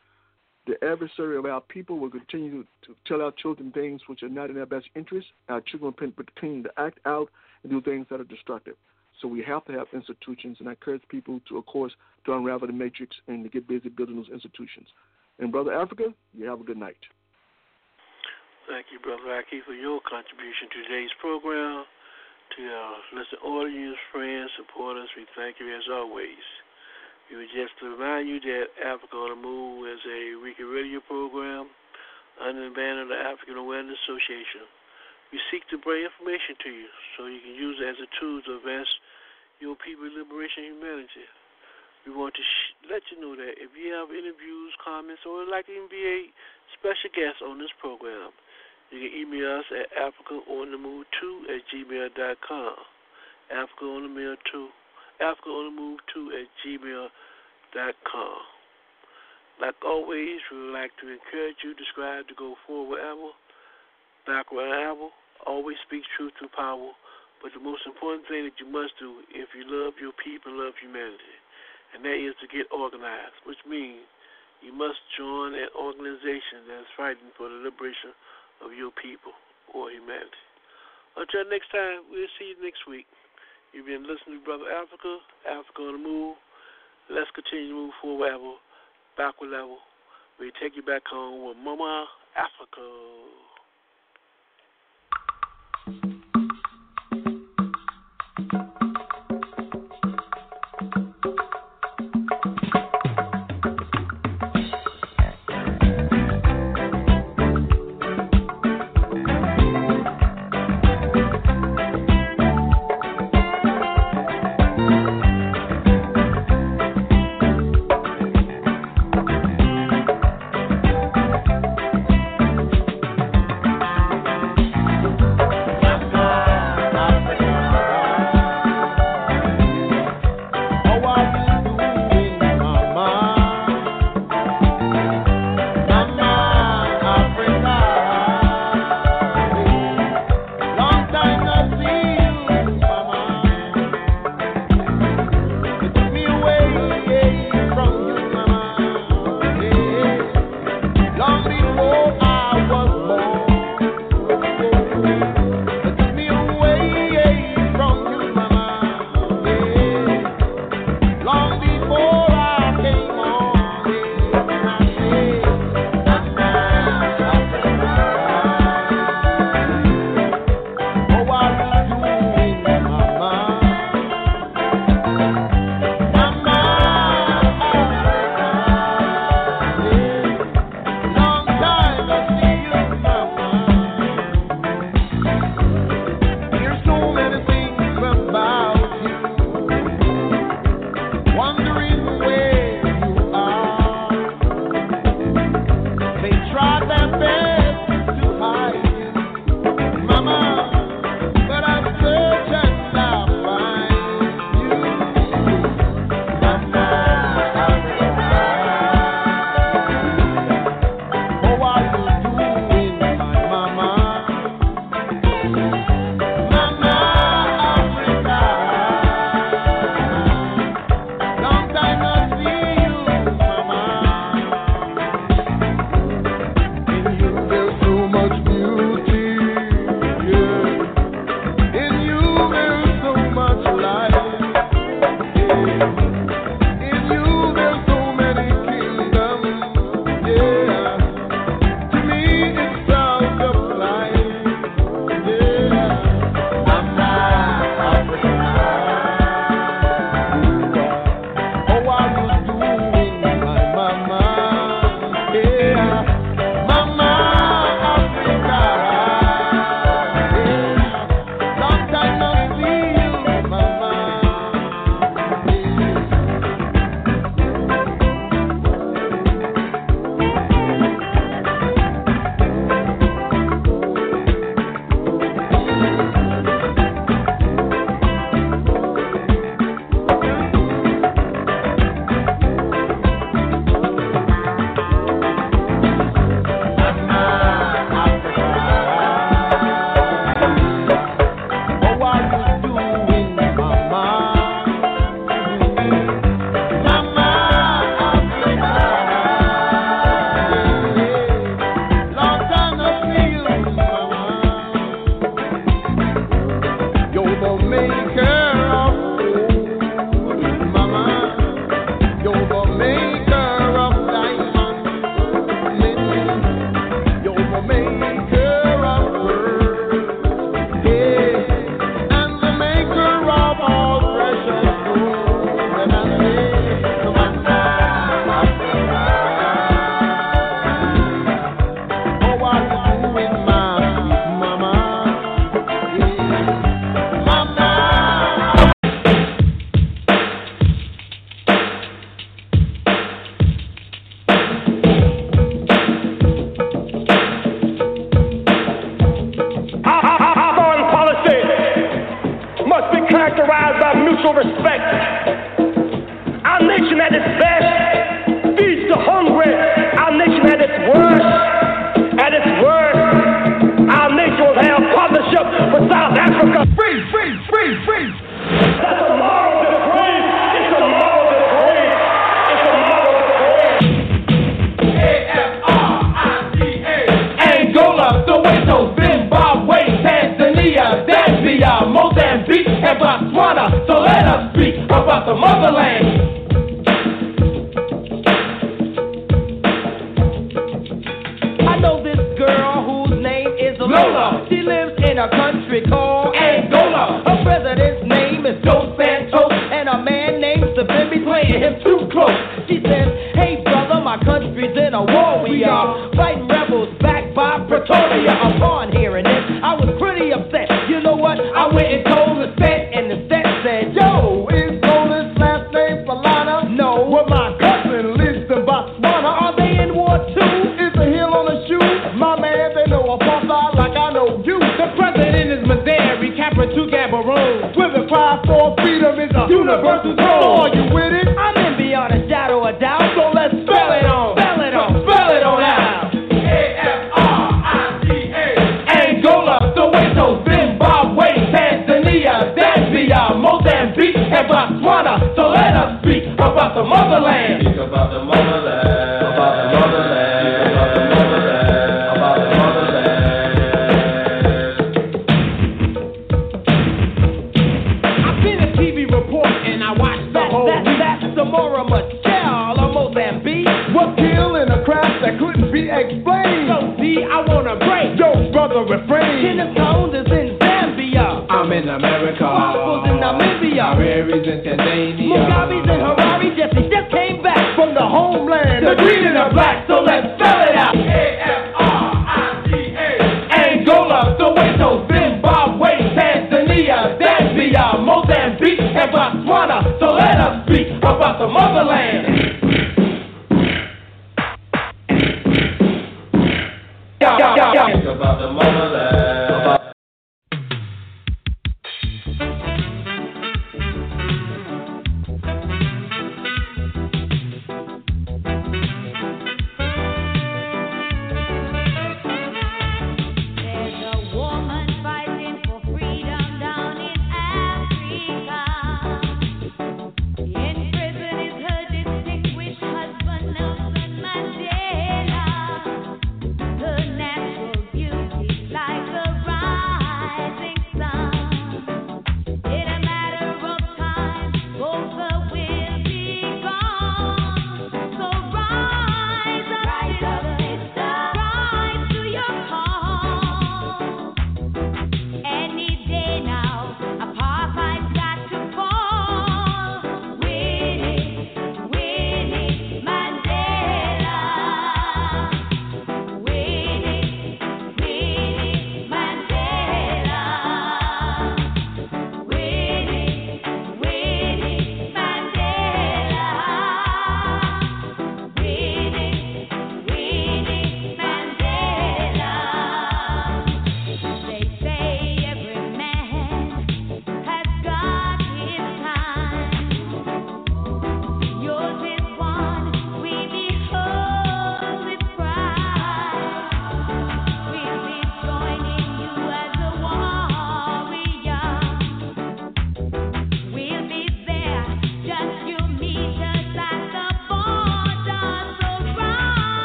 Speaker 5: The adversary of our people will continue to tell our children things which are not in their best interest. Our children will continue to act out and do things that are destructive. So we have to have institutions, and I encourage people to, of course, to unravel the matrix and to get busy building those institutions. And Brother Africa, you have a good night.
Speaker 2: Thank you, Brother Haki, for your contribution to today's program. To our listening audience, friends, supporters, we thank you as always. We would just remind you that Africa on the Move is a weekly radio program under the banner of the African Awareness Association. We seek to bring information to you so you can use it as a tool to advance your people liberation and humanity. We want to sh- let you know that if you have interviews, comments, or would like to be a special guest on this program, you can email us at africaonthemove2 at gmail.com. Africa on the Move 2. Africa on the Move 2 at gmail.com. Like always, we would like to encourage you to strive to go forward backward ever, always speak truth to power. But the most important thing that you must do if you love your people, love humanity, and that is to get organized, which means you must join an organization that's fighting for the liberation of your people or humanity. Until next time, we'll see you next week. You've been listening to Brother Africa, Africa on the Move. Let's continue to move forward level, backward level. We take you back home with Mama Africa.
Speaker 8: Thank you.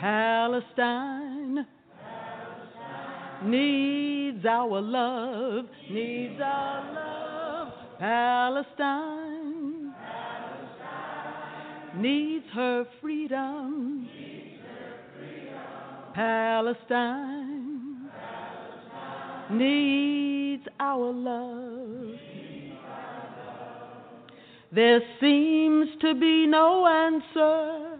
Speaker 9: Palestine needs our love, needs our love. Palestine needs her freedom. Palestine needs our love. There seems to be no answer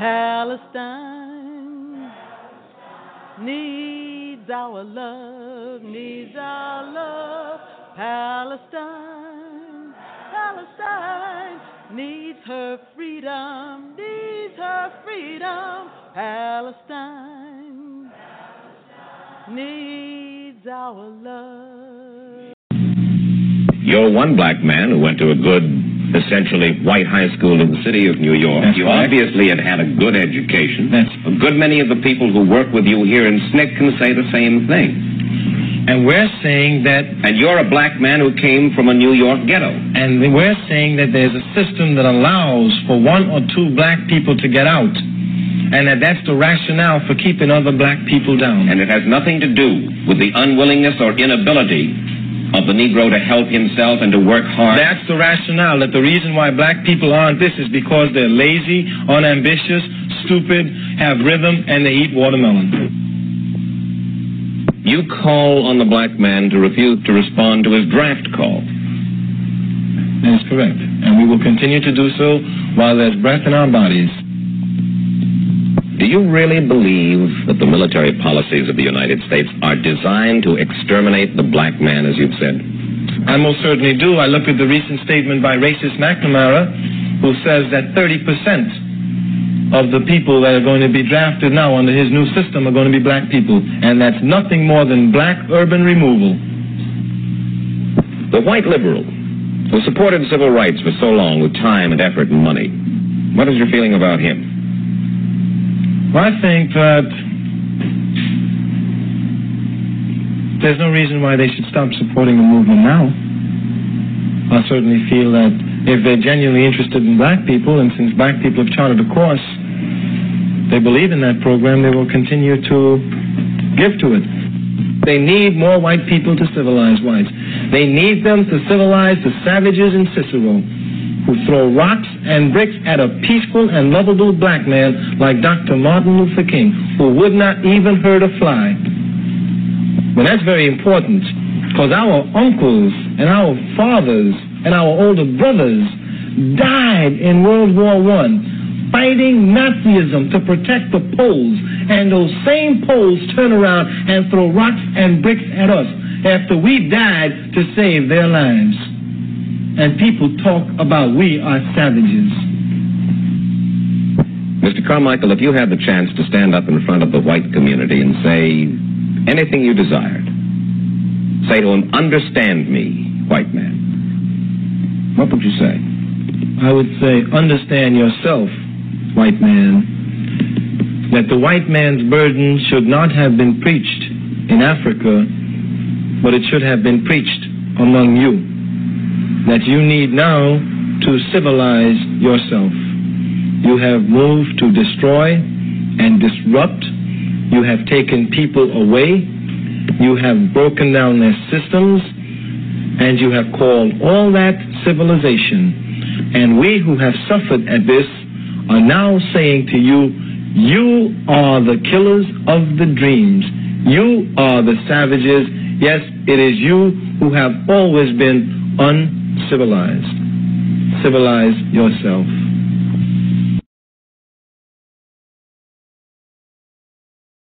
Speaker 9: Palestine needs our love, needs our love. Palestine, Palestine needs her freedom, needs her freedom. Palestine needs our love.
Speaker 10: You're one black man who went to a good, essentially white high school in the city of New York.
Speaker 11: That's
Speaker 10: you
Speaker 11: right.
Speaker 10: obviously had had a good education.
Speaker 11: That's-
Speaker 10: a good many of the people who work with you here in SNCC can say the same thing.
Speaker 11: And we're saying that,
Speaker 10: And you're a black man who came from a New York ghetto.
Speaker 11: and we're saying that there's a system that allows for one or two black people to get out, and that that's the rationale for keeping other black people down.
Speaker 10: And it has nothing to do with the unwillingness or inability of the Negro to help himself and to work hard.
Speaker 11: That's the rationale that the reason why black people aren't this is because they're lazy, unambitious, stupid, have rhythm, and they eat watermelon.
Speaker 10: You call on the black man to refuse to respond to his draft call.
Speaker 11: That is correct. And we will continue to do so while there's breath in our bodies.
Speaker 10: Do you really believe that the military policies of the United States are designed to exterminate the black man, as you've said?
Speaker 11: I most certainly do. I look at the recent statement by racist McNamara, who says that 30% of the people that are going to be drafted now under his new system are going to be black people. And that's nothing more than black urban removal.
Speaker 10: The white liberal who supported civil rights for so long with time and effort and money. What is your feeling about him?
Speaker 11: I think that there's no reason why they should stop supporting the movement now. I certainly feel that if they're genuinely interested in black people, and since black people have charted a course, they believe in that program, they will continue to give to it. They need more white people to civilize whites. They need them to civilize the savages in Cicero who throw rocks and bricks at a peaceful and lovable black man like Dr. Martin Luther King, who would not even hurt a fly. But that's very important because our uncles and our fathers and our older brothers died in World War One fighting Nazism to protect the Poles, and those same Poles turn around and throw rocks and bricks at us after we died to save their lives. And people talk about we are savages.
Speaker 10: Mr. Carmichael, if you had the chance to stand up in front of the white community and say anything you desired, say to them, understand me, white man, what would you say?
Speaker 11: I would say, understand yourself, white man, that the white man's burden should not have been preached in Africa, but it should have been preached among you. That you need now to civilize yourself. You have moved to destroy and disrupt. You have taken people away. You have broken down their systems. And you have called all that civilization. And we who have suffered at this are now saying to you, you are the killers of the dreams. You are the savages. Yes, it is you who have always been uncivilized. Civilize yourself.